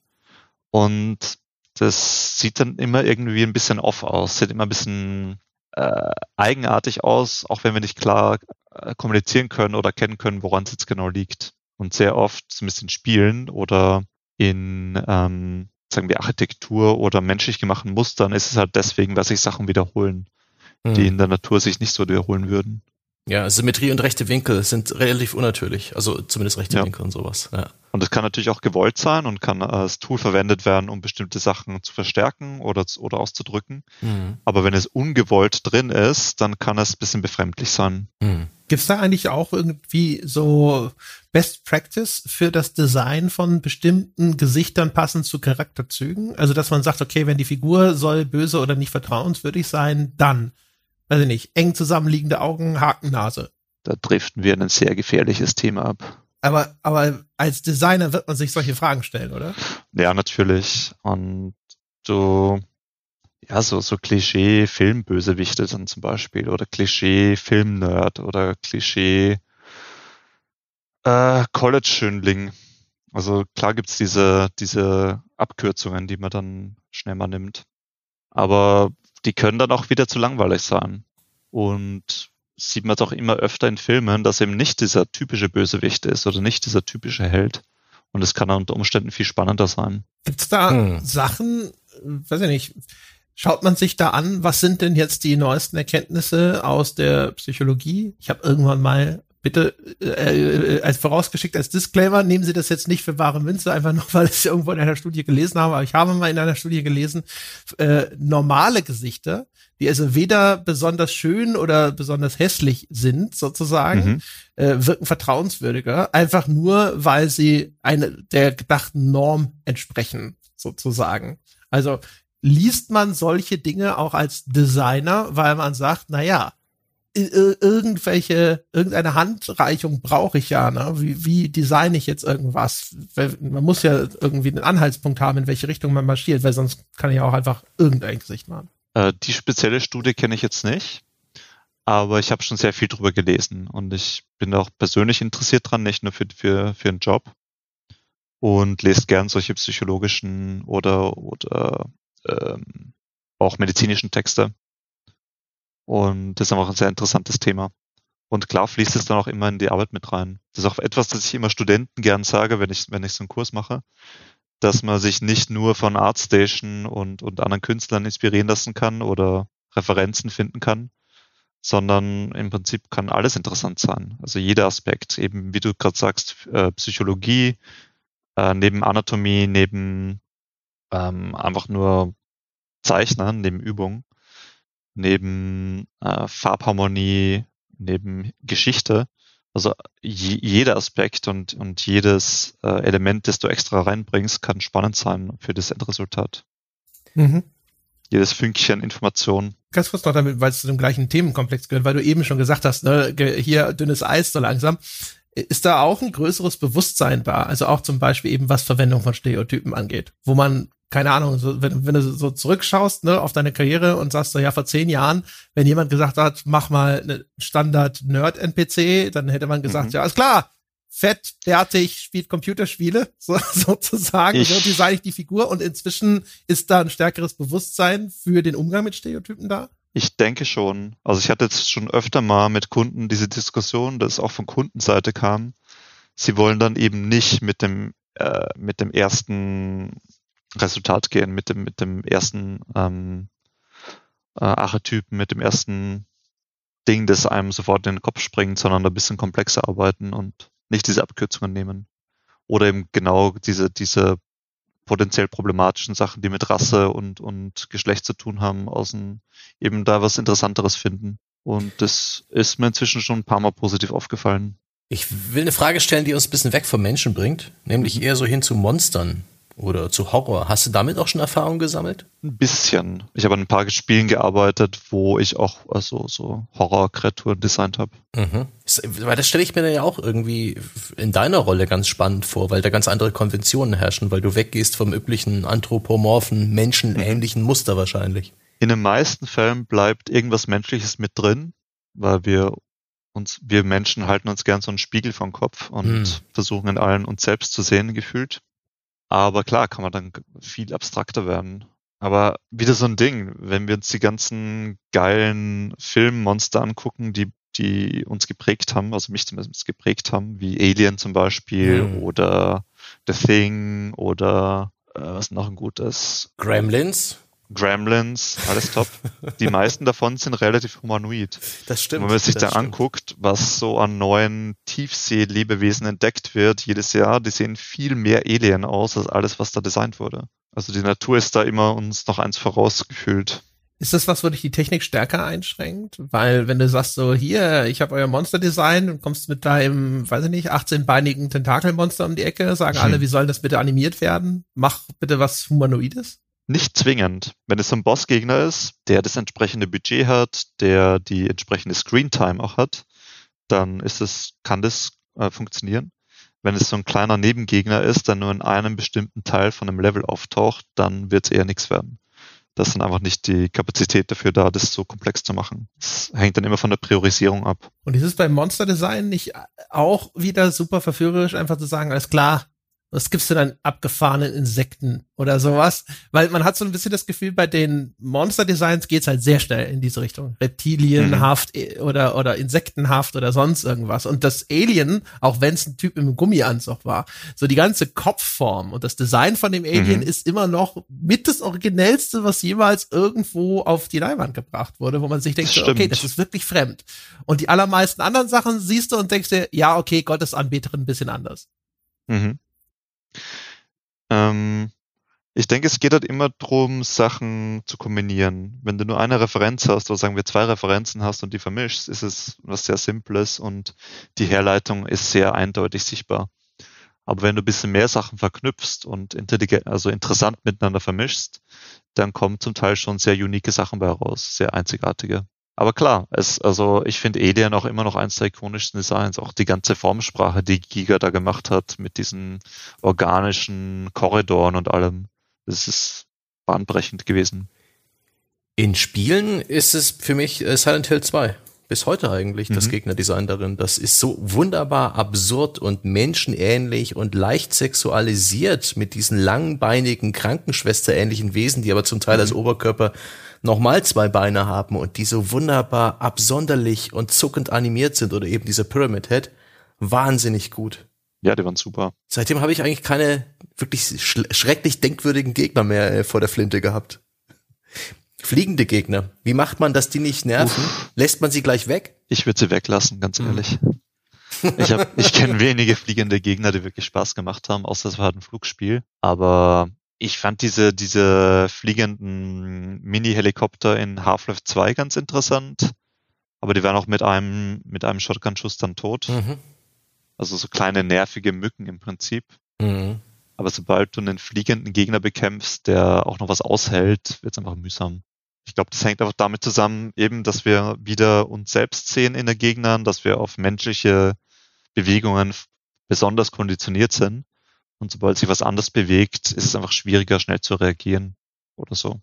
Und das sieht dann immer irgendwie ein bisschen off aus, sieht immer ein bisschen äh, eigenartig aus, auch wenn wir nicht klar äh, kommunizieren können oder erkennen können, woran es jetzt genau liegt. Und sehr oft, zumindest in Spielen oder in, ähm, sagen wir, Architektur oder menschlich gemachten Mustern, ist es halt deswegen, weil sich Sachen wiederholen, hm. die in der Natur sich nicht so wiederholen würden. Ja, Symmetrie und rechte Winkel sind relativ unnatürlich, also zumindest rechte ja. Winkel und sowas. Ja. Und es kann natürlich auch gewollt sein und kann als Tool verwendet werden, um bestimmte Sachen zu verstärken oder, oder auszudrücken. Mhm. Aber wenn es ungewollt drin ist, dann kann es ein bisschen befremdlich sein. Mhm. Gibt es da eigentlich auch irgendwie so Best Practice für das Design von bestimmten Gesichtern passend zu Charakterzügen? Also, dass man sagt, okay, wenn die Figur soll böse oder nicht vertrauenswürdig sein, dann weiß ich nicht, eng zusammenliegende Augen, Hakennase. Da driften wir in ein sehr gefährliches Thema ab. Aber, aber als Designer wird man sich solche Fragen stellen, oder? Ja, natürlich. Und so, ja, so, so Klischee-Filmbösewichte dann zum Beispiel oder Klischee-Film-Nerd oder Klischee äh, College-Schönling. Also klar gibt's diese, diese Abkürzungen, die man dann schnell mal nimmt. Aber die können dann auch wieder zu langweilig sein. Und sieht man doch immer öfter in Filmen, dass eben nicht dieser typische Bösewicht ist oder nicht dieser typische Held. Und es kann unter Umständen viel spannender sein. Gibt's da hm. Sachen, weiß ich nicht, schaut man sich da an, was sind denn jetzt die neuesten Erkenntnisse aus der Psychologie? Ich habe irgendwann mal bitte äh, äh, als vorausgeschickt als Disclaimer, nehmen Sie das jetzt nicht für wahre Münze, einfach nur, weil ich es irgendwo in einer Studie gelesen habe, aber ich habe mal in einer Studie gelesen, äh, normale Gesichter, die also weder besonders schön oder besonders hässlich sind, sozusagen, mhm. äh, wirken vertrauenswürdiger, einfach nur, weil sie eine der gedachten Norm entsprechen, sozusagen. Also liest man solche Dinge auch als Designer, weil man sagt, na ja, irgendwelche, irgendeine Handreichung brauche ich ja, ne? Wie, wie designe ich jetzt irgendwas? Man muss ja irgendwie einen Anhaltspunkt haben, in welche Richtung man marschiert, weil sonst kann ich auch einfach irgendein Gesicht machen. Äh, die spezielle Studie kenne ich jetzt nicht, aber ich habe schon sehr viel drüber gelesen und ich bin auch persönlich interessiert dran, nicht nur für, für, für einen Job und lese gern solche psychologischen oder, oder ähm, auch medizinischen Texte. Und das ist einfach ein sehr interessantes Thema. Und klar fließt es dann auch immer in die Arbeit mit rein. Das ist auch etwas, das ich immer Studenten gern sage, wenn ich, wenn ich so einen Kurs mache, dass man sich nicht nur von Artstation und, und anderen Künstlern inspirieren lassen kann oder Referenzen finden kann, sondern im Prinzip kann alles interessant sein. Also jeder Aspekt, eben wie du gerade sagst, äh, Psychologie, äh, neben Anatomie, neben ähm, einfach nur Zeichnen, neben Übung neben äh, Farbharmonie, neben Geschichte. Also jeder Aspekt und, und jedes äh, Element, das du extra reinbringst, kann spannend sein für das Endresultat. Mhm. Jedes Fünkchen Information. Ganz kurz noch damit, weil es zu dem gleichen Themenkomplex gehört, weil du eben schon gesagt hast, ne, hier dünnes Eis so langsam. Ist da auch ein größeres Bewusstsein da? Also auch zum Beispiel eben, was Verwendung von Stereotypen angeht, wo man keine Ahnung, so, wenn, wenn du so zurückschaust ne, auf deine Karriere und sagst so, ja, vor zehn Jahren, wenn jemand gesagt hat, mach mal eine Standard-Nerd-NPC, dann hätte man gesagt, mhm. ja, ist klar, fett, bärtig, spielt Computerspiele, so, sozusagen, ich, so design ich die Figur und inzwischen ist da ein stärkeres Bewusstsein für den Umgang mit Stereotypen da? Ich denke schon. Also ich hatte jetzt schon öfter mal mit Kunden diese Diskussion, dass auch von Kundenseite kam. Sie wollen dann eben nicht mit dem äh, mit dem ersten Resultat gehen mit dem, mit dem ersten ähm, äh, Archetypen, mit dem ersten Ding, das einem sofort in den Kopf springt, sondern ein bisschen komplexer arbeiten und nicht diese Abkürzungen nehmen. Oder eben genau diese, diese potenziell problematischen Sachen, die mit Rasse und, und Geschlecht zu tun haben, außen eben da was Interessanteres finden. Und das ist mir inzwischen schon ein paar Mal positiv aufgefallen. Ich will eine Frage stellen, die uns ein bisschen weg vom Menschen bringt, nämlich eher so hin zu Monstern oder zu Horror. Hast du damit auch schon Erfahrung gesammelt? Ein bisschen. Ich habe an ein paar Spielen gearbeitet, wo ich auch also so Horror-Kreaturen designt habe. Mhm. Weil das stelle ich mir dann ja auch irgendwie in deiner Rolle ganz spannend vor, weil da ganz andere Konventionen herrschen, weil du weggehst vom üblichen anthropomorphen, menschenähnlichen Muster wahrscheinlich. In den meisten Fällen bleibt irgendwas Menschliches mit drin, weil wir uns, wir Menschen halten uns gern so einen Spiegel vom Kopf und hm. versuchen in allen uns selbst zu sehen, gefühlt. Aber klar, kann man dann viel abstrakter werden. Aber wieder so ein Ding, wenn wir uns die ganzen geilen Filmmonster angucken, die, die uns geprägt haben, also mich zumindest geprägt haben, wie Alien zum Beispiel hm. oder The Thing oder äh, was noch ein gutes? Gremlins. Gremlins, alles top. Die meisten davon sind relativ humanoid. Das stimmt. Und wenn man sich da anguckt, was so an neuen Tiefsee-Lebewesen entdeckt wird jedes Jahr, die sehen viel mehr Alien aus als alles, was da designt wurde. Also die Natur ist da immer uns noch eins vorausgefühlt. Ist das was, wo dich die Technik stärker einschränkt? Weil wenn du sagst so, hier, ich habe euer Monster-Design und kommst mit deinem, weiß ich nicht, 18-beinigen Tentakelmonster um die Ecke, sagen hm. alle, wie soll das bitte animiert werden? Mach bitte was Humanoides? Nicht zwingend. Wenn es so ein Bossgegner ist, der das entsprechende Budget hat, der die entsprechende Screentime auch hat, dann ist es, kann das äh, funktionieren. Wenn es so ein kleiner Nebengegner ist, der nur in einem bestimmten Teil von einem Level auftaucht, dann wird es eher nichts werden das ist dann einfach nicht die Kapazität dafür da, das so komplex zu machen. Das hängt dann immer von der Priorisierung ab. Und ist es beim Monster Design nicht auch wieder super verführerisch, einfach zu sagen, alles klar, was gibst du dann abgefahrenen Insekten oder sowas? Weil man hat so ein bisschen das Gefühl, bei den Monster-Designs geht's halt sehr schnell in diese Richtung. Reptilienhaft mhm. oder, oder Insektenhaft oder sonst irgendwas. Und das Alien, auch wenn es ein Typ im Gummianzug war, so die ganze Kopfform und das Design von dem Alien mhm. ist immer noch mit das Originellste, was jemals irgendwo auf die Leinwand gebracht wurde, wo man sich denkt, so, okay, das ist wirklich fremd. Und die allermeisten anderen Sachen siehst du und denkst dir, ja, okay, Gottes Anbeterin ein bisschen anders. Mhm. Ähm, ich denke, es geht halt immer darum, Sachen zu kombinieren. Wenn du nur eine Referenz hast, oder sagen wir zwei Referenzen hast und die vermischst, ist es was sehr Simples und die Herleitung ist sehr eindeutig sichtbar. Aber wenn du ein bisschen mehr Sachen verknüpfst und intelligent, also interessant miteinander vermischst, dann kommen zum Teil schon sehr unique Sachen bei raus, sehr einzigartige. Aber klar, es, also ich finde Alien auch immer noch eins der ikonischsten Designs. Auch die ganze Formsprache, die Giga da gemacht hat, mit diesen organischen Korridoren und allem. Das ist bahnbrechend gewesen. In Spielen ist es für mich äh, Silent Hill 2. Bis heute eigentlich mhm. das Gegnerdesign darin. Das ist so wunderbar absurd und menschenähnlich und leicht sexualisiert mit diesen langbeinigen Krankenschwesterähnlichen Wesen, die aber zum Teil mhm. als Oberkörper nochmal zwei Beine haben und die so wunderbar absonderlich und zuckend animiert sind oder eben diese Pyramid Head, wahnsinnig gut. Ja, die waren super. Seitdem habe ich eigentlich keine wirklich schrecklich denkwürdigen Gegner mehr äh, vor der Flinte gehabt. Fliegende Gegner. Wie macht man, dass die nicht nerven? Uff. Lässt man sie gleich weg? Ich würde sie weglassen, ganz hm. ehrlich. ich hab, ich kenne wenige fliegende Gegner, die wirklich Spaß gemacht haben, außer es war halt ein Flugspiel. Aber ich fand diese, diese fliegenden Mini-Helikopter in Half-Life 2 ganz interessant. Aber die waren auch mit einem, mit einem Shotgun-Schuss dann tot. Mhm. Also so kleine nervige Mücken im Prinzip. Mhm. Aber sobald du einen fliegenden Gegner bekämpfst, der auch noch was aushält, wird es einfach mühsam. Ich glaube, das hängt einfach damit zusammen, eben, dass wir wieder uns selbst sehen in den Gegnern, dass wir auf menschliche Bewegungen besonders konditioniert sind. Und sobald sich was anders bewegt, ist es einfach schwieriger, schnell zu reagieren oder so.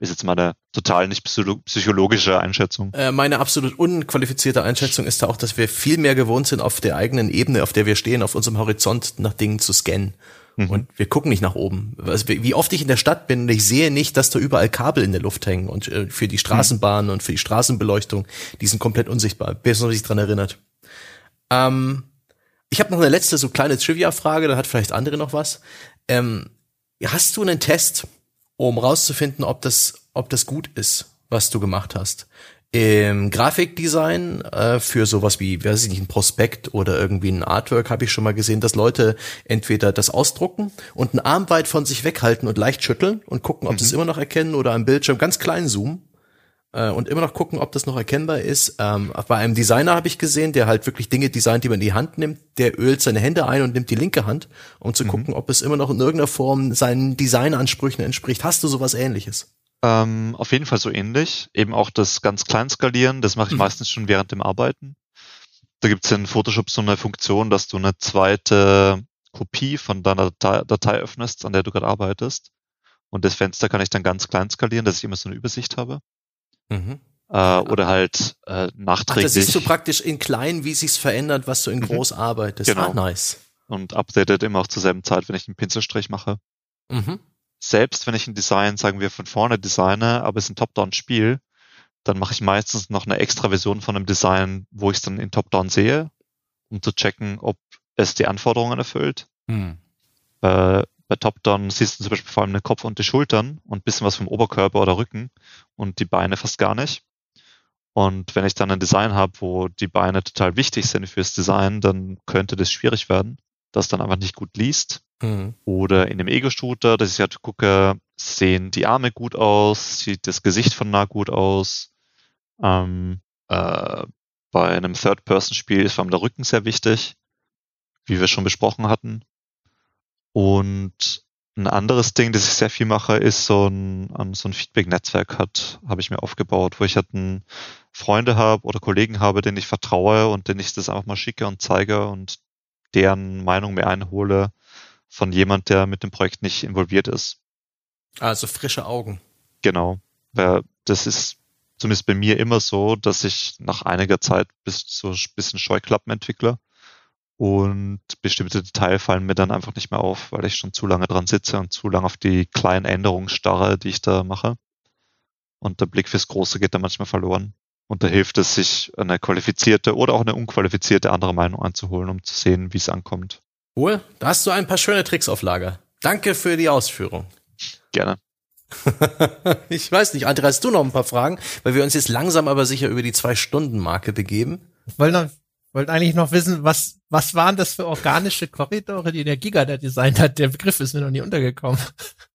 Ist jetzt mal eine total nicht psychologische Einschätzung. Äh, meine absolut unqualifizierte Einschätzung ist da auch, dass wir viel mehr gewohnt sind, auf der eigenen Ebene, auf der wir stehen, auf unserem Horizont nach Dingen zu scannen. Mhm. Und wir gucken nicht nach oben. Also wie oft ich in der Stadt bin und ich sehe nicht, dass da überall Kabel in der Luft hängen und äh, für die Straßenbahn mhm. und für die Straßenbeleuchtung, die sind komplett unsichtbar, bis man sich dran erinnert. Ähm, ich habe noch eine letzte so kleine Trivia-Frage, da hat vielleicht andere noch was. Ähm, hast du einen Test, um rauszufinden, ob das, ob das gut ist, was du gemacht hast? Im Grafikdesign äh, für sowas wie, weiß ich nicht, ein Prospekt oder irgendwie ein Artwork habe ich schon mal gesehen, dass Leute entweder das ausdrucken und einen Arm weit von sich weghalten und leicht schütteln und gucken, ob mhm. sie es immer noch erkennen oder am Bildschirm ganz klein zoomen äh, und immer noch gucken, ob das noch erkennbar ist. Ähm, bei einem Designer habe ich gesehen, der halt wirklich Dinge designt, die man in die Hand nimmt. Der ölt seine Hände ein und nimmt die linke Hand, um zu mhm. gucken, ob es immer noch in irgendeiner Form seinen Designansprüchen entspricht. Hast du sowas ähnliches? Ähm, auf jeden Fall so ähnlich. Eben auch das ganz klein skalieren, das mache ich mhm. meistens schon während dem Arbeiten. Da gibt es in Photoshop so eine Funktion, dass du eine zweite Kopie von deiner Datei, Datei öffnest, an der du gerade arbeitest Und das Fenster kann ich dann ganz klein skalieren, dass ich immer so eine Übersicht habe. Mhm. Äh, oder halt äh, nachträglich. Ach, da siehst du praktisch in klein, wie sich's verändert, was du in mhm. groß mhm. arbeitest. Genau. Ah, nice. Und updatet immer auch zur selben Zeit, wenn ich einen Pinselstrich mache. Mhm. Selbst wenn ich ein Design, sagen wir, von vorne designe, aber es ist ein Top-Down-Spiel, dann mache ich meistens noch eine extra Version von einem Design, wo ich es dann in Top-Down sehe, um zu checken, ob es die Anforderungen erfüllt. Mhm. Äh, bei Top-Down siehst du zum Beispiel vor allem den Kopf und die Schultern und ein bisschen was vom Oberkörper oder Rücken und die Beine fast gar nicht. Und wenn ich dann ein Design habe, wo die Beine total wichtig sind fürs Design, dann könnte das schwierig werden, dass dann einfach nicht gut liest. Mhm. Oder in dem Ego-Shooter, dass ich halt gucke, sehen die Arme gut aus, sieht das Gesicht von nah gut aus. Ähm, äh, bei einem Third-Person-Spiel ist vor allem der Rücken sehr wichtig, wie wir schon besprochen hatten. Und ein anderes Ding, das ich sehr viel mache, ist so ein, so ein Feedback-Netzwerk hat, habe ich mir aufgebaut, wo ich halt ein Freunde habe oder Kollegen habe, denen ich vertraue und denen ich das einfach mal schicke und zeige und deren Meinung mir einhole von jemand, der mit dem Projekt nicht involviert ist. Also frische Augen. Genau. Das ist zumindest bei mir immer so, dass ich nach einiger Zeit bis so ein bisschen Scheuklappen entwickle und bestimmte Details fallen mir dann einfach nicht mehr auf, weil ich schon zu lange dran sitze und zu lange auf die kleinen Änderungen starre, die ich da mache. Und der Blick fürs Große geht da manchmal verloren. Und da hilft es, sich eine qualifizierte oder auch eine unqualifizierte andere Meinung anzuholen, um zu sehen, wie es ankommt. Cool, da hast du ein paar schöne Tricks auf Lager. Danke für die Ausführung. Gerne. ich weiß nicht, André, hast du noch ein paar Fragen? Weil wir uns jetzt langsam aber sicher über die Zwei-Stunden-Marke begeben. Weil dann wollte eigentlich noch wissen, was, was waren das für organische Korridore, die der Giga da designt hat? Der Begriff ist mir noch nie untergekommen.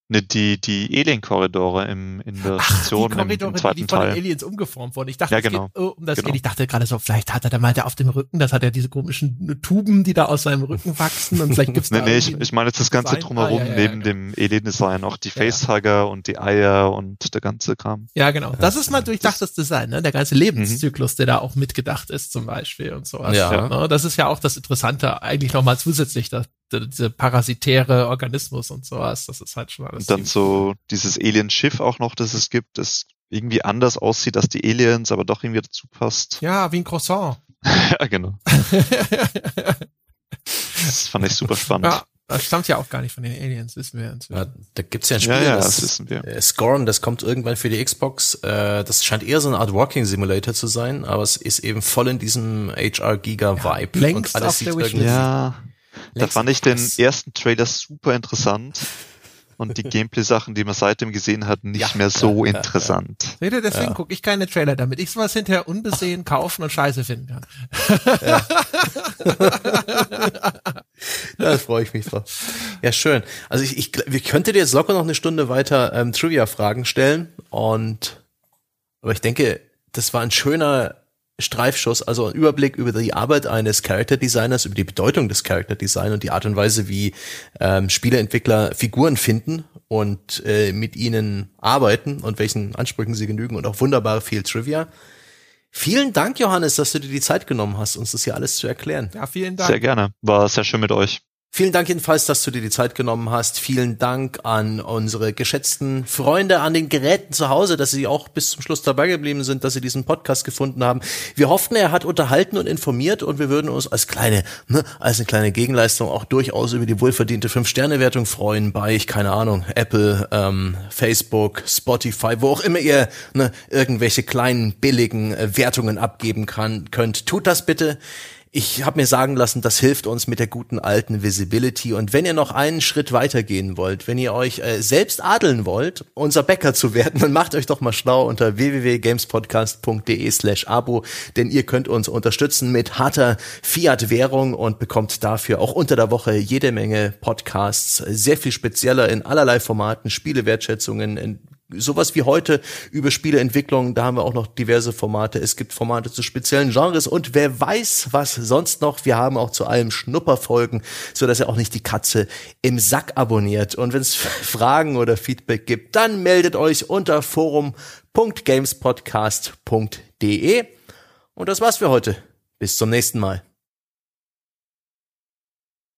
Ne, die, die Alien-Korridore im, in der Station Ach, die Korridore, im, im zweiten die, die von Teil. den Aliens umgeformt wurden. Ich dachte, ja, genau. Geht, oh, um das genau. geht. Ich dachte gerade so, vielleicht hat er da mal der auf dem Rücken, das hat er diese komischen Tuben, die da aus seinem Rücken wachsen und vielleicht gibt's nee, da nee, ich, ich meine jetzt das ganze Design. drumherum, ah, ja, ja, neben ja, dem Alien-Design, auch die Facehugger und die Eier und der ganze Kram. Ja, genau. Das ist mal durchdachtes Design, ne? Der ganze Lebenszyklus, mhm. der da auch mitgedacht ist, zum Beispiel und sowas. Ja. Ne? Das ist ja auch das Interessante, eigentlich nochmal zusätzlich, dass diese parasitäre Organismus und sowas. Das ist halt schon alles. Und dann so dieses Alien-Schiff auch noch, das es gibt, das irgendwie anders aussieht als die Aliens, aber doch irgendwie dazu passt. Ja, wie ein Croissant. ja, genau. das fand ich super spannend. Ja. Das stammt ja auch gar nicht von den Aliens, wissen wir inzwischen. Ja, da gibt's ja ein Spiel, ja, ja, das, das wissen wir. Äh, Scorn, das kommt irgendwann für die Xbox. Äh, das scheint eher so eine Art Walking Simulator zu sein, aber es ist eben voll in diesem HR Giga Vibe ja, und alles sieht irgendwie ja. Da fand ich den ersten Trailer super interessant und die Gameplay-Sachen, die man seitdem gesehen hat, nicht ja, mehr so ja, interessant. Ja, deswegen ja. gucke ich keine Trailer, damit ich sowas hinterher unbesehen kaufen und scheiße finden kann. Ja. da freue ich mich drauf. Ja, schön. Also ich, ich, ich könnte dir jetzt locker noch eine Stunde weiter ähm, Trivia-Fragen stellen und aber ich denke, das war ein schöner Streifschuss, also ein Überblick über die Arbeit eines Character Designers, über die Bedeutung des Character Design und die Art und Weise, wie ähm, Spieleentwickler Figuren finden und äh, mit ihnen arbeiten und welchen Ansprüchen sie genügen und auch wunderbar viel Trivia. Vielen Dank, Johannes, dass du dir die Zeit genommen hast, uns das hier alles zu erklären. Ja, vielen Dank. Sehr gerne. War sehr schön mit euch. Vielen Dank jedenfalls, dass du dir die Zeit genommen hast. Vielen Dank an unsere geschätzten Freunde an den Geräten zu Hause, dass sie auch bis zum Schluss dabei geblieben sind, dass sie diesen Podcast gefunden haben. Wir hofften, er hat unterhalten und informiert und wir würden uns als kleine, ne, als eine kleine Gegenleistung auch durchaus über die wohlverdiente Fünf-Sterne-Wertung freuen bei, ich keine Ahnung, Apple, ähm, Facebook, Spotify, wo auch immer ihr ne, irgendwelche kleinen billigen äh, Wertungen abgeben kann, könnt. Tut das bitte. Ich habe mir sagen lassen, das hilft uns mit der guten alten Visibility. Und wenn ihr noch einen Schritt weitergehen wollt, wenn ihr euch äh, selbst adeln wollt, unser Bäcker zu werden, dann macht euch doch mal schlau unter www.gamespodcast.de slash abo, denn ihr könnt uns unterstützen mit harter Fiat-Währung und bekommt dafür auch unter der Woche jede Menge Podcasts, sehr viel spezieller in allerlei Formaten, Spielewertschätzungen, sowas wie heute über Spieleentwicklung, da haben wir auch noch diverse Formate. Es gibt Formate zu speziellen Genres und wer weiß, was sonst noch. Wir haben auch zu allem Schnupperfolgen, so dass ihr auch nicht die Katze im Sack abonniert. Und wenn es Fragen oder Feedback gibt, dann meldet euch unter forum.gamespodcast.de. Und das war's für heute. Bis zum nächsten Mal.